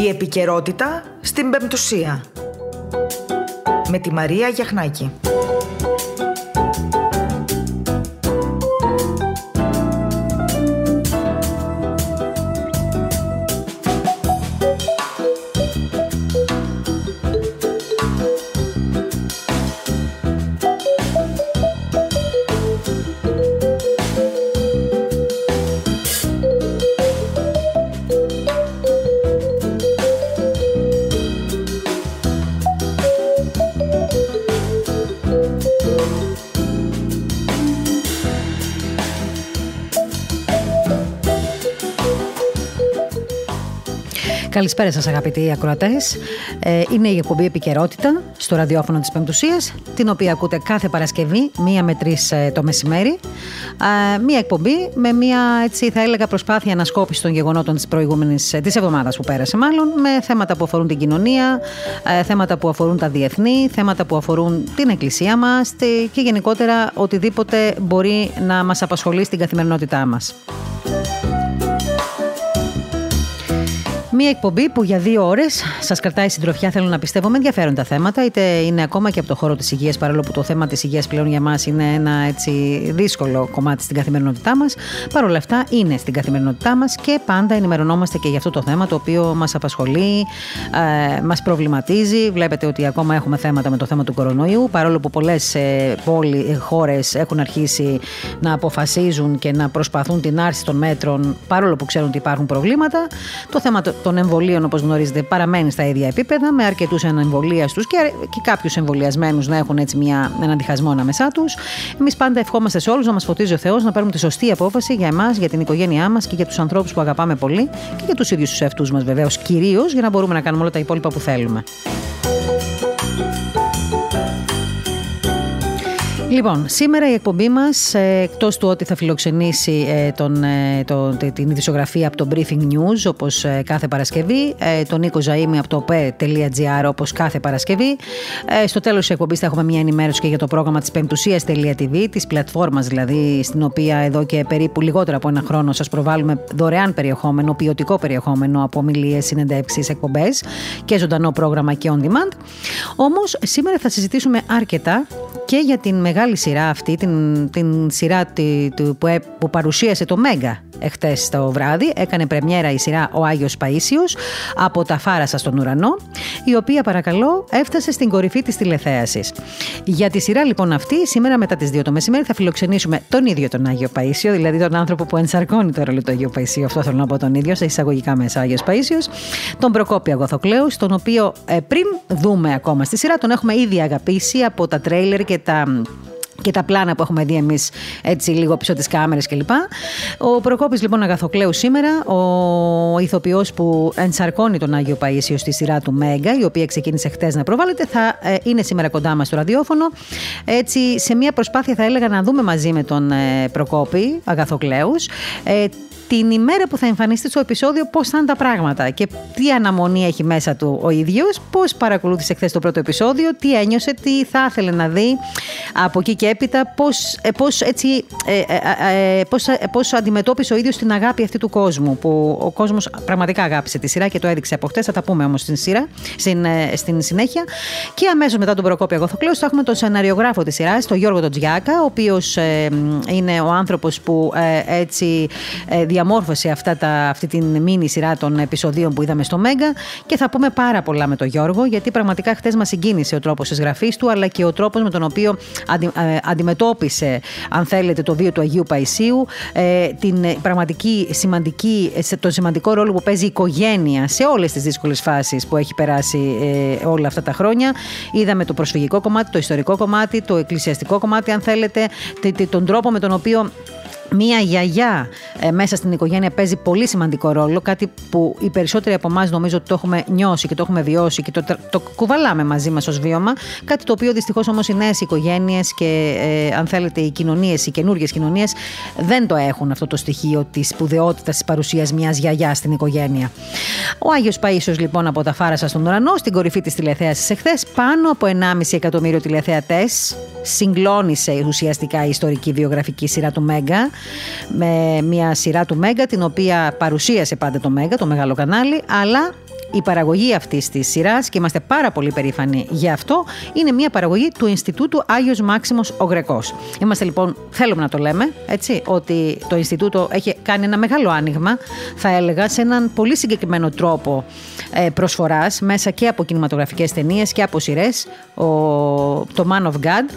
Η επικαιρότητα στην Πεμπτουσία. Με τη Μαρία Γιαχνάκη. Καλησπέρα σας αγαπητοί ακροατές. Ε, είναι η εκπομπή επικαιρότητα στο ραδιόφωνο της Πεμπτουσίας, την οποία ακούτε κάθε Παρασκευή, μία με τρεις ε, το μεσημέρι. Ε, μία εκπομπή με μία, έτσι θα έλεγα, προσπάθεια ανασκόπησης των γεγονότων της προηγούμενης, της εβδομάδας που πέρασε μάλλον, με θέματα που αφορούν την κοινωνία, θέματα που αφορούν τα διεθνή, θέματα που αφορούν την εκκλησία μας και γενικότερα οτιδήποτε μπορεί να μας απασχολεί στην καθημερινότητά μας. Μία εκπομπή που για δύο ώρες σας κρατάει συντροφιά, θέλω να πιστεύω, με ενδιαφέροντα θέματα, είτε είναι ακόμα και από το χώρο της υγείας, παρόλο που το θέμα της υγείας πλέον για μας είναι ένα έτσι δύσκολο κομμάτι στην καθημερινότητά μας. Παρ' όλα αυτά είναι στην καθημερινότητά μας και πάντα ενημερωνόμαστε και για αυτό το θέμα το οποίο μας απασχολεί, ε, μας προβληματίζει. Βλέπετε ότι ακόμα έχουμε θέματα με το θέμα του κορονοϊού, παρόλο που πολλές ε, ε, χώρες έχουν αρχίσει να αποφασίζουν και να προσπαθούν την άρση των μέτρων, παρόλο που ξέρουν ότι υπάρχουν προβλήματα. Το θέμα των εμβολίων, όπως γνωρίζετε, παραμένει στα ίδια επίπεδα, με αρκετούς ανεμβολίαστου και, και κάποιους εμβολιασμένους να έχουν έτσι μια, έναν διχασμό ανάμεσά τους. Εμείς πάντα ευχόμαστε σε όλους να μας φωτίζει ο Θεός να παίρνουμε τη σωστή απόφαση για εμάς, για την οικογένειά μας και για τους ανθρώπους που αγαπάμε πολύ και για τους ίδιους τους εαυτούς μας βεβαίως κυρίως, για να μπορούμε να κάνουμε όλα τα υπόλοιπα που θέλουμε. Λοιπόν, σήμερα η εκπομπή μας, ε, εκτός του ότι θα φιλοξενήσει ε, τον, ε, τον, την ειδησιογραφία από το Briefing News, όπως κάθε Παρασκευή, τον Νίκο Ζαήμι από το pe.gr, όπως κάθε Παρασκευή. Στο τέλος της εκπομπής θα έχουμε μια ενημέρωση και για το πρόγραμμα της πεμπτουσία.tv, της πλατφόρμας δηλαδή, στην οποία εδώ και περίπου λιγότερο από ένα χρόνο σας προβάλλουμε δωρεάν περιεχόμενο, ποιοτικό περιεχόμενο από ομιλίες, συνεντεύξεις, εκπομπές και ζωντανό πρόγραμμα και on demand. Όμως, σήμερα θα συζητήσουμε αρκετά και για την μεγάλη σειρά αυτή, την, την σειρά που, που παρουσίασε το Μέγκα εχθές το βράδυ. Έκανε πρεμιέρα η σειρά Ο Άγιος Παΐσιος από τα Φάρασα στον ουρανό, η οποία παρακαλώ έφτασε στην κορυφή της τηλεθέασης. Για τη σειρά λοιπόν αυτή, σήμερα μετά τις 2 το μεσημέρι θα φιλοξενήσουμε τον ίδιο τον Άγιο Παΐσιο, δηλαδή τον άνθρωπο που ενσαρκώνει το ρόλο του Αγίου Παΐσιου, αυτό θέλω να πω τον ίδιο, σε εισαγωγικά μέσα Άγιος Παΐσιος, τον Προκόπη Αγωθοκλέους, τον οποίο ε, πριν δούμε ακόμα στη σειρά, τον έχουμε ήδη αγαπήσει από τα τρέιλερ και τα και τα πλάνα που έχουμε δει εμείς έτσι λίγο πίσω τις κάμερες κλπ. Ο Προκόπης λοιπόν Αγαθοκλέου σήμερα, ο ηθοποιός που ενσαρκώνει τον Άγιο Παίσιο στη σειρά του Μέγκα, η οποία ξεκίνησε χτες να προβάλλεται, θα ε, είναι σήμερα κοντά μας στο ραδιόφωνο. Έτσι, σε μια προσπάθεια θα έλεγα να δούμε μαζί με τον ε, Προκόπη Αγαθοκλέους ε, την ημέρα που θα εμφανιστεί στο επεισόδιο πώς θα είναι τα πράγματα και τι αναμονή έχει μέσα του ο ίδιος, πώς παρακολούθησε χθες το πρώτο επεισόδιο, τι ένιωσε, τι θα ήθελε να δει από εκεί και έπειτα, πώς πώς, έτσι, ε, ε, ε, πώς, πώς αντιμετώπισε ο ίδιος την αγάπη αυτή του κόσμου, που ο κόσμος πραγματικά αγάπησε τη σειρά και το έδειξε από χτε. Θα τα πούμε όμως στην σειρά, στην, στην συνέχεια. Και αμέσως μετά τον Προκόπη Αγωθοκλέου θα έχουμε τον σεναριογράφο της σειράς, τον Γιώργο Τοντζιάκα, ο οποίος είναι ο άνθρωπος που έτσι διαμόρφωσε αυτά τα, αυτή την μήνυ σειρά των επεισοδίων που είδαμε στο Μέγκα και θα πούμε πάρα πολλά με τον Γιώργο γιατί πραγματικά χθες μας συγκίνησε ο τρόπος της γραφής του αλλά και ο τρόπος με τον οποίο αντι, ε, αντιμετώπισε, αν θέλετε, το βίο του Αγίου Παϊσίου, ε, την πραγματική σημαντική, τον σημαντικό ρόλο που παίζει η οικογένεια σε όλες τις δύσκολες φάσεις που έχει περάσει ε, όλα αυτά τα χρόνια. Είδαμε το προσφυγικό κομμάτι, το ιστορικό κομμάτι, το εκκλησιαστικό κομμάτι, αν θέλετε, τον τρόπο με τον οποίο Μία γιαγιά ε, μέσα στην οικογένεια παίζει πολύ σημαντικό ρόλο, κάτι που οι περισσότεροι από εμάς νομίζω ότι το έχουμε νιώσει και το έχουμε βιώσει και το, το κουβαλάμε μαζί μας ως βίωμα. Κάτι το οποίο δυστυχώς όμως οι νέες οικογένειες και ε, αν θέλετε οι κοινωνίες, οι καινούργιες κοινωνίες δεν το έχουν αυτό το στοιχείο της σπουδαιότητας της παρουσίας μιας γιαγιάς στην οικογένεια. Ο Άγιος Παίσιο λοιπόν από τα Φάρασα στον ουρανό, στην κορυφή της τηλεθέασης εχθές, πάνω από 1,5 εκατομμύριο τηλεθεατές, συγκλώνησε ουσιαστικά η ιστορική βιογραφική σειρά του Μέγκα με μια σειρά του Μέγκα την οποία παρουσίασε πάντα το Μέγκα, το μεγάλο κανάλι αλλά Η παραγωγή αυτής της σειράς, και είμαστε πάρα πολύ περήφανοι γι' αυτό, είναι μια παραγωγή του Ινστιτούτου Άγιος Μάξιμος ο Γρεκός. Είμαστε λοιπόν, θέλουμε να το λέμε, έτσι, ότι το Ινστιτούτο έχει κάνει ένα μεγάλο άνοιγμα, θα έλεγα, σε έναν πολύ συγκεκριμένο τρόπο ε, προσφοράς μέσα και από κινηματογραφικές ταινίες και από σειρές. Το Man of God,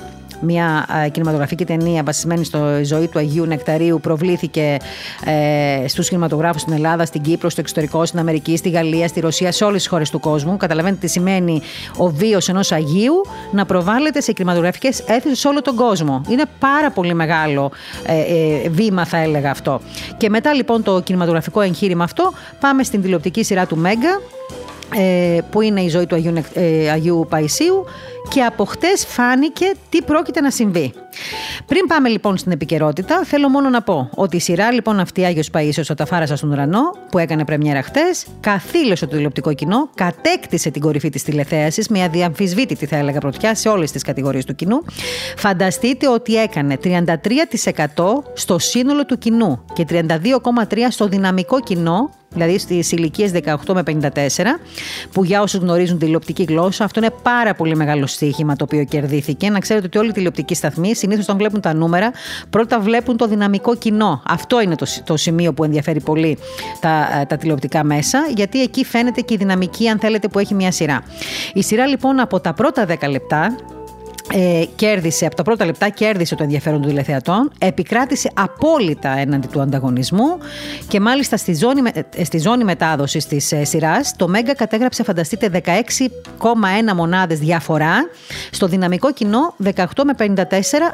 μια κινηματογραφική ταινία βασισμένη στο ζωή του Αγίου Νεκταρίου προβλήθηκε ε, στους κινηματογράφους στην Ελλάδα, στην Κύπρο, στο εξωτερικό, στην Αμερική, στη Γαλλία, στη Ρωσία, σε όλες τις χώρες του κόσμου. Καταλαβαίνετε τι σημαίνει ο βίος ενός Αγίου να προβάλλεται σε κινηματογραφικές αίθουσες σε όλο τον κόσμο. Είναι πάρα πολύ μεγάλο ε, ε, βήμα θα έλεγα αυτό. Και μετά λοιπόν το κινηματογραφικό εγχείρημα αυτό πάμε στην τηλεοπτική σειρά του Μέγκα ε, που είναι η ζωή του Αγίου, ε, Αγίου Παϊσίου και από χτες φάνηκε τι πρόκειται να συμβεί. Πριν πάμε λοιπόν στην επικαιρότητα, θέλω μόνο να πω ότι η σειρά λοιπόν αυτή Άγιος Παΐσιος ο Ταφάρας στον ουρανό που έκανε πρεμιέρα χτες, καθήλωσε το τηλεοπτικό κοινό, κατέκτησε την κορυφή της τηλεθέασης με αδιαμφισβήτητη θα έλεγα πρωτιά σε όλες τις κατηγορίες του κοινού. Φανταστείτε ότι έκανε 33% στο σύνολο του κοινού και 32,3% στο δυναμικό κοινό δηλαδή στις ηλικίες 18 με 54, που για όσους γνωρίζουν τηλεοπτική γλώσσα, αυτό είναι πάρα πολύ μεγάλο στοίχημα το οποίο κερδίθηκε. Να ξέρετε ότι όλοι οι τηλεοπτικοί σταθμοί συνήθως όταν βλέπουν τα νούμερα, πρώτα βλέπουν το δυναμικό κοινό. Αυτό είναι το, το σημείο που ενδιαφέρει πολύ τα, ε, τα τηλεοπτικά μέσα, γιατί εκεί φαίνεται και η δυναμική, αν θέλετε, που έχει μια σειρά. Η σειρά λοιπόν από τα πρώτα 10 λεπτά ε, κέρδισε, από τα πρώτα λεπτά κέρδισε το ενδιαφέρον των τηλεθεατών, επικράτησε απόλυτα έναντι του ανταγωνισμού και μάλιστα στη ζώνη, ε, στη ζώνη μετάδοσης της ε, σειράς το Μέγκα κατέγραψε, φανταστείτε, 16,1 μονάδες διαφορά στο δυναμικό κοινό 18 με 54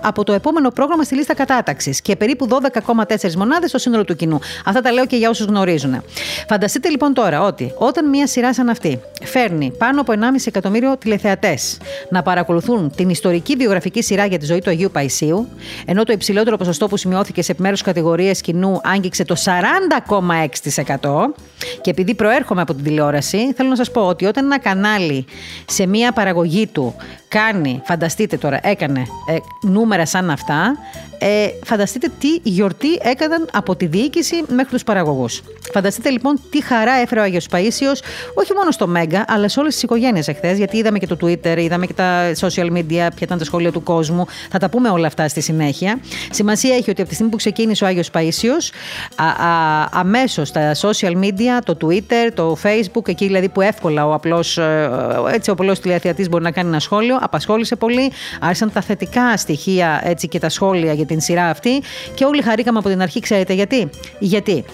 από το επόμενο πρόγραμμα στη λίστα κατάταξης και περίπου 12,4 μονάδες στο σύνολο του κοινού. Αυτά τα λέω και για όσους γνωρίζουν. Φανταστείτε λοιπόν τώρα ότι όταν μια σειρά σαν αυτή φέρνει πάνω από 1,5 εκατομμύριο τηλεθεατές να παρακολουθούν την ιστορική βιογραφική σειρά για τη ζωή του Αγίου Παϊσίου, ενώ το υψηλότερο ποσοστό που σημειώθηκε σε επιμέρους κατηγορίες κοινού άγγιξε το 40,6%. Και επειδή προέρχομαι από την τηλεόραση, θέλω να σας πω ότι όταν ένα κανάλι σε μία παραγωγή του κάνει, φανταστείτε τώρα, έκανε ε, νούμερα σαν αυτά, ε, φανταστείτε τι γιορτή έκαναν από τη διοίκηση μέχρι τους παραγωγούς. Φανταστείτε λοιπόν τι χαρά έφερε ο Άγιος Παίσιο, όχι μόνο στο Μέγκα, αλλά σε όλες τις οικογένειες εχθές, γιατί είδαμε και το Twitter, είδαμε και τα social media, ποια ήταν τα σχόλια του κόσμου. Θα τα πούμε όλα αυτά στη συνέχεια. Σημασία έχει ότι από τη στιγμή που ξεκίνησε ο Άγιος Παίσιο, αμέσως τα social media, το Twitter, το Facebook, εκεί δηλαδή που εύκολα ο απλός ε, έτσι ο απλός τηλεθεατής μπορεί να κάνει ένα σχόλιο, απασχόλησε πολύ. Άρχισαν τα θετικά στοιχεία έτσι, και τα σχόλια για την σειρά αυτή και όλοι χαρήκαμε από την αρχή. Ξέρετε γιατί; Γιατί;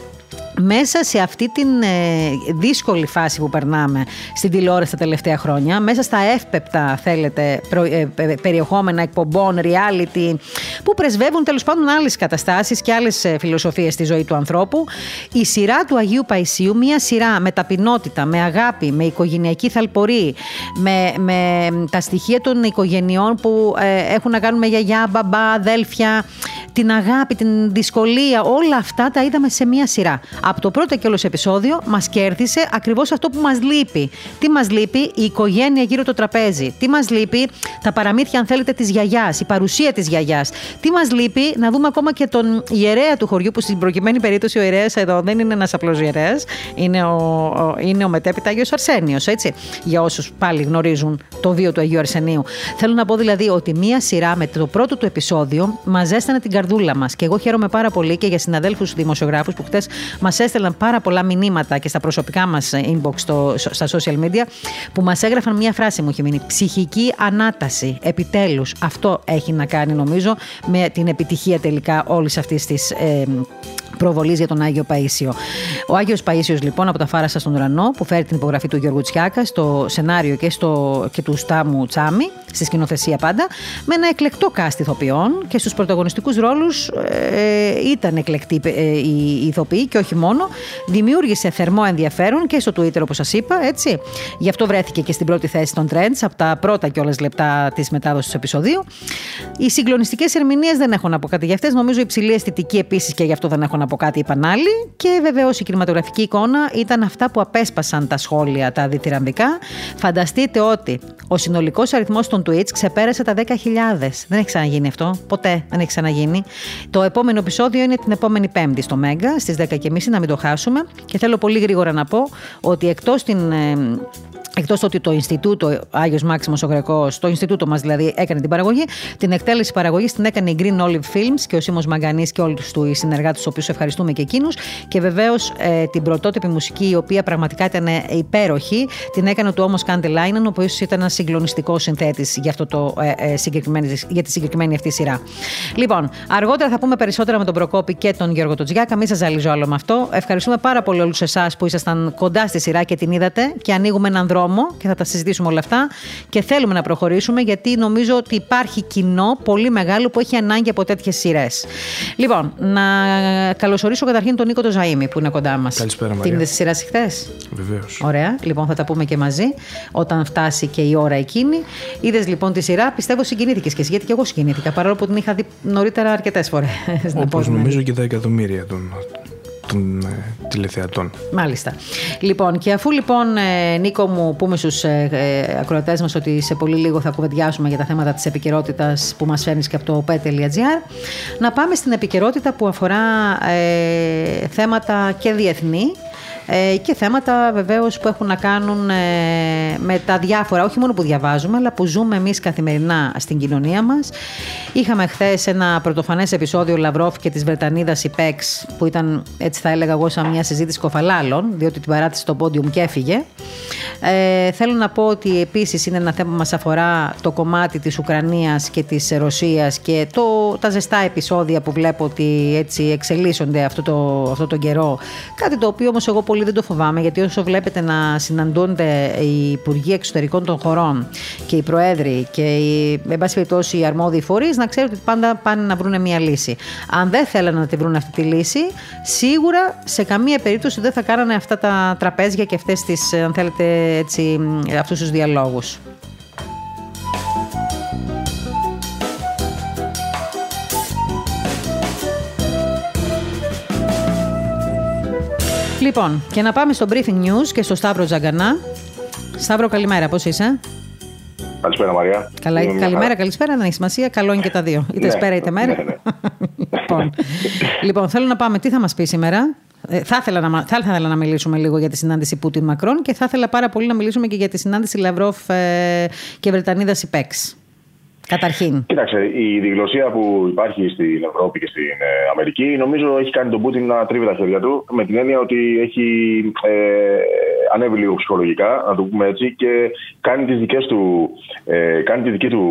Μέσα σε αυτή την ε, δύσκολη φάση που περνάμε στην τηλεόραση τα τελευταία χρόνια, μέσα στα εύπεπτα, θέλετε, ε, περιεχόμενα εκπομπών, reality, που πρεσβεύουν τέλος πάντων άλλες καταστάσεις και άλλες φιλοσοφίες στη ζωή του ανθρώπου, η σειρά του Αγίου Παϊσίου, μια σειρά με ταπεινότητα, με αγάπη, με οικογενειακή θαλπορή, με, με τα στοιχεία των οικογενειών που ε, έχουν να κάνουν με γιαγιά, μπαμπά, αδέλφια, την αγάπη, την δυσκολία, όλα αυτά τα είδαμε σε μία σειρά. Από το πρώτο και όλο επεισόδιο μας κέρδισε ακριβώς αυτό που μας λείπει. Τι μας λείπει, η οικογένεια γύρω το τραπέζι. Τι μας λείπει, τα παραμύθια, αν θέλετε, της γιαγιάς, η παρουσία της γιαγιάς. Τι μας λείπει, να δούμε ακόμα και τον ιερέα του χωριού, που στην προκειμένη περίπτωση ο ιερέας εδώ δεν είναι ένας απλός ιερέας, είναι ο, ο, είναι ο μετέπειτα Άγιο Αρσένιος, έτσι. Για όσους πάλι γνωρίζουν το βίο του Αγίου Αρσενίου. Θέλω να πω δηλαδή ότι μία σειρά με το πρώτο του επεισόδιο μας ζέστανε την καρδούλα μας. Και εγώ χαίρομαι πάρα πολύ και για συναδέλφους δημοσιογράφους που χτες μας έστελναν πάρα πολλά μηνύματα και στα προσωπικά μας inbox στο, στα social media που μας έγραφαν μία φράση μου έχει μείνει. Ψυχική ανάταση. Επιτέλους. Αυτό έχει να κάνει νομίζω με την επιτυχία τελικά όλης αυτής της ε, προβολής για τον Άγιο Παίσιο. Ο Άγιος Παίσιος, λοιπόν, από τα Φάρασα στον Ουρανό, που φέρει την υπογραφή του Γιώργου Τσιάκα στο σενάριο και, στο, και του Στάμου Τσάμι, στη σκηνοθεσία πάντα, με ένα εκλεκτό κάστη ηθοποιών και στους πρωταγωνιστικούς ρόλους ε, ήταν εκλεκτοί ε, οι ηθοποιοί και όχι μόνο. Δημιούργησε θερμό ενδιαφέρον και στο Twitter, όπως σας είπα, έτσι. Γι' αυτό βρέθηκε και στην πρώτη θέση των Trends από τα πρώτα κιόλας λεπτά της μετάδοσης του επεισοδίου. Οι συγκλονιστικές ερμηνείες δεν έχω να πω κάτι για αυτές. Νομίζω υψηλή αισθητική επίσης και γι' αυτό δεν έχω να να πω κάτι, είπαν άλλοι. Και βεβαίω η κινηματογραφική εικόνα ήταν αυτά που απέσπασαν τα σχόλια, τα διθυραμβικά. Φανταστείτε ότι ο συνολικός αριθμός των tweets ξεπέρασε τα 10.000. Δεν έχει ξαναγίνει αυτό. Ποτέ δεν έχει ξαναγίνει. Το επόμενο επεισόδιο είναι την επόμενη Πέμπτη στο Μέγκα στις 10.30 να μην το χάσουμε. Και θέλω πολύ γρήγορα να πω ότι εκτός την ε, Εκτός ότι το Ινστιτούτο Άγιος Μάξιμος ο Γρεκός, το Ινστιτούτο μας δηλαδή, έκανε την παραγωγή, την εκτέλεση παραγωγής την έκανε η Green Olive Films και ο Σίμω Μαγκανής και όλοι του οι συνεργάτες, τους οποίους ευχαριστούμε και εκείνους. Και βεβαίως ε, την πρωτότυπη μουσική, η οποία πραγματικά ήταν υπέροχη, την έκανε του όμω Κάντε Λάινεν, ο οποίος ήταν ένας συγκλονιστικός συνθέτης για, ε, ε, για τη συγκεκριμένη αυτή σειρά. Λοιπόν, αργότερα θα πούμε περισσότερα με τον Προκόπη και τον Γιώργο Τοτζιάκα. Μην σας ζαλίζω άλλο με αυτό. Ευχαριστούμε πάρα πολύ όλους εσάς που ήσασταν κοντά στη σειρά και την είδατε και ανοίγουμε έναν δρόμο και θα τα συζητήσουμε όλα αυτά. Και θέλουμε να προχωρήσουμε γιατί νομίζω ότι υπάρχει κοινό πολύ μεγάλο που έχει ανάγκη από τέτοιες σειρές. Λοιπόν, να καλωσορίσω καταρχήν τον Νίκο το Ζαήμι που είναι κοντά μας. Καλησπέρα, Μαρία. Την είδε στη σειρά χθες; Βεβαίως. Ωραία. Λοιπόν, θα τα πούμε και μαζί όταν φτάσει και η ώρα εκείνη. Είδες λοιπόν τη σειρά, πιστεύω συγκινήθηκε και εσύ, γιατί και εγώ συγκινήθηκα παρόλο που την είχα δει νωρίτερα αρκετές φορές. Όπως νομίζω και τα εκατομμύρια των των ε, τηλεθεατών. Μάλιστα. Λοιπόν, και αφού λοιπόν, ε, Νίκο μου, πούμε στους ε, ε, ακροατές μας ότι σε πολύ λίγο θα κουβεντιάσουμε για τα θέματα της επικαιρότητας που μας φέρνεις και από το pet.gr, να πάμε στην επικαιρότητα που αφορά ε, θέματα και διεθνή ε, και θέματα βεβαίως που έχουν να κάνουν ε, με τα διάφορα, όχι μόνο που διαβάζουμε, αλλά που ζούμε εμείς καθημερινά στην κοινωνία μας. Είχαμε χθες ένα πρωτοφανές επεισόδιο Λαυρόφ και της Βρετανίδας Ιπέξ, που ήταν, έτσι θα έλεγα εγώ, σαν μια συζήτηση κοφαλάλων, διότι την παράτησε στο πόντιουμ και έφυγε. Ε, θέλω να πω ότι επίσης είναι ένα θέμα που μας αφορά το κομμάτι της Ουκρανίας και της Ρωσίας και το, τα ζεστά επεισόδια που βλέπω ότι έτσι εξελίσσονται αυτό το, αυτό το καιρό. Κάτι το οποίο όμως εγώ πολύ δεν το φοβάμαι, γιατί όσο βλέπετε να συναντούνται οι Υπουργοί Εξωτερικών των χωρών και οι Προέδροι και οι, με πάση περιπτώσει, οι αρμόδιοι φορείς, να ξέρετε ότι πάντα πάνε να βρουν μια λύση. Αν δεν θέλανε να τη βρουν αυτή τη λύση, σίγουρα σε καμία περίπτωση δεν θα κάνανε αυτά τα τραπέζια και αυτές τις, αν θέλετε, αυτούς τους διαλόγους. Λοιπόν, και να πάμε στο Briefing News και στο Σταύρο Τζαγκανά. Σταύρο, καλημέρα, πώς είσαι; Καλησπέρα, Μαρία. Καλά, καλημέρα, καλησπέρα, δεν έχει σημασία. Καλό είναι και τα δύο. Είτε ναι, σπέρα είτε μέρα. Ναι, ναι. λοιπόν, λοιπόν, θέλω να πάμε. Τι θα μας πει σήμερα; Ε, θα, ήθελα να, θα ήθελα να μιλήσουμε λίγο για τη συνάντηση Πούτιν Μακρόν και θα ήθελα πάρα πολύ να μιλήσουμε και για τη συνάντηση Λαυρόφ ε, και Βρετανίδας Ιπέξ. Καταρχήν. Κοίταξε, η διγλωσία που υπάρχει στην Ευρώπη και στην ε, Αμερική νομίζω έχει κάνει τον Πούτιν να τρίβει τα χέρια του με την έννοια ότι έχει ε, ανέβει λίγο ψυχολογικά, να το πούμε έτσι, και κάνει, τις δικές του, ε, κάνει τη, δική του,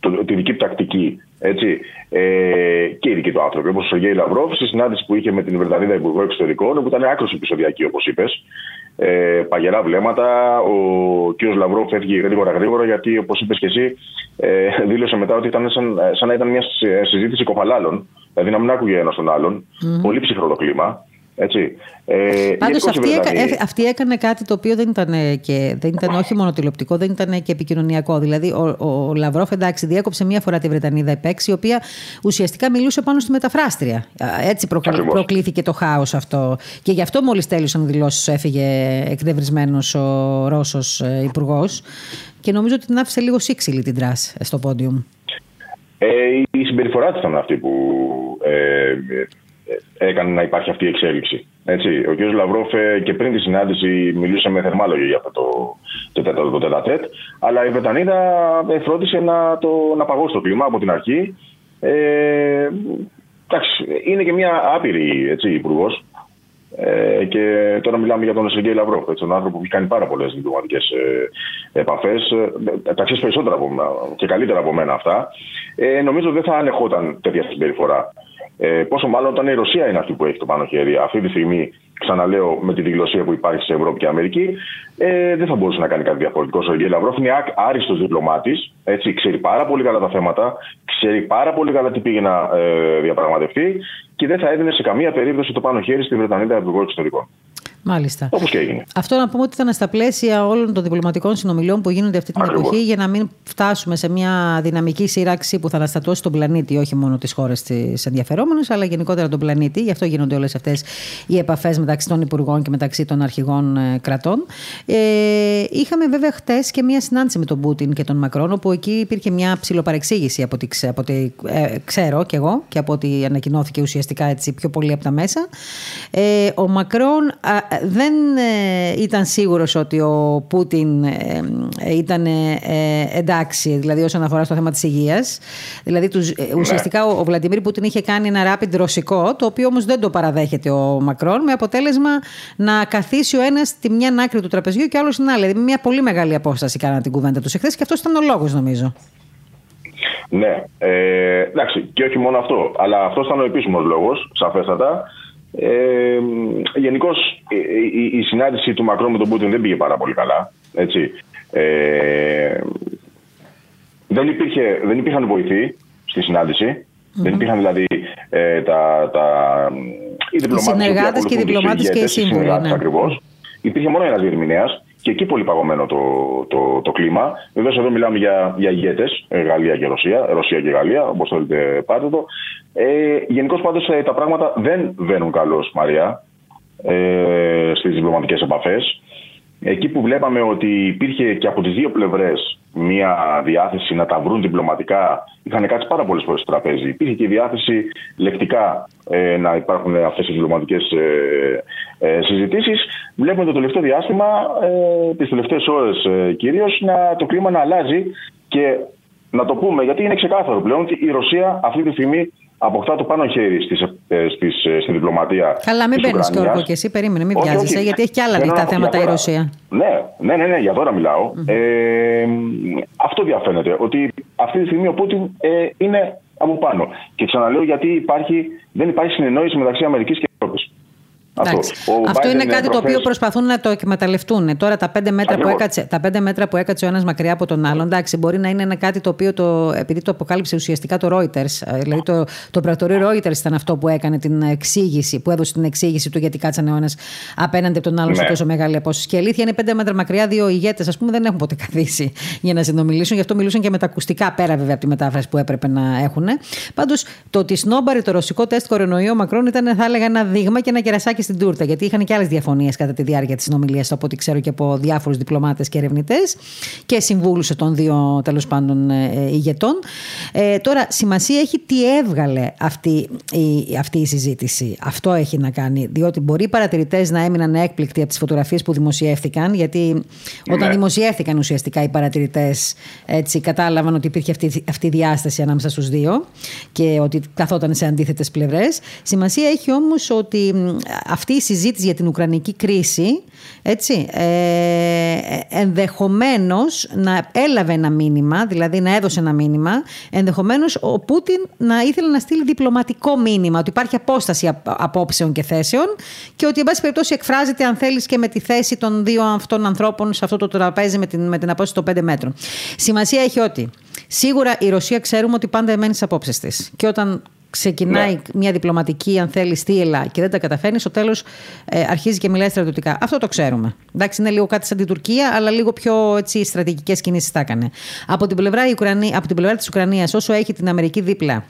το, τη δική του τακτική. Έτσι. Ε, και οι δικοί του άνθρωποι, όπως ο Σεργέη Λαυρόφ, στη συνάντηση που είχε με την Βρετανίδα Υπουργό Εξωτερικών, που ήταν άκρος επεισοδιακή, όπως είπες, ε, παγερά βλέμματα. Ο κ. Λαυρόφ έφυγε γρήγορα γρήγορα γιατί, όπως είπες και εσύ, ε, δήλωσε μετά ότι ήταν σαν, σαν να ήταν μια συζήτηση κοφαλάλων. Δηλαδή να μην άκουγε ένας τον άλλον. Mm. Πολύ ψυχρό το κλίμα. Έτσι. Ε, Πάντως αυτή, δηλαδή... αυτή έκανε κάτι το οποίο δεν ήταν, και, δεν ήταν όχι μόνο τηλεοπτικό, δεν ήταν και επικοινωνιακό. Δηλαδή ο, ο, ο Λαυρόφ εντάξει διέκοψε μία φορά τη Βρετανίδα επέξη, η οποία ουσιαστικά μιλούσε πάνω στη μεταφράστρια. Έτσι προκλή, προκλήθηκε το χάος αυτό. Και γι' αυτό μόλις τέλειωσαν δηλώσεις έφυγε εκνευρισμένος ο Ρώσος ε, υπουργός. Και νομίζω ότι την άφησε λίγο σύξυλη την Τρας στο πόντιουμ. Ε, η συμπεριφορά της ήταν αυτή που ε, έκανε να υπάρχει αυτή η εξέλιξη. Έτσι, ο κ. Λαβρόφ ε, και πριν τη συνάντηση μιλούσε με θερμά λόγια για αυτό το, το, το, τετ α τετ, αλλά η Βρετανίδα ε, φρόντισε να, το, να παγώσει το κλίμα από την αρχή. Ε, εντάξει, είναι και μια άπειρη υπουργός. Ε, και τώρα μιλάμε για τον Σεργέη Λαυρόφ, έτσι, τον άνθρωπο που έχει κάνει πάρα πολλές διπλωματικές ε, επαφές. Ε, τα ξέρεις περισσότερα από μένα και καλύτερα από μένα αυτά. Ε, νομίζω δεν θα ανεχόταν τέτοια συμπεριφορά. Ε, πόσο μάλλον όταν η Ρωσία είναι αυτή που έχει το πάνω χέρι. Αυτή τη στιγμή, ξαναλέω, με τη διγλωσία που υπάρχει σε Ευρώπη και Αμερική, ε, δεν θα μπορούσε να κάνει κάτι διαφορετικό. Ο Σεργέη Λαυρόφ είναι άριστος διπλωμάτης. Ξέρει πάρα πολύ καλά τα θέματα, ξέρει πάρα πολύ καλά τι πήγε να ε, διαπραγματευτεί και δεν θα έδινε σε καμία περίπτωση το πάνω χέρι στη Βρετανίδα Υπουργό Εξωτερικών. Μάλιστα. Όπως και έγινε. Αυτό να πούμε ότι ήταν στα πλαίσια όλων των διπλωματικών συνομιλιών που γίνονται αυτή την Ακριβώς. εποχή για να μην φτάσουμε σε μια δυναμική σύραξη που θα αναστατώσει τον πλανήτη, όχι μόνο τις χώρες της ενδιαφερόμενες, αλλά γενικότερα τον πλανήτη. Γι' αυτό γίνονται όλες αυτές οι επαφές μεταξύ των υπουργών και μεταξύ των αρχηγών ε, κρατών. Ε, είχαμε βέβαια χτες και μια συνάντηση με τον Πούτιν και τον Μακρόν, όπου εκεί υπήρχε μια ψηλοπαρεξήγηση από ό,τι, ξε- από ό,τι, ε, ξέρω κι εγώ και από ό,τι ανακοινώθηκε ουσιαστικά έτσι πιο πολύ από τα μέσα. Ε, ο Μακρόν α, δεν ε, ήταν σίγουρος ότι ο Πούτιν ε, ε, ήταν ε, ε, εντάξει, δηλαδή όσον αφορά στο θέμα της υγείας. Δηλαδή τους, ε, ουσιαστικά ο, ο Βλαντιμίρ Πούτιν είχε κάνει ένα rapid ρωσικό, το οποίο όμως δεν το παραδέχεται ο Μακρόν, με αποτέλεσμα να καθίσει ο ένας στη μια άκρη του τραπεζιού και ο άλλος στην άλλη. Δηλαδή με μια πολύ μεγάλη απόσταση κάναν την κουβέντα τους εχθές και αυτός ήταν ο λόγος νομίζω. Ναι, ε, εντάξει, και όχι μόνο αυτό, αλλά αυτός ήταν ο επίσημος λόγος, σαφέστατα. Ε, Γενικώς η, η, η συνάντηση του Μακρόν με τον Πούτιν δεν πήγε πάρα πολύ καλά. Έτσι. Ε, δεν, υπήρχε, δεν υπήρχαν βοηθοί στη συναντηση Δεν υπήρχαν δηλαδή ε, τα, τα, οι διπλωμάτες που συνεργάτες και οι ακολουθούν τους διπλωμάτες και οι ηγέτες, οι σύμβουλοι, συνεργάτες ναι. ακριβώς. Υπήρχε μόνο ένας διερμηνέας και εκεί πολύ παγωμένο το, το, το κλίμα. Βεβαίως εδώ μιλάμε για, για ηγέτες, Γαλλία και Ρωσία, Ρωσία και Γαλλία, όπως θέλετε πάτε το. Ε, Γενικώς πάντως τα πράγματα δεν βαίνουν καλώς, Μαρία, ε, στις διπλωματικές επαφές. Εκεί που βλέπαμε ότι υπήρχε και από τις δύο πλευρές μια διάθεση να τα βρουν διπλωματικά, είχαν κάτσει πάρα πολλές φορές στο τραπέζι. Υπήρχε και η διάθεση λεκτικά ε, να υπάρχουν αυτές οι διπλωματικές ε, ε, συζητήσεις. Βλέπουμε το τελευταίο διάστημα, ε, τις τελευταίες ώρες ε, κυρίως, το κλίμα να αλλάζει και να το πούμε, γιατί είναι ξεκάθαρο πλέον ότι η Ρωσία αυτή τη στιγμή αποκτά το πάνω χέρι στις, ε, στις, ε, στην διπλωματία. Καλά, μην της παίρνεις και Ουκρανίας. όρκο και εσύ, περίμενε, μην Όχι, βιάζεσαι, όχι. γιατί έχει και άλλα Θέλω ανοιχτά να πω θέματα για η τώρα. Ρωσία. Ναι, ναι, ναι, ναι, για τώρα μιλάω. Ε, αυτό διαφαίνεται. Ότι αυτή τη στιγμή ο Πούτιν ε, είναι από πάνω. Και ξαναλέω γιατί υπάρχει, δεν υπάρχει συνεννόηση μεταξύ Αμερικής και Ευρώπης. Εντάξει. Ο Αυτό Biden, είναι ε, κάτι το προχθές- οποίο προσπαθούν να το εκμεταλλευτούν. Τώρα τα πέντε μέτρα, που Ακριβώς. έκατσε, τα πέντε μέτρα που έκατσε ο ένας μακριά από τον άλλον, εντάξει, μπορεί να είναι ένα κάτι το οποίο το, επειδή το αποκάλυψε ουσιαστικά το Reuters, ε, δηλαδή το, το πρακτορείο Reuters ήταν αυτό που έκανε την εξήγηση, που έδωσε την εξήγηση του γιατί κάτσανε ο ένας απέναντι από τον άλλον σε Ναι. τόσο μεγάλη απόσταση. Και η αλήθεια είναι πέντε μέτρα μακριά, δύο ηγέτες, ας πούμε, δεν έχουν ποτέ καθίσει για να συνομιλήσουν. Γι' αυτό μιλούσαν και με τα ακουστικά πέρα βέβαια από τη μετάφραση που έπρεπε να έχουν. Πάντως το ότι σνόμπαρε το ρωσικό τεστ κορονοϊού ο Μακρόν ήταν, θα έλεγα, ένα δείγμα και ένα κερασάκι στην τούρτα. Γιατί είχαν και άλλες διαφωνίες κατά τη διάρκεια της συνομιλίας, από ό,τι ξέρω και από διάφορους διπλωμάτες και ερευνητές και συμβούλους των δύο τέλος πάντων ε, ε, ηγετών. Ε, τώρα, σημασία έχει τι έβγαλε αυτή η, αυτή η συζήτηση. Αυτό έχει να κάνει. Διότι μπορεί οι παρατηρητές να έμειναν έκπληκτοι από τις φωτογραφίες που δημοσιεύτηκαν, γιατί όταν Ναι. δημοσιεύτηκαν ουσιαστικά οι παρατηρητές, έτσι κατάλαβαν ότι υπήρχε αυτή, αυτή η διάσταση ανάμεσα στους δύο και ότι καθόταν σε αντίθετες πλευρές. Σημασία έχει όμως ότι μ, αυτή η συζήτηση για την Ουκρανική κρίση έτσι, ε, ενδεχομένως να έλαβε ένα μήνυμα, δηλαδή να έδωσε ένα μήνυμα, ενδεχομένως ο Πούτιν να ήθελε να στείλει διπλωματικό μήνυμα, ότι υπάρχει απόσταση απ- απόψεων και θέσεων και ότι εν πάση περιπτώσει εκφράζεται αν θέλεις και με τη θέση των δύο αυτών ανθρώπων σε αυτό το τραπέζι με την, με την απόσταση των πέντε μέτρων. Σημασία έχει ότι σίγουρα η Ρωσία ξέρουμε ότι πάντα εμένει στις απόψεις της και όταν ξεκινάει Ναι. μια διπλωματική, αν θέλεις, στήλα και δεν τα καταφέρνει, στο τέλος ε, αρχίζει και μιλάει στρατιωτικά. Αυτό το ξέρουμε. Εντάξει, είναι λίγο κάτι σαν την Τουρκία, αλλά λίγο πιο έτσι, στρατηγικές κινήσεις τα έκανε. Από την πλευρά, η Ουκρανία, από την πλευρά της Ουκρανίας, όσο έχει την Αμερική δίπλα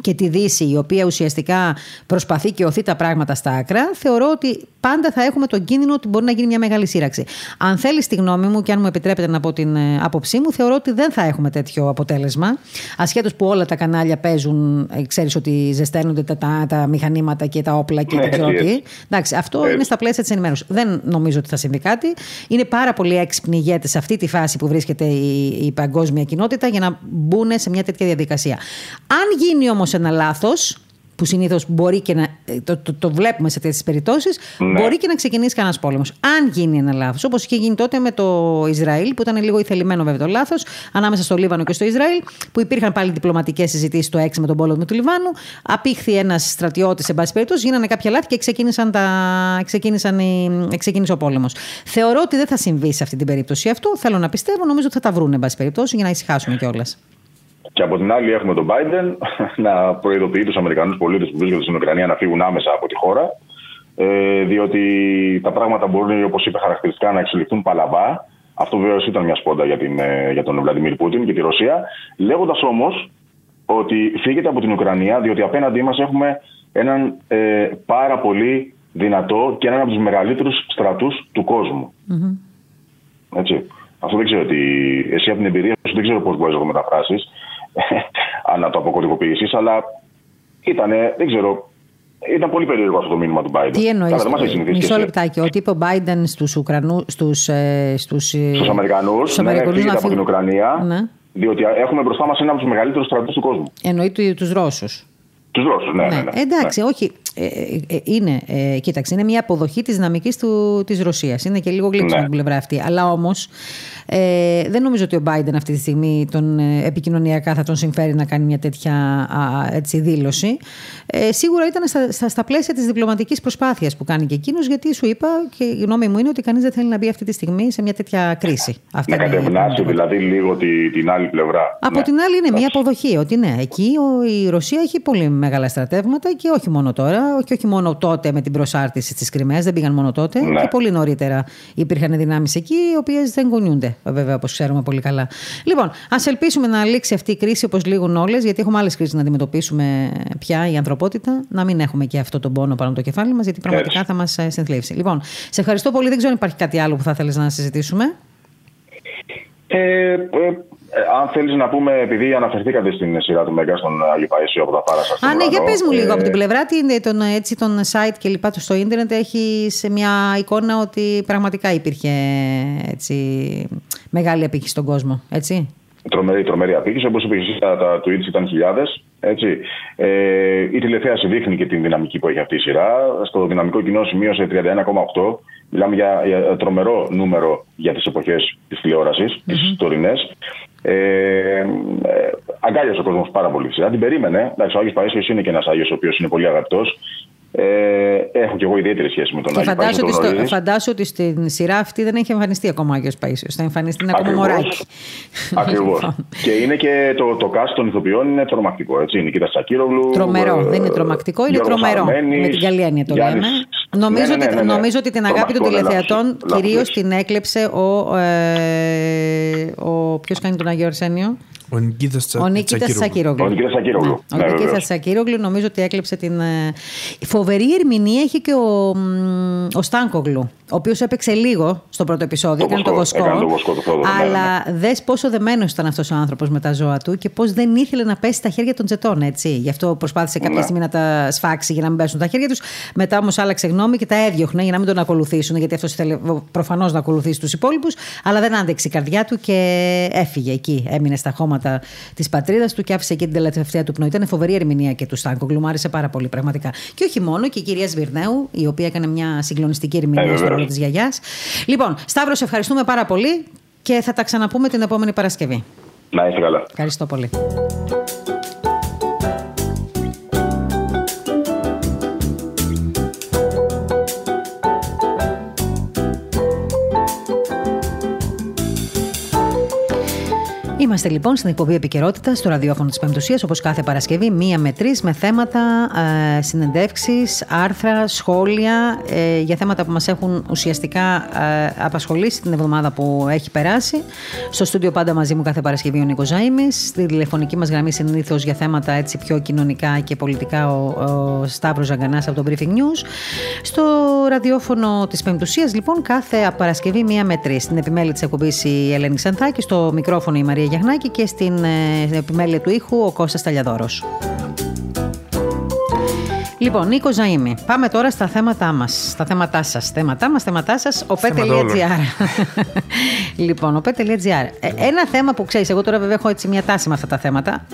και τη Δύση, η οποία ουσιαστικά προσπαθεί και οθεί τα πράγματα στα άκρα, θεωρώ ότι πάντα θα έχουμε τον κίνδυνο ότι μπορεί να γίνει μια μεγάλη σύραξη. Αν θέλεις τη γνώμη μου και αν μου επιτρέπετε να πω την ε, άποψή μου, θεωρώ ότι δεν θα έχουμε τέτοιο αποτέλεσμα. Ασχέτως που όλα τα κανάλια παίζουν, ξέρεις ότι ζεσταίνονται τα, τα, τα μηχανήματα και τα όπλα και Ναι, δεν ξέρω έτσι, τι. έτσι. Εντάξει, αυτό Έτσι. είναι στα πλαίσια της ενημέρωσης. Δεν νομίζω ότι θα συμβεί κάτι. Είναι πάρα πολύ έξυπνοι ηγέτες σε αυτή τη φάση που βρίσκεται η, η παγκόσμια κοινότητα για να μπουν σε μια τέτοια διαδικασία. Αν γίνει όμως ένα λάθος, που συνήθως μπορεί και να. ε, Το, το, το βλέπουμε σε τέτοιες περιπτώσεις, Ναι. μπορεί και να ξεκινήσει κανένας πόλεμος. Αν γίνει ένα λάθος, όπως είχε γίνει τότε με το Ισραήλ, που ήταν λίγο ηθελημένο βέβαια το λάθος, ανάμεσα στο Λίβανο και στο Ισραήλ, που υπήρχαν πάλι διπλωματικές συζητήσεις το 6 με τον πόλεμο του Λιβάνου. Απήχθη ένας στρατιώτης, σε πάση περιπτώσει, γίνανε κάποια λάθη και ξεκίνησαν τα, ξεκίνησαν οι, ξεκίνησε ο πόλεμος. Θεωρώ ότι δεν θα συμβεί σε αυτή την περίπτωση αυτό. Θέλω να πιστεύω, νομίζω ότι θα τα βρουν, εν πάση περιπτώσει, για να ησυχάσουμε κιόλας. Και από την άλλη έχουμε τον Biden να προειδοποιεί τους Αμερικανούς πολίτες που βρίσκονται στην Ουκρανία να φύγουν άμεσα από τη χώρα. ε, διότι τα πράγματα μπορούν, όπως είπε χαρακτηριστικά, να εξελιχθούν παλαβά. Αυτό βεβαίως ήταν μια σπόντα για, την, ε, για τον Βλαντιμίρ Πούτιν και τη Ρωσία. Λέγοντας όμως ότι φύγεται από την Ουκρανία, διότι απέναντί μας έχουμε έναν ε, πάρα πολύ δυνατό και έναν από τους μεγαλύτερους στρατούς του κόσμου. Έτσι. Αυτό δεν ξέρω τι. Εσύ από την εμπειρία σου δεν ξέρω πώς μπορείς να το μεταφράσεις, αν να το αποκωδικοποιήσει, αλλά ήταν, δεν ξέρω, ήταν πολύ περίεργο αυτό το μήνυμα του Biden. Τι εννοείς. Μισό λεπτάκι. Ότι είπε ο Biden στους Ουκρανού. Στους ε, στους, ε, στους Αμερικανούς. Ναι, ναι, από την Ουκρανία. Ναι. Διότι έχουμε μπροστά μας ένα από τους μεγαλύτερους στρατούς του κόσμου. Εννοεί τους Ρώσους. Του Ρώσου, ναι, ναι. ναι, ναι. Εντάξει, ναι. όχι. Ε, ε, είναι, ε, κοίταξε, είναι μια αποδοχή της δυναμικής της Ρωσίας. Είναι και λίγο γλύψη ναι. την πλευρά αυτή. Αλλά όμως ε, δεν νομίζω ότι ο Biden αυτή τη στιγμή τον, ε, επικοινωνιακά θα τον συμφέρει να κάνει μια τέτοια α, έτσι, δήλωση. Ε, σίγουρα ήταν στα, στα, στα πλαίσια της διπλωματικής προσπάθειας που κάνει και εκείνος, γιατί σου είπα και η γνώμη μου είναι ότι κανείς δεν θέλει να μπει αυτή τη στιγμή σε μια τέτοια κρίση. Αυτή να κατευνάσει δηλαδή λίγο τη, την άλλη πλευρά. Από ναι. την άλλη είναι μια αποδοχή ότι ναι, εκεί ο, η Ρωσία έχει πολύ μεγάλα στρατεύματα και όχι μόνο τώρα, και όχι μόνο τότε με την προσάρτηση τη Κρυμαία, δεν πήγαν μόνο τότε, ναι. και πολύ νωρίτερα υπήρχαν δυνάμεις εκεί, οι οποίες δεν γονιούνται βέβαια, όπως ξέρουμε πολύ καλά. Λοιπόν, ας ελπίσουμε να λήξει αυτή η κρίση όπως λήγουν όλες, γιατί έχουμε άλλες κρίσεις να αντιμετωπίσουμε πια η ανθρωπότητα. Να μην έχουμε και αυτό τον πόνο πάνω από το κεφάλι μας, γιατί πραγματικά θα μας ε, συνθλίψει. Λοιπόν, σε ευχαριστώ πολύ. Δεν ξέρω αν υπάρχει κάτι άλλο που θα θέλεις να συζητήσουμε. Ε, ε, ε, αν θέλεις να πούμε, επειδή αναφερθήκατε στην σειρά του Μέγκα στον Άγιο Παΐσιο από τα Πάρασα. Α, ναι, για πες μου λίγο από την πλευρά τον, έτσι, τον site και λοιπά του στο ίντερνετ έχει σε μια εικόνα ότι πραγματικά υπήρχε έτσι, μεγάλη απήχηση στον κόσμο, έτσι; Τρομερή, τρομερή απήχηση. Όπως είπες εσύ, τα, τα tweets ήταν χιλιάδες. Έτσι. Ε, η τηλεθέαση δείχνει και την δυναμική που έχει αυτή η σειρά. Στο δυναμικό κοινό σημείωσε 31,8. Μιλάμε για, για τρομερό νούμερο για τις εποχές της τηλεόρασης, mm-hmm. τι τωρινές. Ε, ε, αγκάλιασε ο κόσμος πάρα πολύ σειρά. Την περίμενε. Εντάξει, ο Άγιος Παΐσιο είναι και ένας Άγιος ο οποίος είναι πολύ αγαπητός. Ε, έχω και εγώ ιδιαίτερη σχέση με τον και Άγιο φαντάσου ότι, στο, φαντάσου ότι στην σειρά αυτή δεν έχει εμφανιστεί ακόμα ο Άγιος Παΐσιος. Θα εμφανιστεί ένα ακόμα μωράκι. Ακριβώς. Λοιπόν. και είναι και το, το cast των ηθοποιών είναι τρομακτικό. Έτσι. Είναι η Νικήτα Σακύρογλου. Τρομερό. δεν είναι τρομακτικό, είναι τρομερό. με την καλή έννοια το λέμε. Νομίζω, ναι, ναι, ναι, ότι, νομίζω ότι την αγάπη των τηλεθεατών κυρίως την έκλεψε ο. Ε, ο Ποιος κάνει τον Άγιο Αρσένιο. Ο Νικήτας Τσακύρογλου. Ο Νικήτας Τσακύρογλου. Ο Νικήτας Τσακύρογλου νομίζω ότι έκλεψε την. Ε, φοβερή ερμηνεία έχει και ο, ο Στάνκογλου, ο οποίος έπαιξε λίγο στο πρώτο επεισόδιο, έκανε το βοσκό. Αλλά ναι, ναι. δες πόσο δεμένος ήταν αυτός ο άνθρωπος με τα ζώα του και πώς δεν ήθελε να πέσει στα χέρια των τζετών, έτσι. Γι' αυτό προσπάθησε κάποια ναι. στιγμή να τα σφάξει για να μην πέσουν τα χέρια τους. Μετά όμως άλλαξε γνώμη και τα έδιωχνε για να μην τον ακολουθήσουν, γιατί αυτός ήθελε προφανώς να ακολουθήσει τους υπόλοιπους. Αλλά δεν άντεξε η καρδιά του και έφυγε εκεί. Έμεινε στα χώματα πράγματα της πατρίδας του και άφησε εκεί την τελευταία του πνοή. Ήταν φοβερή ερμηνεία και του Στάνκογλου, μου άρεσε πάρα πολύ πραγματικά. Και όχι μόνο, και η κυρία Σβυρνέου, η οποία έκανε μια συγκλονιστική ερμηνεία ε, στο ρόλο της γιαγιάς. Λοιπόν, Σταύρο, ευχαριστούμε πάρα πολύ και θα τα ξαναπούμε την επόμενη Παρασκευή. Να είστε καλά. Ευχαριστώ πολύ. Είμαστε λοιπόν στην εκπομπή Επικαιρότητα στο ραδιόφωνο της Πεμπτουσίας, όπως κάθε Παρασκευή, μία με τρεις, με θέματα, ε, συνεντεύξεις, άρθρα, σχόλια ε, για θέματα που μας έχουν ουσιαστικά ε, απασχολήσει την εβδομάδα που έχει περάσει. Στο στούντιο πάντα μαζί μου κάθε Παρασκευή ο Νίκος Ζάιμι. Στη τηλεφωνική μας γραμμή συνήθως για θέματα έτσι πιο κοινωνικά και πολιτικά ο, ο Σταύρος Ζαγκανάς από το Briefing News. Στο ραδιόφωνο της Πεμπτουσίας, λοιπόν, κάθε Παρασκευή μία με τρεις. Στην επιμέλεια της εκπομπής η Ελένη Σανθάκη, στο μικρόφωνο η Μαρία Γιαχνάκη και στην ε, επιμέλεια του ήχου ο Κώστας Ταλιαδόρος. Λοιπόν, Νίκος Ζαΐμι, πάμε τώρα στα θέματά μας, στα θέματά σας. Θέματά μας, θέματά σας, οπέ.gr. λοιπόν, οπέ.gr. Ε, ένα θέμα που ξέρεις, εγώ τώρα βέβαια έχω έτσι μια τάση με αυτά τα θέματα.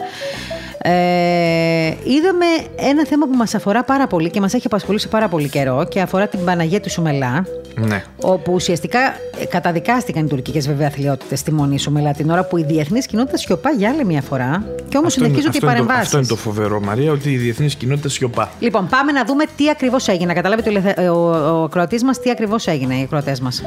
Ε, είδαμε ένα θέμα που μας αφορά πάρα πολύ και μας έχει απασχολήσει πάρα πολύ καιρό και αφορά την Παναγία του Σουμελά. Ναι. Όπου ουσιαστικά ε, καταδικάστηκαν οι τουρκικές βέβαια αθλειότητες στη Μονή Σουμελά την ώρα που η διεθνής κοινότητα σιωπά για άλλη μια φορά. Και όμως συνεχίζονται οι παρεμβάσεις. Αυτό είναι το φοβερό, Μαρία, ότι η διεθνής κοινότητα σιωπά. Λοιπόν, πάμε να δούμε τι ακριβώς έγινε. Καταλάβετε ο, ο, ο, ο μας τι ακριβώς έγινε, οι ακροατές μας.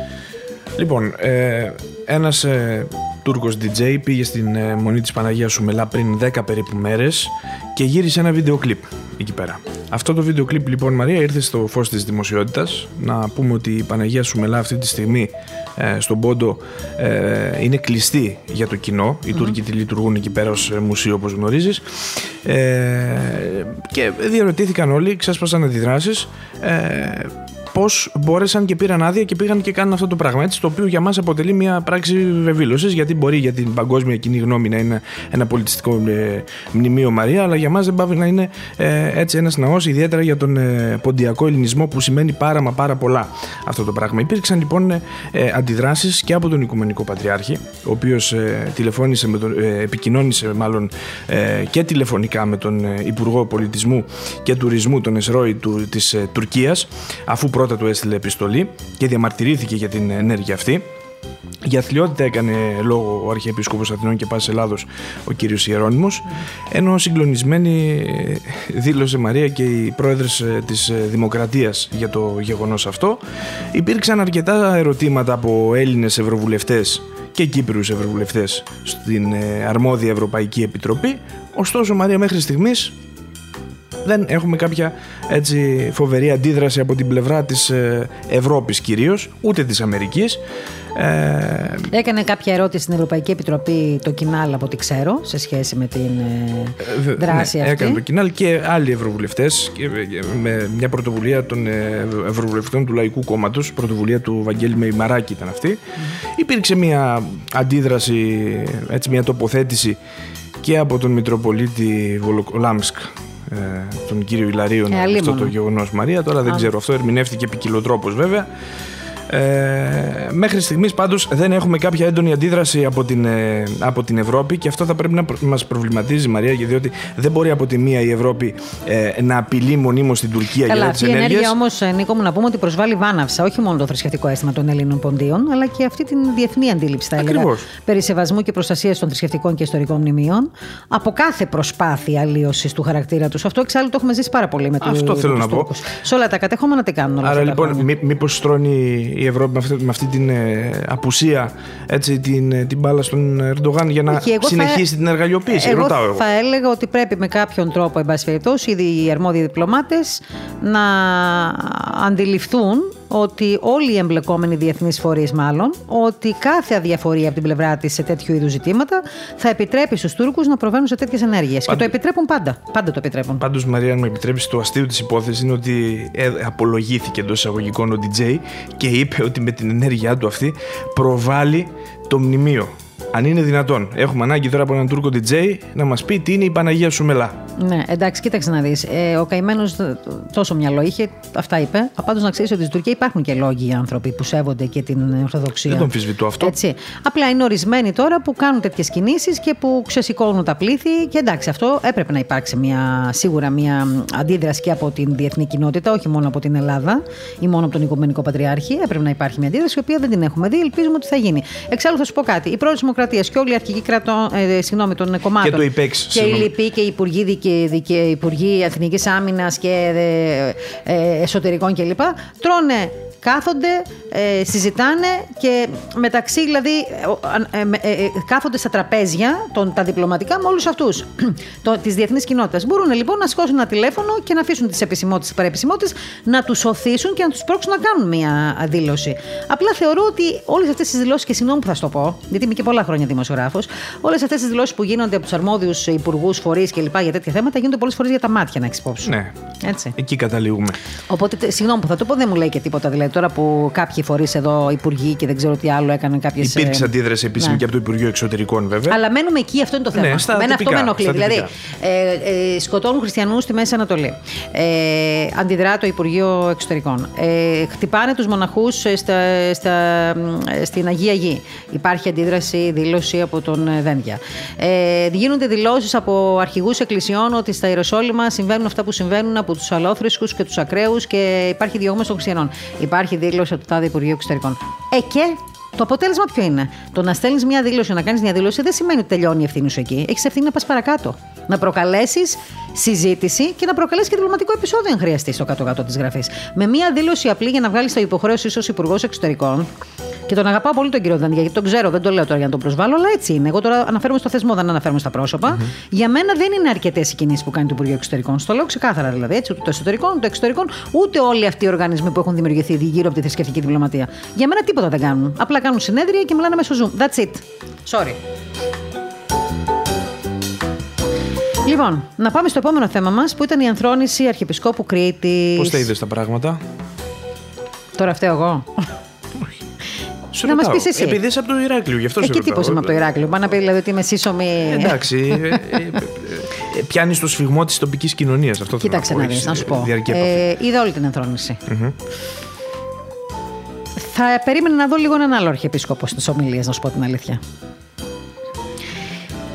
Λοιπόν, ε, ένας ε, Τούρκος DJ πήγε στην ε, Μονή της Παναγίας Σουμελά πριν 10 περίπου μέρες και γύρισε ένα βίντεο κλιπ εκεί πέρα. Αυτό το βίντεο κλιπ λοιπόν Μαρία ήρθε στο φως της δημοσιότητας. Να πούμε ότι η Παναγία Σουμελά αυτή τη στιγμή ε, στον Πόντο ε, είναι κλειστή για το κοινό. Οι Τούρκοι τη λειτουργούν εκεί πέρα ως μουσείο όπως γνωρίζεις. Ε, και διαρωτήθηκαν όλοι, ξέσπασαν αντιδράσεις. Ε, πώς μπόρεσαν και πήραν άδεια και πήγαν και κάνουν αυτό το πράγμα. Έτσι, το οποίο για μας αποτελεί μια πράξη βεβήλωσης, γιατί μπορεί για την παγκόσμια κοινή γνώμη να είναι ένα πολιτιστικό ε, μνημείο Μαρία, αλλά για μας δεν πάει να είναι ε, έτσι ένας ναός, ιδιαίτερα για τον ε, ποντιακό ελληνισμό που σημαίνει πάρα μα πάρα πολλά αυτό το πράγμα. Υπήρξαν λοιπόν ε, αντιδράσεις και από τον Οικουμενικό Πατριάρχη, ο οποίος ε, τηλεφώνησε, με τον, ε, επικοινώνησε μάλλον ε, και τηλεφωνικά με τον Υπουργό Πολιτισμού και Τουρισμού, τον Εσρόη του, της Τουρκίας, αφού πρώτα του έστειλε επιστολή και διαμαρτυρήθηκε για την ενέργεια αυτή. Για αθλειότητα έκανε λόγο ο Αρχιεπίσκοπος Αθηνών και Πάσης Ελλάδος ο κύριος Ιερώνυμος ενώ συγκλονισμένη δήλωσε Μαρία και οι πρόεδρες της Δημοκρατίας για το γεγονός αυτό. Υπήρξαν αρκετά ερωτήματα από Έλληνες ευρωβουλευτές και Κύπριους ευρωβουλευτές στην αρμόδια Ευρωπαϊκή Επιτροπή ωστόσο Μαρία μέχρι στιγμής δεν έχουμε κάποια έτσι, φοβερή αντίδραση από την πλευρά της ε, Ευρώπης κυρίως, ούτε της Αμερικής. Ε... Έκανε κάποια ερώτηση στην Ευρωπαϊκή Επιτροπή το Κινάλ από ό,τι ξέρω σε σχέση με την ε, δράση ναι, αυτή. Έκανε το Κινάλ και άλλοι ευρωβουλευτές με μια πρωτοβουλία των ε, ευρωβουλευτών του Λαϊκού Κόμματος, πρωτοβουλία του Βαγγέλη Μεϊμαράκη ήταν αυτή. Υπήρξε μια αντίδραση, έτσι, μια τοποθέτηση και από τον Μητροπολίτη Βολοκολάμσκ ε, τον κύριο Ιλαρίων ε, αυτό το γεγονός Μαρία. Τώρα δεν ξέρω, αυτό ερμηνεύτηκε ποικιλοτρόπως βέβαια. Ε, μέχρι στιγμής πάντως δεν έχουμε κάποια έντονη αντίδραση από την, ε, από την Ευρώπη και αυτό θα πρέπει να μας προβληματίζει Μαρία διότι δεν μπορεί από τη μία η Ευρώπη ε, να απειλεί μονίμως την Τουρκία Καλά, για τις ενέργειες. Καλά, αυτή η ενέργεια όμως Νίκο μου να πούμε ότι προσβάλλει βάναυσα όχι μόνο το θρησκευτικό αίσθημα των Ελλήνων ποντίων αλλά και αυτή την διεθνή αντίληψη θα έλεγα περί σεβασμού και προστασίας των θρησκευτικών και ιστορικών μνημείων από κάθε προσπάθεια αλλίωσης του χαρακτήρα τους. Αυτό εξάλλου το έχουμε ζήσει πάρα πολύ με, Αυτό θέλω να πω. Σε όλα τα κατεχόμενα τι κάνουν όλα Άρα λοιπόν μήπως στρώνει η Ευρώπη με αυτή, με αυτή την ε, απουσία έτσι, την, ε, την μπάλα στον Ερντογάν για να συνεχίσει θα, την εργαλειοποίηση. Εγώ Ρωτάω εγώ. θα έλεγα ότι πρέπει με κάποιον τρόπο, εν πάση περιπτώσει, οι αρμόδιοι διπλωμάτες να αντιληφθούν ότι όλοι οι εμπλεκόμενοι διεθνείς φορείς, μάλλον, ότι κάθε αδιαφορία από την πλευρά της σε τέτοιου είδους ζητήματα θα επιτρέπει στους Τούρκους να προβαίνουν σε τέτοιες ενέργειες. Και το επιτρέπουν πάντα. Πάντα το επιτρέπουν. Πάντως, Μαρία, αν μου επιτρέψεις, το αστείο της υπόθεσης είναι ότι ε, απολογήθηκε εντός εισαγωγικών ο DJ και είπε ότι με την ενέργειά του αυτή προβάλλει το μνημείο. Αν είναι δυνατόν, έχουμε ανάγκη τώρα από έναν Τούρκο DJ να μας πει τι είναι η Παναγία Σουμελά. Ναι, εντάξει, κοίταξε να δεις. Ε, ο καημένος τόσο μυαλό είχε, αυτά είπε. Πάντως να ξέρεις ότι στην Τουρκία υπάρχουν και λόγοι άνθρωποι που σέβονται και την Ορθοδοξία. Δεν τον αμφισβητώ αυτό. Έτσι. Απλά είναι ορισμένοι τώρα που κάνουν τέτοιες κινήσεις και που ξεσηκώνουν τα πλήθη. Και εντάξει, αυτό έπρεπε να υπάρξει μια, σίγουρα μια αντίδραση και από την διεθνή κοινότητα, όχι μόνο από την Ελλάδα ή μόνο από τον Οικουμενικό Πατριάρχη. Έπρεπε να υπάρχει μια αντίδραση, η οποία δεν την έχουμε δει. Ελπίζουμε ότι θα γίνει. Εξάλλου θα σου πω κάτι. Η πρώτη Δημοκρατίας και όλοι οι αρχικοί κρατών, ε, συγγνώμη, των κομμάτων. Και το ΙΠΕΞ. Και οι λοιποί και οι υπουργοί και οι Υπουργοί Εθνικής Άμυνας και ε, ε, Εσωτερικών κλπ. Τρώνε κάθονται, ε, συζητάνε και μεταξύ δηλαδή ε, ε, ε, κάθονται στα τραπέζια των, τα διπλωματικά με όλους αυτούς της διεθνής κοινότητας. Μπορούν λοιπόν να σηκώσουν ένα τηλέφωνο και να αφήσουν τις επισημότητες, τις παρεπισημότητες, να τους οθήσουν και να τους πρόξουν να κάνουν μια δήλωση. Απλά θεωρώ ότι όλες αυτές τις δηλώσεις, και συγγνώμη που θα σου το πω, γιατί είμαι και πολλά χρόνια δημοσιογράφος, όλες αυτές τις δηλώσεις που γίνονται από τους αρμόδιους υπουργούς, φορείς κλπ. για τέτοια θέματα γίνονται πολλές φορές για τα μάτια, να έχεις υπόψη. Ναι. Έτσι. Εκεί καταλήγουμε. Οπότε, συγγνώμη που θα το πω, δεν μου λέει και τίποτα. Δηλαδή, τώρα που κάποιοι φορείς εδώ, υπουργοί και δεν ξέρω τι άλλο έκαναν κάποιες. Υπήρξε αντίδραση επίσημη ναι. και από το Υπουργείο Εξωτερικών, βέβαια. Αλλά μένουμε εκεί, αυτό είναι το θέμα. Ναι, στα Μένα τυπικά, αυτό με ενοχλεί. στα Δηλαδή, ε, ε, σκοτώνουν χριστιανούς στη Μέση Ανατολή. Ε, αντιδρά το Υπουργείο Εξωτερικών. Ε, χτυπάνε τους μοναχούς στα, στα, στην Αγία Γη. Υπάρχει αντίδραση, δήλωση από τον Δένδια. Ε, γίνονται δηλώσεις από αρχηγούς εκκλησιών ότι στα Ιεροσόλυμα συμβαίνουν αυτά που συμβαίνουν από τους αλόθρησκους και τους ακραίους και υπάρχει διώγμα των χριστιανών. Υπάρχει δήλωση από το τάδε Υπουργείο Εξωτερικών. Ε, και το αποτέλεσμα ποιο είναι; Το να στέλνεις μια δήλωση, να κάνεις μια δήλωση δεν σημαίνει ότι τελειώνει η ευθύνη σου εκεί. Έχεις ευθύνη να πας παρακάτω. Να προκαλέσεις συζήτηση και να προκαλέσεις και διπλωματικό επεισόδιο, αν χρειαστεί, στο κάτω-κάτω της γραφής. Με μια δήλωση απλή για να βγάλεις το υποχρέωση ως Υπουργός Εξωτερικών, Και τον αγαπάω πολύ τον κύριο Δανδιά, γιατί τον ξέρω, δεν το λέω τώρα για να τον προσβάλλω, αλλά έτσι είναι. Εγώ τώρα αναφέρομαι στο θεσμό, δεν αναφέρομαι στα πρόσωπα. Για μένα δεν είναι αρκετές οι κινήσεις που κάνει το Υπουργείο Εξωτερικών. Στο λέω ξεκάθαρα δηλαδή, έτσι, ούτε το εσωτερικό, ούτε το εξωτερικό, ούτε όλοι αυτοί οι οργανισμοί που έχουν δημιουργηθεί γύρω από τη θρησκευτική διπλωματία. Για μένα τίποτα δεν κάνουν. Απλά κάνουν συνέδρια και μιλάνε μέσω Zoom. That's it. Sorry. Λοιπόν, να πάμε στο επόμενο θέμα μας που ήταν η ανθρόνηση Αρχιεπισκόπου Κρήτης. Πώς τα είδες τα πράγματα; Τώρα φταίω εγώ. Σου Να μας ρωτάω. πεις εσύ. Επειδή είσαι από το Ηράκλειο, γι' αυτό σε Εκεί ρωτάω. τύπο είμαι από το Ηράκλειο. Πάει να πει δηλαδή ότι είμαι σύσσωμη. Εντάξει. ε, ε, ε, ε, Πιάνεις το σφιγμό της τοπικής κοινωνίας. Αυτό θέλω Κοίταξε πω, να δεις, έχεις, να σου ε, πω. διαρκή επαφή. Ε, είδα όλη την ενθρόνηση. Θα περίμενα να δω λίγο έναν άλλο αρχιεπίσκοπο στις ομιλίες, να σου πω την αλήθεια.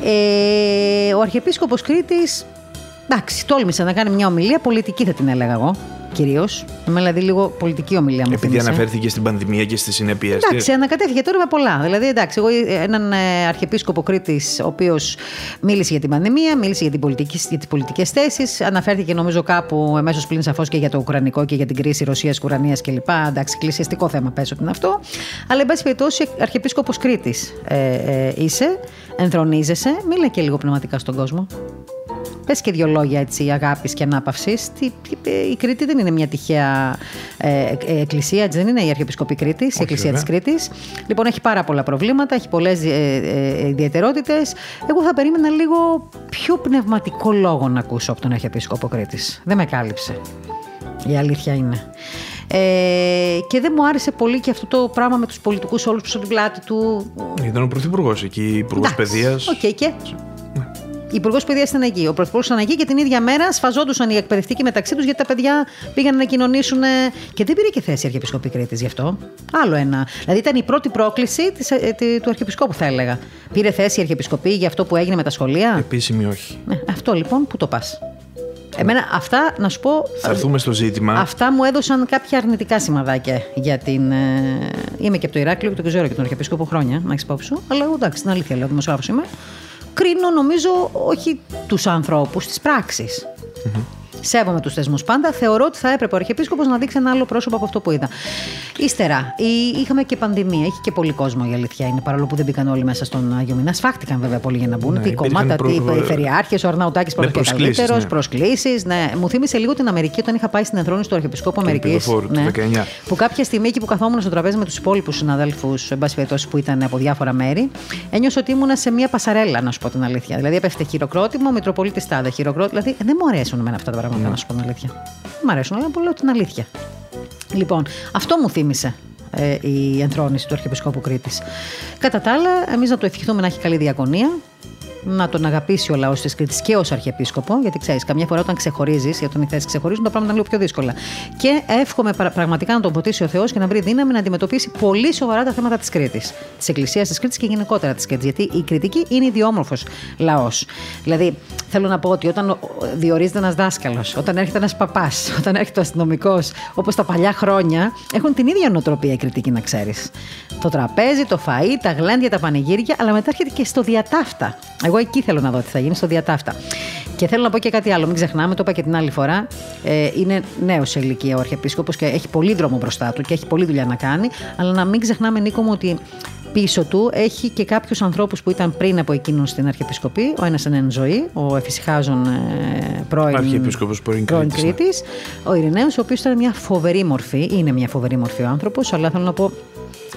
Ε, ο Αρχιεπίσκοπος Κρήτης, εντάξει, τόλμησε να κάνει μια ομιλία, πολιτική θα την έλεγα εγώ, κυρίως. Δηλαδή λίγο πολιτική ομιλία μου Επειδή θύμισε. αναφέρθηκε στην πανδημία και στις συνέπειες. Εντάξει, ανακατεύθηκε τώρα με πολλά. Δηλαδή, εντάξει, εγώ έναν ε, αρχιεπίσκοπο Κρήτης, ο οποίος μίλησε για την πανδημία, μίλησε για, την πολιτική, για τις πολιτικές θέσεις, αναφέρθηκε νομίζω κάπου εμέσω πλήν σαφώς και για το Ουκρανικό και για την κρίση Ρωσία-Ουκρανία κλπ. Εντάξει, εκκλησιαστικό θέμα πες ότι είναι αυτό. Αλλά, εν πάση περιπτώσει, αρχιεπίσκοπος Κρήτης ε, ε, είσαι, ενθρονίζεσαι, μίλα και λίγο πνευματικά στον κόσμο. Πες και δύο λόγια έτσι αγάπης και ανάπαυσης. Η Κρήτη δεν είναι μια τυχαία ε, ε, εκκλησία, έτσι δεν είναι η Αρχιεπισκοπή Κρήτης, η Εκκλησία της βέβαια. Κρήτης. Λοιπόν, έχει πάρα πολλά προβλήματα, έχει πολλές ε, ε, ιδιαιτερότητες. Εγώ θα περίμενα λίγο πιο πνευματικό λόγο να ακούσω από τον Αρχιεπίσκοπο Κρήτης. Δεν με κάλυψε. Η αλήθεια είναι. Ε, και δεν μου άρεσε πολύ και αυτό το πράγμα με τους πολιτικούς όλους που στην πλάτη του. Ήταν ο Πρωθυπουργός εκεί, Υπουργός Εντάξει, Παιδείας. Οκ, και; Η Υπουργός Παιδείας ήταν εκεί. Ο Πρωθυπουργός ήταν εκεί και την ίδια μέρα σφαζόντουσαν οι εκπαιδευτικοί μεταξύ τους γιατί τα παιδιά πήγαν να κοινωνήσουν. ε, Και δεν πήρε και θέση η Αρχιεπισκοπή Κρήτης γι' αυτό. Άλλο ένα. Δηλαδή ήταν η πρώτη πρόκληση της, ε, τη- του Αρχιεπισκόπου, θα έλεγα. Πήρε θέση η Αρχιεπισκοπή για αυτό που έγινε με τα σχολεία; Επίσημη όχι. Ναι, αυτό λοιπόν, πού το πας; Εμένα αυτά, να σου πω. Θα έρθουμε στο ζήτημα. Αυτά μου έδωσαν κάποια αρνητικά σημαδάκια για την. ε, Είμαι και από το Ηράκλειο και το ξέρω και τον Αρχιεπίσκοπο χρόνια, να έχεις υπόψη σου. Αλλά εγώ εντάξει, την αλήθεια λέω, δημοσιογράφος είμαι. Κρίνω νομίζω όχι τους ανθρώπους, τις πράξεις. Σέβομαι τους θεσμούς πάντα. Θεωρώ ότι θα έπρεπε ο Αρχιεπίσκοπος να δείξει ένα άλλο πρόσωπο από αυτό που είδα. Ύστερα, η- είχαμε και πανδημία. Είχε και πολύ κόσμο η αλήθεια είναι, παρόλο που δεν μπήκαν όλοι μέσα στον Άγιο Μήνα. Σφάχτηκαν βέβαια πολύ για να μπουν. Ναι, τι υπήρχαν κομμάτα, προ- τι περιφερειάρχες, ο Αρναουτάκης Με πρώτο και προσκλήσεις, καλύτερο, ναι. προσκλήσεις. Ναι. Μου θύμισε λίγο την Αμερική όταν είχα πάει στην ενθρόνηση του Αρχιεπισκόπου Αμερικής. Πεδοφόρου του 19. Που κάποια στιγμή εκεί που καθόμουν στο τραπέζι με τους υπόλοιπους συναδέλφους, εν πάση περιπτώσει, που ήταν από διάφορα μέρη, ένιωσα ότι ήμουνα σε μια πασαρέλα, να σου πω την αλήθεια. Δηλαδή έπεφτε χειροκρότημα, ο Μητροπολίτης Τάδε, χειροκρότημα. Δηλαδή δεν μου αρέσουν εμένα αυτά τα πράγματα, να σου πω την αλήθεια. Δεν μου αρέσουν, αλλά που λέω την αλήθεια. Λοιπόν, αυτό μου θύμισε ε, η ενθρόνηση του Αρχιεπισκόπου Κρήτης. Κατά τα άλλα, εμείς να το ευχηθούμε να έχει καλή διακονία, να τον αγαπήσει ο λαός της Κρήτης και ως Αρχιεπίσκοπο, γιατί ξέρεις, καμιά φορά όταν ξεχωρίζεις, για τον οι θέσει ξεχωρίζουν, τα πράγματα είναι λίγο πιο δύσκολα. Και εύχομαι πρα- πραγματικά να τον ποτίσει ο Θεός και να βρει δύναμη να αντιμετωπίσει πολύ σοβαρά τα θέματα της Κρήτης. Της Εκκλησίας της Κρήτης και γενικότερα της Κρήτης. Γιατί η Κρητική είναι ιδιόμορφος λαός. Δηλαδή, θέλω να πω ότι όταν ο- διορίζεται ένας δάσκαλος, όταν έρχεται ένας παπάς, όταν έρχεται ο αστυνομικός, όπως τα παλιά χρόνια, έχουν την ίδια νοοτροπία οι Κρητικοί, να ξέρεις. Το τραπέζι, το φαΐ, τα γλέντια, τα πανηγύρια, αλλά μετά έρχεται και στο διατάφτα. Εγώ εκεί θέλω να δω τι θα γίνει, στο διατάφτα. Και θέλω να πω και κάτι άλλο, μην ξεχνάμε, το είπα και την άλλη φορά. Ε, είναι νέος σε ηλικία ο Αρχιεπίσκοπος και έχει πολύ δρόμο μπροστά του και έχει πολλή δουλειά να κάνει. Αλλά να μην ξεχνάμε, Νίκο μου, ότι πίσω του έχει και κάποιους ανθρώπους που ήταν πριν από εκείνον στην Αρχιεπισκοπή. Ο ένας είναι εν ζωή, ο Εφησυχάζων ε, πρώην, Αρχιεπίσκοπος πρώην Κρήτης, ναι. Κρήτης, ο Ειρηναίος, ο οποίος ήταν μια φοβερή μορφή, είναι μια φοβερή μορφή ο άνθρωπος, αλλά θέλω να πω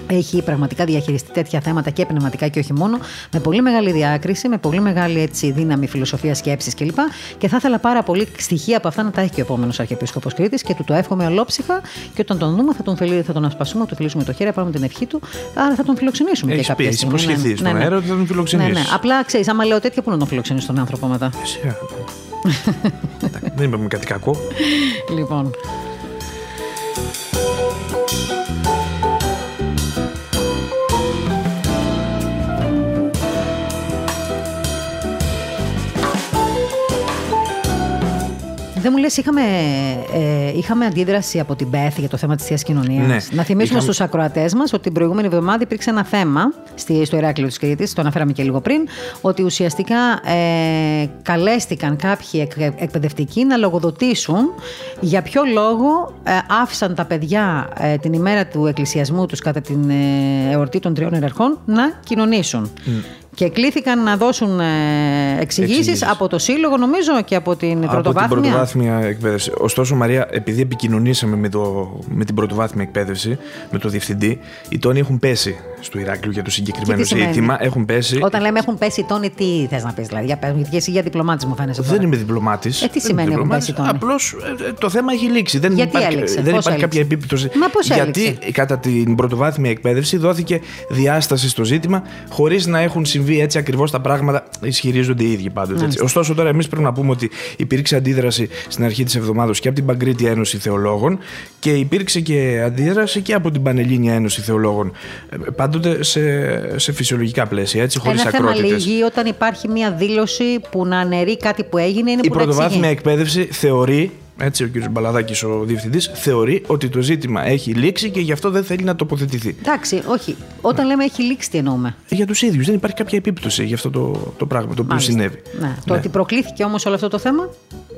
έχει πραγματικά διαχειριστεί τέτοια θέματα και πνευματικά και όχι μόνο, με πολύ μεγάλη διάκριση, με πολύ μεγάλη έτσι, δύναμη φιλοσοφίας σκέψης κλπ. Και θα ήθελα πάρα πολύ στοιχεία από αυτά να τα έχει και ο επόμενος Αρχιεπίσκοπος Κρήτης και του το εύχομαι ολόψυχα. Και όταν τον δούμε θα τον, φιλί, θα τον ασπαστούμε, θα του φιλήσουμε το χέρι, θα πάρουμε την ευχή του. Άρα θα τον φιλοξενήσουμε Έχεις και κάποια πει, στιγμή. υποσχεθεί στον αέρα ότι θα τον Ναι, φιλοξενήσεις. ναι. Απλά ξέρεις, άμα λέω τέτοια, πού να τον φιλοξενήσει τον άνθρωπο μετά; Σιγά. Εντάξει, Δεν είπαμε κάτι κακό. λοιπόν. Δεν μου λες, είχαμε, ε, είχαμε αντίδραση από την ΠΕΘ για το θέμα της θεία κοινωνίας. Ναι. Να θυμίσουμε Είχαμε- στους ακροατές μας ότι την προηγούμενη εβδομάδα υπήρξε ένα θέμα στη, στο Ηράκλειο της Κρήτης, το αναφέραμε και λίγο πριν, ότι ουσιαστικά ε, καλέστηκαν κάποιοι εκ- εκπαιδευτικοί να λογοδοτήσουν για ποιο λόγο ε, άφησαν τα παιδιά ε, την ημέρα του εκκλησιασμού τους κατά την ε, εορτή των τριών εραρχών να κοινωνήσουν. Και κλήθηκαν να δώσουν ε, εξηγήσεις Εξηγήσεις. από το Σύλλογο, νομίζω, και από την Από πρωτοβάθμια. την πρωτοβάθμια εκπαίδευση. Ωστόσο, Μαρία, επειδή επικοινωνήσαμε με, το, με την πρωτοβάθμια εκπαίδευση, με το διευθυντή, οι τόνοι έχουν πέσει στο Ηράκλειο για το συγκεκριμένο Και τι σημαίνει; ζήτημα. Έχουν πέσει. Όταν λέμε έχουν πέσει οι τόνοι, τι θες να πεις, δηλαδή. Για, πες μου, γιατί εσύ για διπλωμάτη μου φαίνεσαι. Δεν είμαι διπλωμάτης. Ε, τι σημαίνει έχουν πέσει οι τόνοι; Απλώς το θέμα έχει λήξει. Δεν Γιατί υπάρχει, έληξε, δεν πώς υπάρχει έληξε; κάποια επίπτωση. Μα πώς Γιατί έληξε; κατά την πρωτοβάθμια εκπαίδευση δόθηκε διάσταση στο ζήτημα χωρίς να έχουν συμβεί έτσι ακριβώς τα πράγματα. Ισχυρίζονται οι ίδιοι πάντοτε. Έτσι. Ωστόσο, τώρα εμείς πρέπει να πούμε ότι υπήρξε αντίδραση στην αρχή της εβδομάδας και από την Παγκρίτη Ένωση Θεολόγων και υπήρξε και αντίδραση και από την Πανελλήνια Ένωση Θεολόγων. Ε, Πάντοτε σε, σε φυσιολογικά πλαίσια, έτσι, χωρίς Ένα θέμα ακρότητες. λύγει όταν υπάρχει μια δήλωση που να αναιρεί κάτι που έγινε είναι Η που να πρωτοβάθμια εξηγεί. εκπαίδευση θεωρεί, έτσι ο κ. Μπαλαδάκης, ο διευθυντής, θεωρεί ότι το ζήτημα έχει λήξει και γι' αυτό δεν θέλει να τοποθετηθεί. Εντάξει, όχι. Όταν λέμε έχει λήξει, τι εννοούμε; Για τους ίδιους δεν υπάρχει κάποια επίπτωση για αυτό το, το πράγμα το οποίο Μάλιστα. συνέβη. Ναι. Το ότι προκλήθηκε όμως όλο αυτό το θέμα;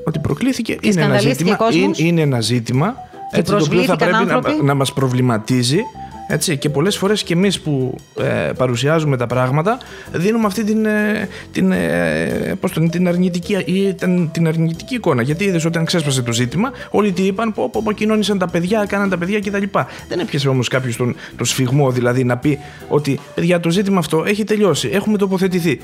Ότι προκλήθηκε είναι ένα, σκανδαλίστηκε ζήτημα, ο κόσμος; είναι, είναι ένα ζήτημα έτσι, το οποίο θα προσβλήθηκαν πρέπει να, άνθρωποι; να μας προβληματίζει έτσι, και πολλές φορές και εμείς που ε, παρουσιάζουμε τα πράγματα δίνουμε αυτή την, ε, την, ε, πώς το λένε, την, αρνητική, ή την, την αρνητική εικόνα. Γιατί είδες όταν ξέσπασε το ζήτημα, όλοι τι είπαν, πω, πω, πω κοινώνησαν τα παιδιά, κάναν τα παιδιά κτλ. Δεν έπιασε όμως κάποιος τον, το σφιγμό δηλαδή να πει ότι παιδιά το ζήτημα αυτό έχει τελειώσει, έχουμε τοποθετηθεί.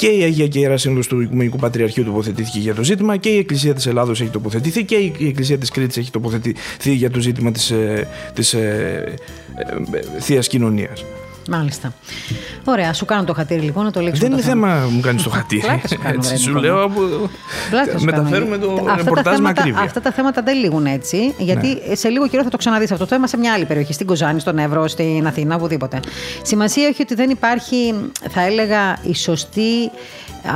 Και η Αγία και η Ιερά Σύνοδος του Οικουμενικού Πατριαρχείου τοποθετήθηκε για το ζήτημα και η Εκκλησία της Ελλάδος έχει τοποθετηθεί και η Εκκλησία της Κρήτης έχει τοποθετηθεί για το ζήτημα της, ε, της ε, ε, ε, Θείας Κοινωνίας. Μάλιστα. Ωραία, σου κάνω το χατήρι λοιπόν να το λήξουμε. Δεν το είναι θέμα μου κάνεις το χατήρι. Πλάκα σου κάνω, Έτσι, ρε, σου Νικόλα. λέω από... Πλάκα σου μεταφέρουμε κάνω. το Αυτά τα ρεπορτάζ με θέματα- ακρίβεια. Αυτά τα θέματα δεν λήγουν έτσι, γιατί σε λίγο καιρό θα το ξαναδείς αυτό το θέμα σε μια άλλη περιοχή, στην Κοζάνη, στον Εύρο, στην Αθήνα, οπουδήποτε. Σημασία έχει ότι δεν υπάρχει, θα έλεγα, η σωστή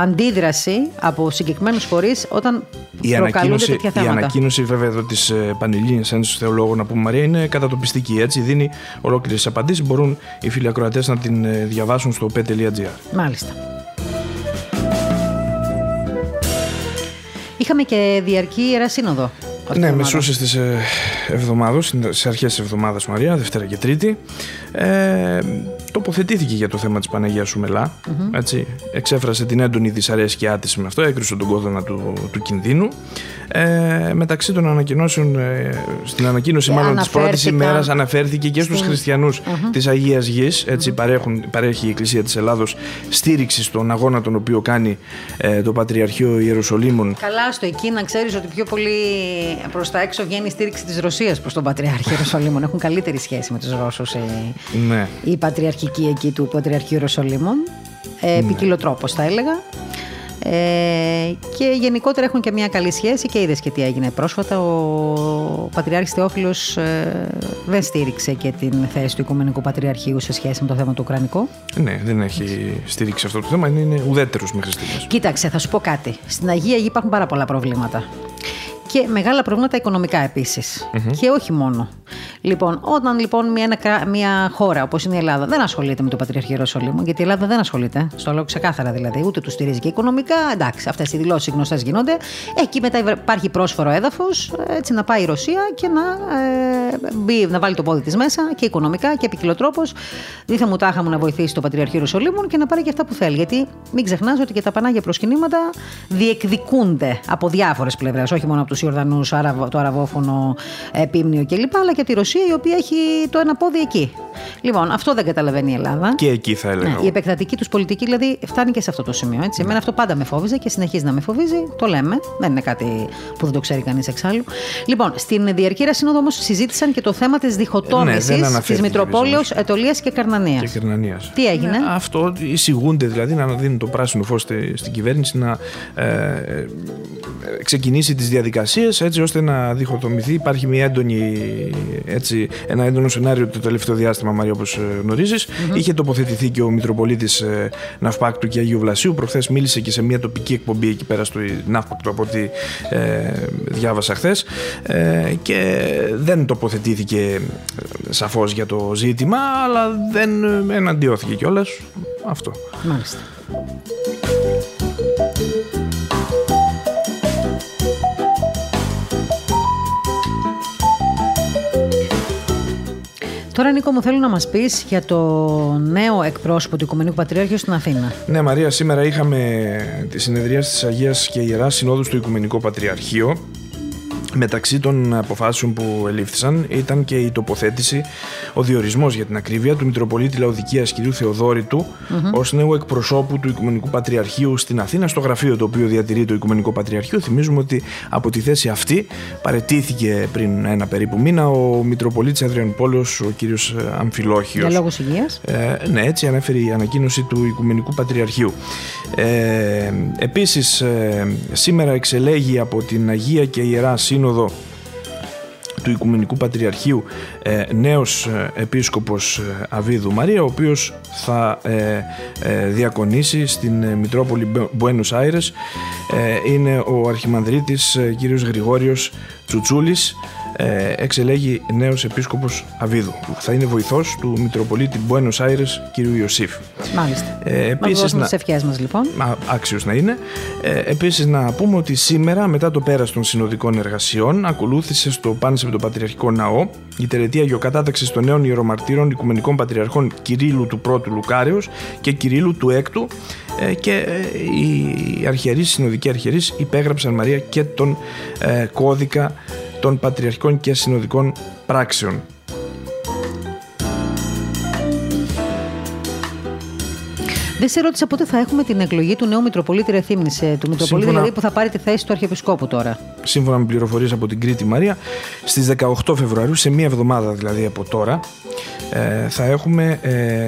αντίδραση από συγκεκριμένους φορείς όταν Η προκαλούνται ανακοίνωση, τέτοια η θέματα. ανακοίνωση βέβαια εδώ της Πανελλήνιας Ένωσης Θεολόγων, να πούμε Μαρία, είναι κατατοπιστική. Έτσι, δίνει ολόκληρες απαντήσεις. Μπορούν οι φίλοι ακροατέ να την ε, διαβάσουν στο p.gr. Μάλιστα. Είχαμε και διαρκή ιερά σύνοδο. αυτή Ναι, την εβδομάδα. μεσούσε της εβδομάδα, σε αρχές της εβδομάδας Μαρία, Δευτέρα και Τρίτη. Ε, τοποθετήθηκε για το θέμα της Παναγίας Σουμελά. έτσι, εξέφρασε την έντονη δυσαρέσκειά της με αυτό, έκρουσε τον κόδωνα του, του κινδύνου. Ε, μεταξύ των ανακοινώσεων, ε, στην ανακοίνωση Ε, μάλλον της πρώτης αναφέρθηκαν ημέρα, αναφέρθηκε και στους στην- χριστιανούς της Αγίας Γης. Έτσι, παρέχουν, παρέχει η Εκκλησία της Ελλάδος στήριξη στον αγώνα τον οποίο κάνει ε, το Πατριαρχείο Ιερουσαλήμων Καλά στο εκεί να ξέρεις ότι πιο πολύ προς τα έξω βγαίνει η στήριξη της Ρωσίας προς τον Πατριάρχη Ιερουσαλήμων. Έχουν καλύτερη σχέση με τους Ρώσους οι, Ναι. οι πατριαρχικοί εκεί του Πατριαρχείου Ιερουσαλήμων. Ε, Ναι. Ποικιλοτρόπως θα έλεγα. Ε, και γενικότερα έχουν και μια καλή σχέση και είδες και τι έγινε πρόσφατα. Ο Πατριάρχης Θεόφιλος ε, δεν στήριξε και την θέση του Οικουμενικού Πατριαρχείου σε σχέση με το θέμα του Ουκρανικού. Ναι, δεν έχει στηρίξει αυτό το θέμα, είναι ουδέτερος μέχρι στιγμής. Κοίταξε, θα σου πω κάτι. Στην Αγία Γη υπάρχουν πάρα πολλά προβλήματα. Και μεγάλα προβλήματα οικονομικά επίσης. Και όχι μόνο. Λοιπόν, όταν λοιπόν μια, ένα κρά- μια χώρα όπως είναι η Ελλάδα δεν ασχολείται με το Πατριαρχείο Ιεροσολύμου, γιατί η Ελλάδα δεν ασχολείται, στο λέω ξεκάθαρα δηλαδή, ούτε τους στηρίζει και οικονομικά, εντάξει, αυτές οι δηλώσεις γνωστές γίνονται. Εκεί μετά υπάρχει πρόσφορο έδαφος, έτσι να πάει η Ρωσία και να, ε, μπει, να βάλει το πόδι της μέσα και οικονομικά και επικοινωτρόπω. Δίθεν μου τάχα μου να βοηθήσει το Πατριαρχείο Ιεροσολύμων και να πάρει και αυτά που θέλει. Γιατί μην ξεχνάς ότι και τα πανάγια προσκυνήματα διεκδικούνται από διάφορες πλευρές, όχι μόνο από τους Ιορδανούς, το αραβόφωνο επίμνιο κλπ., αλλά και από τη Ρωσία η οποία έχει το ένα πόδι εκεί. Λοιπόν, αυτό δεν καταλαβαίνει η Ελλάδα. Και εκεί θα έλεγα. Ναι, εγώ. η επεκτατική τους πολιτική δηλαδή φτάνει και σε αυτό το σημείο. Έτσι. Εμένα αυτό πάντα με φόβιζε και συνεχίζει να με φοβίζει. Το λέμε. Δεν είναι κάτι που δεν το ξέρει κανείς εξάλλου. Λοιπόν, στην Διαρκήρα Σύνοδο όμως συζήτησαν και το θέμα της διχοτόμησης Ναι, δεν της αναφέρθηκε Μητροπόλεως επίσης. Ετωλίας και Καρνανίας. Και Κερνανίας. Τι έγινε; Ναι, αυτό εισηγούνται δηλαδή να δίνουν το πράσινο φως στη- στην κυβέρνηση να ε, ε, ξεκινήσει τις διαδικασίες έτσι ώστε να διχοτομηθεί. Υπάρχει μια έντονη, έτσι, ένα έντονο σενάριο το τελευταίο διάστημα Μαρία όπως γνωρίζεις. Είχε τοποθετηθεί και ο Μητροπολίτης Ναυπάκτου και Αγίου Βλασίου. Προχθές μίλησε και σε μια τοπική εκπομπή εκεί πέρα στο Ναύπακτο, από ό,τι διάβασα χθες. και δεν τοποθετήθηκε σαφώς για το ζήτημα, αλλά δεν εναντιώθηκε κιόλας. Αυτό. Μάλιστα. Τώρα, Νίκο, μου θέλω να μας πεις για το νέο εκπρόσωπο του Οικουμενικού Πατριάρχειου στην Αθήνα. Ναι, Μαρία, σήμερα είχαμε τη συνεδρία της Αγίας και Ιεράς Συνόδου του Οικουμενικό Πατριαρχείο Μεταξύ των αποφάσεων που ελήφθησαν ήταν και η τοποθέτηση, ο διορισμός για την ακρίβεια του Μητροπολίτη Λαοδικίας κ. Θεοδόρητου mm-hmm. ως νέου εκπροσώπου του Οικουμενικού Πατριαρχείου στην Αθήνα στο γραφείο το οποίο διατηρεί το Οικουμενικό Πατριαρχείο. Θυμίζουμε ότι από τη θέση αυτή παρετήθηκε πριν ένα περίπου μήνα ο Μητροπολίτης Αδριανοπόλεως ο κ. Αμφιλόχιος. Για λόγους υγείας. Ε, ναι, έτσι ανέφερε η ανακοίνωση του Οικουμενικού Πατριαρχείου. Ε, επίσης ε, σήμερα εξελέγει από την Αγία και Ιερά Σύνοδο σύνοδο του Οικουμενικού Πατριαρχείου ε, νέος ε, επίσκοπος ε, Αβίδου Μαρία ο οποίος θα ε, ε διακονήσει στην Μητρόπολη Μπουένους Άιρες είναι ο αρχιμανδρίτης κύριος Γρηγόριος Τσουτσούλης ε, εξελέγει νέος επίσκοπος Αβίδου. Θα είναι βοηθός του Μητροπολίτη Μπουένος Άιρες κ. Ιωσήφ. Μάλιστα. Ε, επίσης, να τις ευχές μας λοιπόν. Άξιος να είναι. Ε, επίσης να πούμε ότι σήμερα μετά το πέρας των συνοδικών εργασιών ακολούθησε στο Πάνσεπτο Πατριαρχικό Ναό η τελετή αγιοκατάταξης των νέων ιερομαρτύρων Οικουμενικών Πατριαρχών Κυρίλου του Πρώτου Λουκάριος και Κυρίλου του Έκτου ε, και ε, οι αρχιερείς, οι συνοδικοί αρχιερείς υπέγραψαν Μαρία και τον ε, κώδικα των πατριαρχικών και συνοδικών πράξεων. Δεν σε ρώτησα πότε θα έχουμε την εκλογή του νέου Μητροπολίτη Ρεθύμνης, ε, του Μητροπολίτη Σύμφωνα... δηλαδή που θα πάρει τη θέση του Αρχιεπισκόπου τώρα. Σύμφωνα με πληροφορίες από την Κρήτη Μαρία, στις 18 Φεβρουαρίου, σε μία εβδομάδα δηλαδή από τώρα, ε, θα, έχουμε, ε,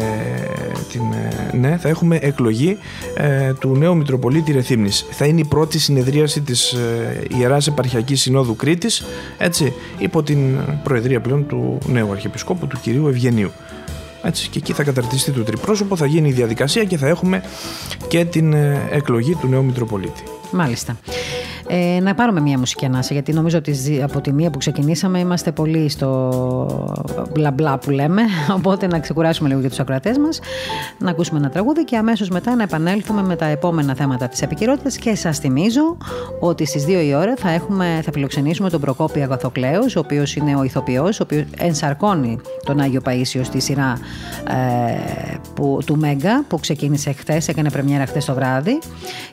την, ε, ναι, θα έχουμε εκλογή ε, του νέου Μητροπολίτη Ρεθύμνης. Θα είναι η πρώτη συνεδρίαση της ε, Ιεράς Επαρχιακής Συνόδου Κρήτης, έτσι, υπό την προεδρία πλέον του νέου Αρχιεπισκόπου, του κυρίου Ευγενίου. Έτσι, και εκεί θα καταρτιστεί το τριπρόσωπο, θα γίνει η διαδικασία και θα έχουμε και την εκλογή του νέου Μητροπολίτη. Μάλιστα. Ε, να πάρουμε μια μουσική ανάσα, γιατί νομίζω ότι από τη μία που ξεκινήσαμε είμαστε πολύ στο μπλα μπλα που λέμε. Οπότε να ξεκουράσουμε λίγο για τους ακροατές μας, να ακούσουμε ένα τραγούδι και αμέσως μετά να επανέλθουμε με τα επόμενα θέματα της επικαιρότητας. Και σας θυμίζω ότι στις 2 η ώρα θα, έχουμε, θα φιλοξενήσουμε τον Προκόπη Αγαθοκλέος, ο οποίος είναι ο ηθοποιός, ο οποίος ενσαρκώνει τον Άγιο Παίσιο στη σειρά ε, που, του Μέγκα που ξεκίνησε χθες, έκανε πρεμιέρα χθες το βράδυ.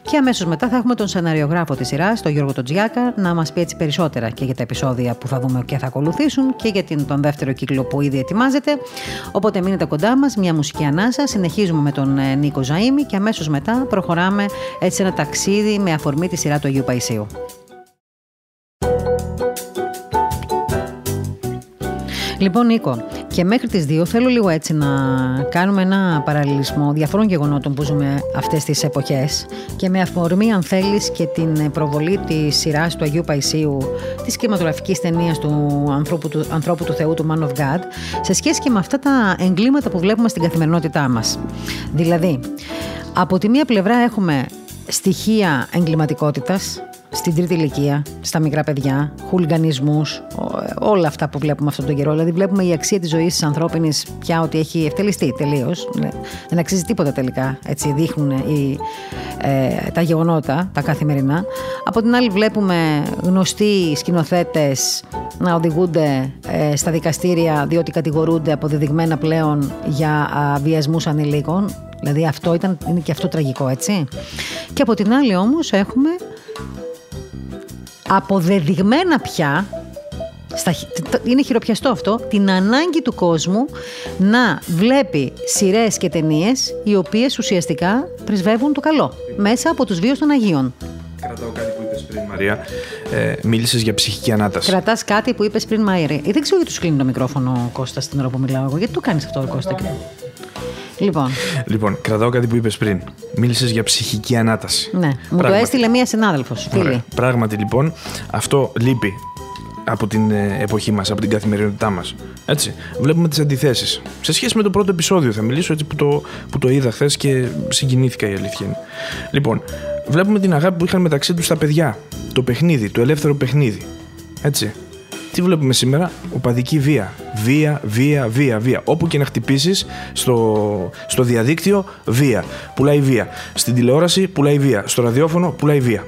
Και αμέσως μετά θα έχουμε τον σεναριογράφο της σειράς, τον Γιώργο Τοντζιάκα, να μας πει έτσι περισσότερα και για τα επεισόδια που θα δούμε και θα ακολουθήσουν και για τον δεύτερο κύκλο που ήδη ετοιμάζεται. Οπότε μείνετε κοντά μας, μια μουσική ανάσα. Συνεχίζουμε με τον ε, Νίκο Ζαήμι και αμέσως μετά προχωράμε έτσι ένα ταξίδι με αφορμή τη σειρά του Αγίου Παϊσίου. Λοιπόν, Νίκο, και μέχρι τις 2 θέλω λίγο έτσι να κάνουμε ένα παραλληλισμό διαφόρων γεγονότων που ζούμε αυτές τις εποχές και με αφορμή αν θέλεις και την προβολή της σειράς του Αγίου Παϊσίου της κινηματογραφικής ταινίας του ανθρώπου, του ανθρώπου του Θεού του Man of God σε σχέση και με αυτά τα εγκλήματα που βλέπουμε στην καθημερινότητά μας. Δηλαδή, από τη μία πλευρά έχουμε στοιχεία εγκληματικότητας στην τρίτη ηλικία, στα μικρά παιδιά, χουλγανισμού, όλα αυτά που βλέπουμε αυτόν τον καιρό. Δηλαδή, βλέπουμε η αξία της ζωής της ανθρώπινης πια ότι έχει ευτελιστεί τελείως. Ναι, δεν αξίζει τίποτα τελικά. Έτσι δείχνουν οι, ε, τα γεγονότα, τα καθημερινά. Από την άλλη, βλέπουμε γνωστοί σκηνοθέτες να οδηγούνται ε, στα δικαστήρια διότι κατηγορούνται αποδεδειγμένα πλέον για βιασμού ανηλίκων. Δηλαδή αυτό ήταν, είναι και αυτό τραγικό, έτσι. Και από την άλλη όμως έχουμε αποδεδειγμένα πια στα, είναι χειροπιαστό αυτό, την ανάγκη του κόσμου να βλέπει σειρές και ταινίες οι οποίες ουσιαστικά πρεσβεύουν το καλό μέσα από τους βίους των Αγίων. Κρατάω κάτι που είπες πριν, Μαρία. Ε, Μίλησες για ψυχική ανάταση. Κρατάς κάτι που είπες πριν, Μαρία. Ε, δεν ξέρω γιατί του κλείνει το μικρόφωνο Κώστα την ώρα που μιλάω εγώ. Γιατί το κάνεις αυτό, Κώστα. Λοιπόν. λοιπόν, κρατάω κάτι που είπες πριν. Μίλησες για ψυχική ανάταση. Ναι, μου το έστειλε μία συνάδελφος, φίλη. Πράγματι, λοιπόν, αυτό λείπει από την ε, εποχή μας, από την καθημερινότητά μας. Έτσι. Βλέπουμε τις αντιθέσεις. Σε σχέση με το πρώτο επεισόδιο θα μιλήσω έτσι που το, που το είδα χθες και συγκινήθηκα η αλήθεια είναι. Λοιπόν, βλέπουμε την αγάπη που είχαν μεταξύ τους τα παιδιά. Το παιχνίδι, το ελεύθερο παιχνίδι. Έτσι. Τι βλέπουμε σήμερα, οπαδική βία. Βία, βία, βία, βία. Όπου και να χτυπήσεις στο, στο διαδίκτυο, βία. Πουλάει βία. Στην τηλεόραση, πουλάει βία. Στο ραδιόφωνο, πουλάει βία.